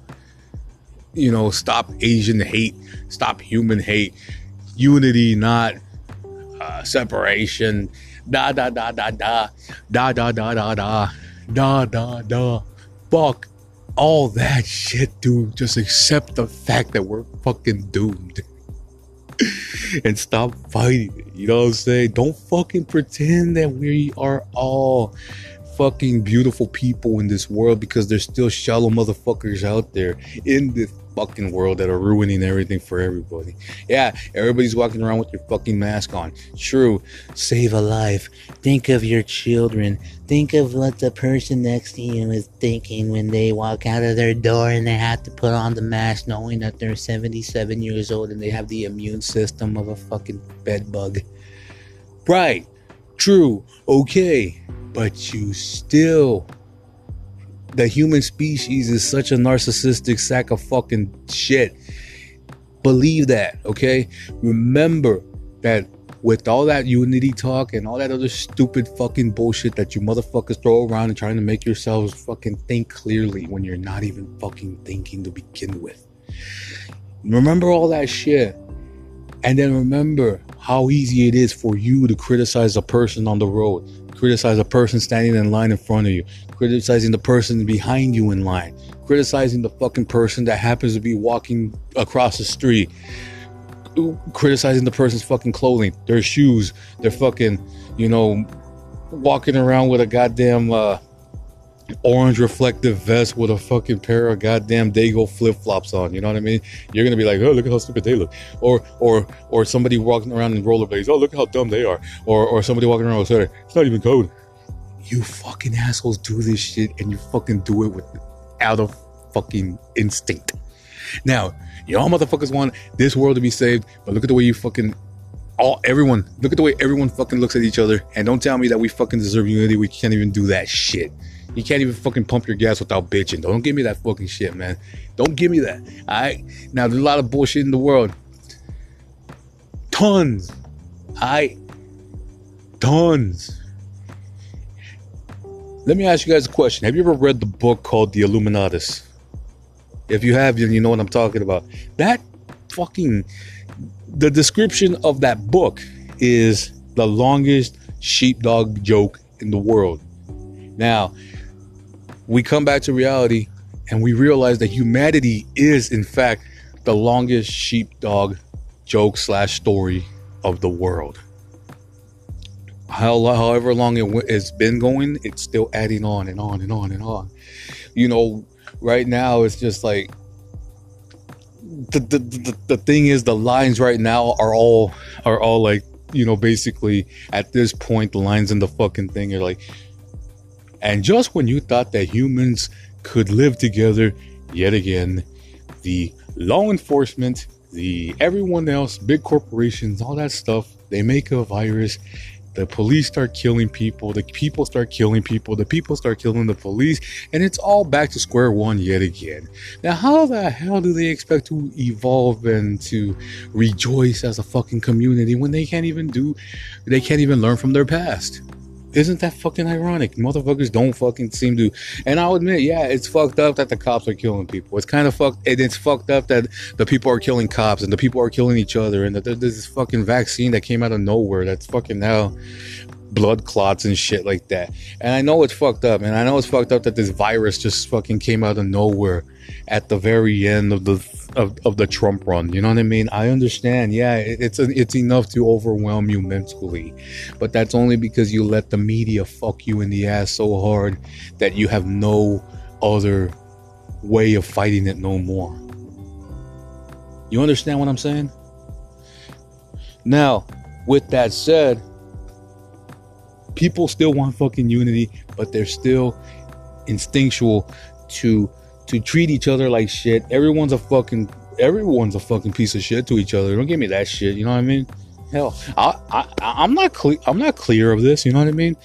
you know, stop Asian hate, stop human hate, unity, not uh, separation. Da da da da da da da da da da da da da. Fuck all that shit, dude. Just accept the fact that we're fucking doomed. and stop fighting. You know what I'm saying? Don't fucking pretend that we are all fucking beautiful people in this world because there's still shallow motherfuckers out there in this fucking world that are ruining everything for everybody. Yeah, everybody's walking around with your fucking mask on. True, save a life. Think of your children. Think of what the person next to you is thinking when they walk out of their door and they have to put on the mask knowing that they're 77 years old and they have the immune system of a fucking bed bug. Right. True. Okay. But you still the human species is such a narcissistic sack of fucking shit. Believe that, okay? Remember that with all that unity talk and all that other stupid fucking bullshit that you motherfuckers throw around and trying to make yourselves fucking think clearly when you're not even fucking thinking to begin with. Remember all that shit. And then remember how easy it is for you to criticize a person on the road, criticize a person standing in line in front of you, criticizing the person behind you in line, criticizing the fucking person that happens to be walking across the street, criticizing the person's fucking clothing, their shoes, their fucking, you know, walking around with a goddamn uh, orange reflective vest with a fucking pair of goddamn Dago flip flops on. You know what I mean? You're gonna be like, oh, look at how stupid they look, or or or somebody walking around in rollerblades. Oh, look how dumb they are, or or somebody walking around with a sweater. It's not even code. You fucking assholes do this shit, and you fucking do it with out of fucking instinct. Now, y'all motherfuckers want this world to be saved, but look at the way you fucking all everyone look at the way everyone fucking looks at each other and don't tell me that we fucking deserve unity we can't even do that shit you can't even fucking pump your gas without bitching. Don't give me that fucking shit man. Don't give me that. All right? Now there's a lot of bullshit in the world. Tons. I tons. Let me ask you guys a question. Have you ever read the book called the illuminatus? If you have then you know what i'm talking about. That fucking the description of that book is the longest sheepdog joke in the world. Now, we come back to reality and we realize that humanity is, in fact, the longest sheepdog joke slash story of the world. How, however long it, it's been going, it's still adding on and on and on and on. You know, right now it's just like the, the, the, the thing is the lines right now are all are all like you know basically at this point the lines in the fucking thing are like and just when you thought that humans could live together yet again the law enforcement the everyone else big corporations all that stuff they make a virus. The police start killing people. The people start killing people. The people start killing the police. And it's all back to square one yet again. Now how the hell do they expect to evolve and to rejoice as a fucking community when they can't even do they can't even learn from their past isn't that fucking ironic? Motherfuckers don't fucking seem to. And I'll admit, yeah, it's fucked up that the cops are killing people. It's kind of fucked. And it's fucked up that the people are killing cops and the people are killing each other. And that there's this fucking vaccine that came out of nowhere that's fucking now blood clots and shit like that. And I know it's fucked up. And I know it's fucked up that this virus just fucking came out of nowhere at the very end of the of, of the Trump run. You know what I mean? I understand. Yeah, it, it's it's enough to overwhelm you mentally, but that's only because you let the media fuck you in the ass so hard that you have no other way of fighting it no more. You understand what I'm saying? Now, with that said, people still want fucking unity, but they're still instinctual to to treat each other like shit. Everyone's a fucking everyone's a fucking piece of shit to each other. Don't give me that shit. You know what I mean? Hell, I, I I'm not clear. I'm not clear of this. You know what I mean?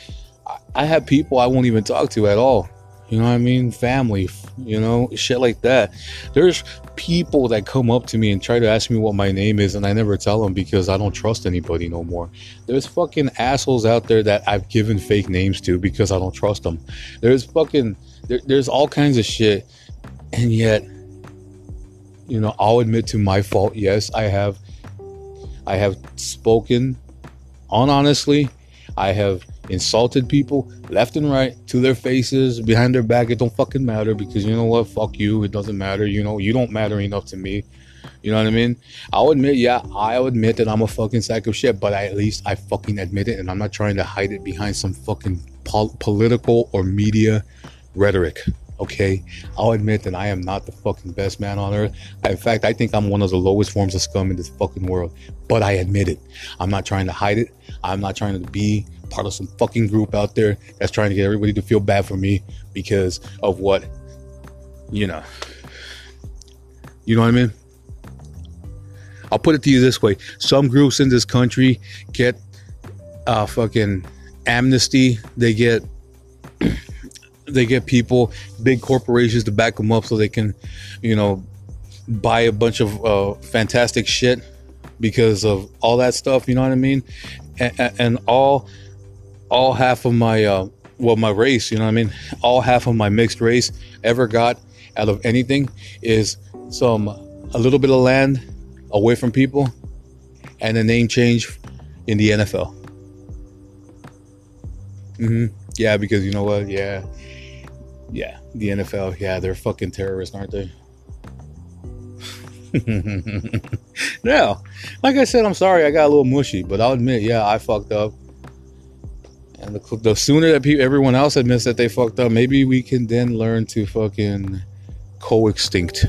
I, I have people I won't even talk to at all. You know what I mean? Family, you know, shit like that. There's people that come up to me and try to ask me what my name is, and I never tell them because I don't trust anybody no more. There's fucking assholes out there that I've given fake names to because I don't trust them. There's fucking, there, there's all kinds of shit and yet you know i'll admit to my fault. Yes i have i have spoken unhonestly. I have insulted people left and right to their faces behind their back. It don't fucking matter because you know what? Fuck you. It doesn't matter. You know you don't matter enough to me. You know what I mean? I'll admit, yeah, I'll admit that I'm a fucking sack of shit, but I, at least I fucking admit it, and I'm not trying to hide it behind some fucking pol- political or media rhetoric. Okay, I'll admit that I am not the fucking best man on earth. In fact, I think I'm one of the lowest forms of scum in this fucking world. But I admit it. I'm not trying to hide it. I'm not trying to be part of some fucking group out there that's trying to get everybody to feel bad for me because of what, you know. You know what I mean? I'll put it to you this way: some groups in this country get uh, fucking amnesty. They get they get people, big corporations to back them up so they can, you know, buy a bunch of uh, fantastic shit because of all that stuff. You know what I mean? And, and all, all half of my, uh, well, my race. You know what I mean? All half of my mixed race ever got out of anything is some a little bit of land away from people and a name change in the NFL. hmm Yeah, because you know what? Yeah, yeah, the NFL. Yeah, they're fucking terrorists, aren't they? no, like I said, I'm sorry. I got a little mushy, but I'll admit, yeah, I fucked up. And the, the sooner that people, everyone else admits that they fucked up, maybe we can then learn to fucking co-extinct.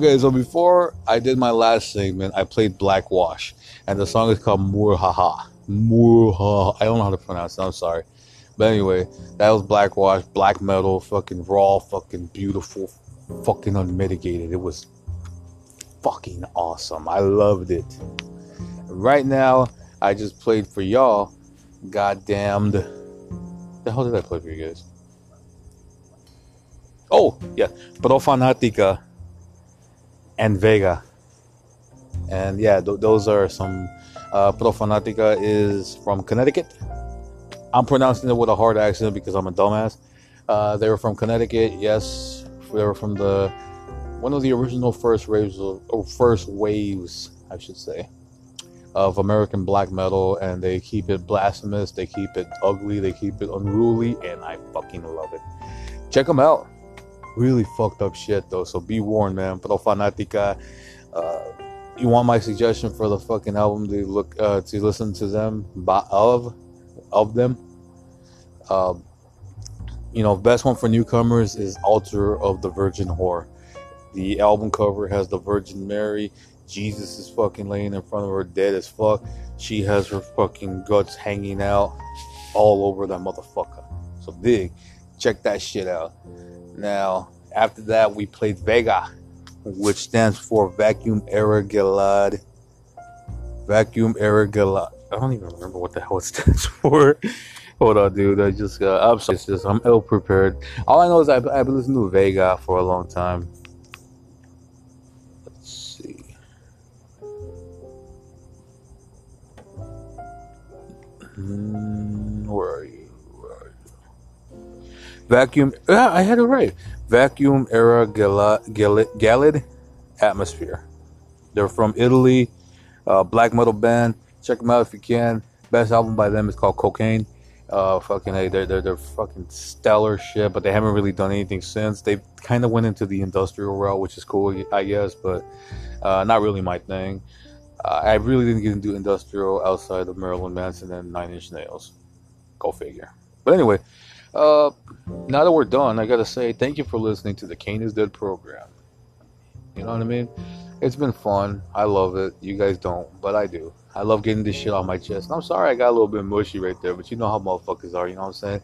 Okay, so before I did my last segment, I played Black Wash, and the song is called Murhaha. Murhaha. I don't know how to pronounce it. I'm sorry. But anyway, that was Black Wash, black metal, fucking raw, fucking beautiful, fucking unmitigated. It was fucking awesome. I loved it. Right now, I just played for y'all. Goddamned. The hell did I play for you guys? Oh, yeah. Profanatica and Vega. And yeah, th- those are some. Uh, Profanatica is from Connecticut. I'm pronouncing it with a hard accent because I'm a dumbass. Uh, they were from Connecticut. Yes, they were from the one of the original first waves of, or first waves, I should say, of American black metal, and they keep it blasphemous, they keep it ugly, they keep it unruly, and I fucking love it. Check them out. Really fucked up shit though, so be warned, man. Profanatica. Uh, you want my suggestion for the fucking album to look uh, to listen to them by, of of them? Um, you know, best one for newcomers is Altar of the Virgin Whore. The album cover has the Virgin Mary. Jesus is fucking laying in front of her, dead as fuck. She has her fucking guts hanging out all over that motherfucker. So big. Check that shit out. Now, after that, we played Vega, which stands for Vacuum Era Galad. Vacuum Era Galad. I don't even remember what the hell it stands for. Hold on, dude. I just got. I'm sorry. Just I'm ill prepared. All I know is I've, I've been listening to Vega for a long time. Let's see. Hmm, where are you? Vacuum. Yeah, I had it right. Vacuum era Gala, Galid, Galid atmosphere. They're from Italy. Uh, black metal band. Check them out if you can. Best album by them is called Cocaine. Uh, fucking hey, they're, they're they're fucking stellar shit, but they haven't really done anything since. They kind of went into the industrial route, which is cool, I guess, but uh, not really my thing. Uh, I really didn't get into industrial outside of Marilyn Manson and Nine Inch Nails. Go figure. But anyway, uh, now that we're done, I gotta say thank you for listening to the Kane is Dead program. You know what I mean? It's been fun. I love it. You guys don't, but I do. I love getting this shit off my chest. I'm sorry I got a little bit mushy right there, but you know how motherfuckers are. You know what I'm saying?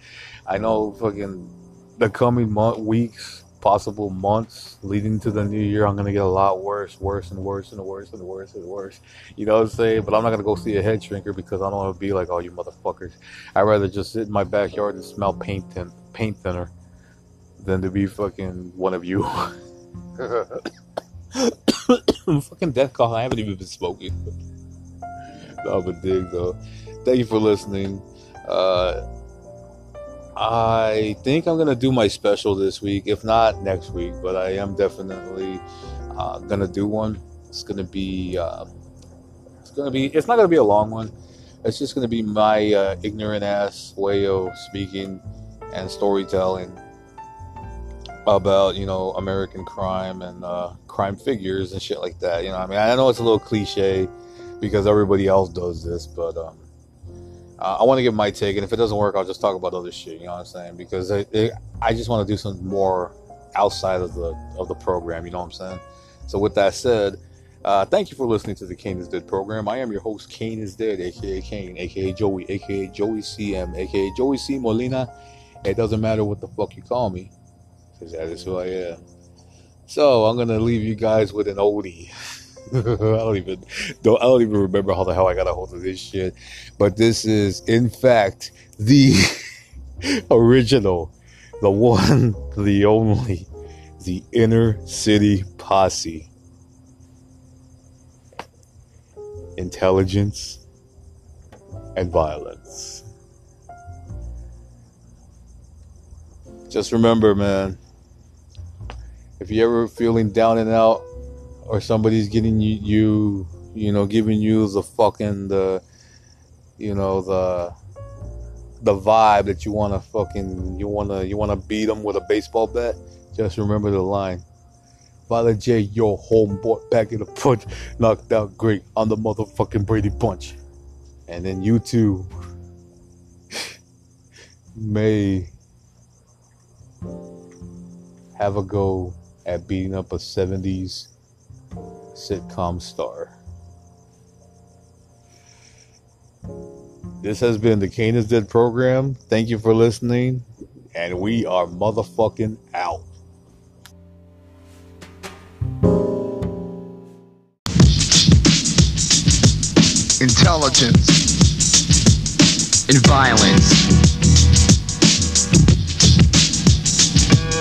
I know fucking the coming month, weeks, possible months leading to the new year, I'm gonna get a lot worse, worse and worse and worse and worse and worse. You know what I'm saying? But I'm not gonna go see a head shrinker because I don't want to be like all you motherfuckers. I'd rather just sit in my backyard and smell paint thin, paint thinner than to be fucking one of you. fucking death call. I haven't even been smoking. no, but dig though. Thank you for listening. Uh, I think I'm gonna do my special this week, if not next week, but I am definitely uh, gonna do one. It's gonna be uh, it's gonna be it's not gonna be a long one. It's just gonna be my uh, ignorant ass way of speaking and storytelling about you know American crime and uh, crime figures and shit like that. You know, I mean, I know it's a little cliche because everybody else does this, but um, uh, I want to give my take, and if it doesn't work, I'll just talk about other shit. You know what I'm saying? Because it, it, I just want to do something more outside of the of the program. You know what I'm saying? So with that said, uh, thank you for listening to the Kane is Dead program. I am your host, Kane is Dead, aka Kane, aka Joey, aka Joey CM, aka Joey C Molina. It doesn't matter what the fuck you call me, because that is who I am. So I'm gonna leave you guys with an oldie. I don't even don't I don't even remember how the hell I got a hold of this shit. But this is in fact the original, the one, the only, the inner city posse. Intelligence and violence. Just remember, man, if you're ever feeling down and out or somebody's getting you, you you know giving you the fucking the you know the the vibe that you want to fucking you want to you want to beat them with a baseball bat just remember the line Father J, your homeboy back in the punch, knocked out Greg on the motherfucking Brady Bunch. And then you too may have a go at beating up a 70s sitcom star. This has been the Kane is Dead program. Thank you for listening, and we are motherfucking out. intelligence, and violence.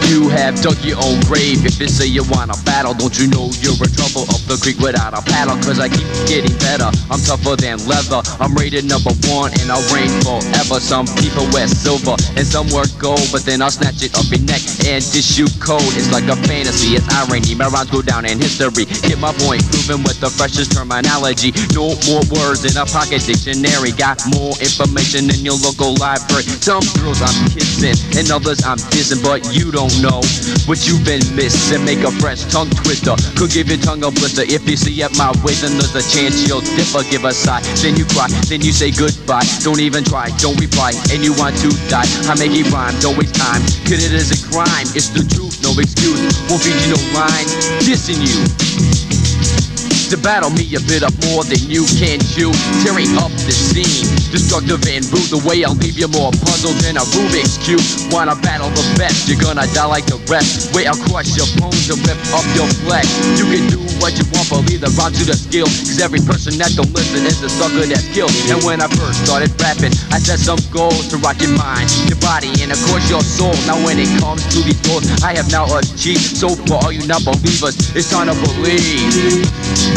You have dug your own grave. If you say you wanna battle, don't you know you're in trouble up the creek without a paddle? Cause I keep getting better. I'm tougher than leather. I'm rated number one and I'll reign forever. Some people wear silver and some wear gold, but then I'll snatch it off your neck and dish you cold. It's like a fantasy, it's irony. My rhymes go down in history. Get my point proven with the freshest terminology. No more words in a pocket dictionary. Got more information than your local library. Some girls I'm kissing and others I'm dissing, but you don't know what you've been missing. Make a fresh tongue twister. Could give your tongue a blister. If you see it my way, then there's a chance you'll differ. Give a sigh, then you cry, then you say goodbye. Don't even try, don't reply, and you want to die. I make it rhyme, don't waste time. Cause it is a crime, it's the truth, no excuse. Won't feed you no lines, dissing you to battle me a bit up more than you can chew. Tearing up the scene, destructive and rude. The way I'll leave you more puzzled than a Rubik's Cube. Wanna battle the best, you're gonna die like the rest. Way I'll crush your bones and rip up your flesh. You can do what you want, but leave the rhyme to the skill. Cause every person that don't listen is a sucker that's killed. And when I first started rapping, I set some goals to rock your mind, your body, and of course your soul. Now when it comes to these goals, I have now achieved. So for all you not believers, it's time to believe.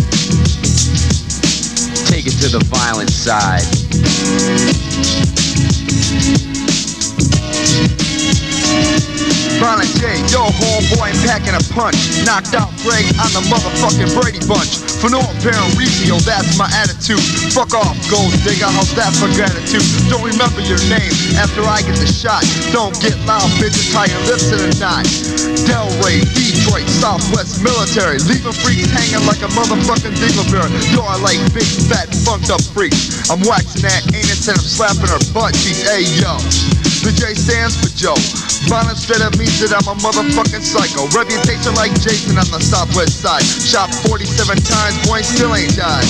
Take it to the violent side. Violent J, yo homeboy, I'm packing a punch. Knocked out Greg on the motherfucking Brady Bunch. For no apparent reason, yo, that's my attitude. Fuck off, gold digger, how's that for gratitude? Don't remember your name after I get the shot. Don't get loud, bitches, tie your lips in a knot. Delray, Detroit, Southwest military. Leaving freaks hanging like a motherfucking dingleberry. Yo, I like big, fat, funked up freaks. I'm waxing that anus and I'm slapping her butt cheeks. Hey, yo. The J stands for Joe. Violence straight up means that I'm a motherfucking psycho. Reputation like Jason on the southwest side. Shot 47 times, boy, still ain't died.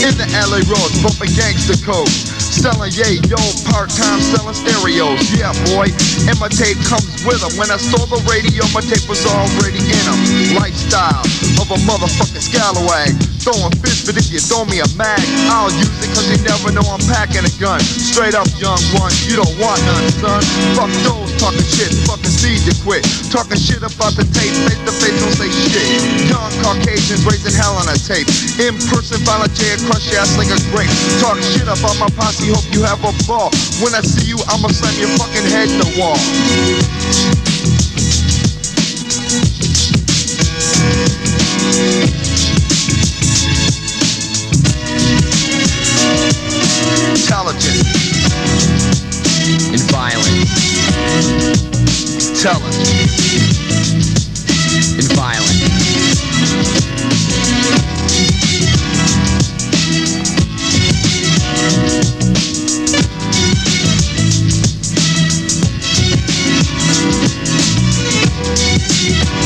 In the LA roads, bumping gangster code. Selling yay, yo, part-time selling stereos. Yeah, boy, and my tape comes with 'em. When I stole the radio, my tape was already in 'em. Lifestyle of a motherfucking scalawag. Throwing fists, but if you throw me a mag, I'll use it cause you never know I'm packing a gun. Straight up, young one, you don't want none, son. Fuck those talking shit, fucking seed to quit. Talking shit about the tape, face to face, don't say shit. Young Caucasians raising hell on a tape. In person, violent J, crush your ass like a grape. Talk shit about my posse, hope you have a ball. When I see you, I'ma slam your fucking head in the wall. Intelligent, violent. Tullah. And violent. Thank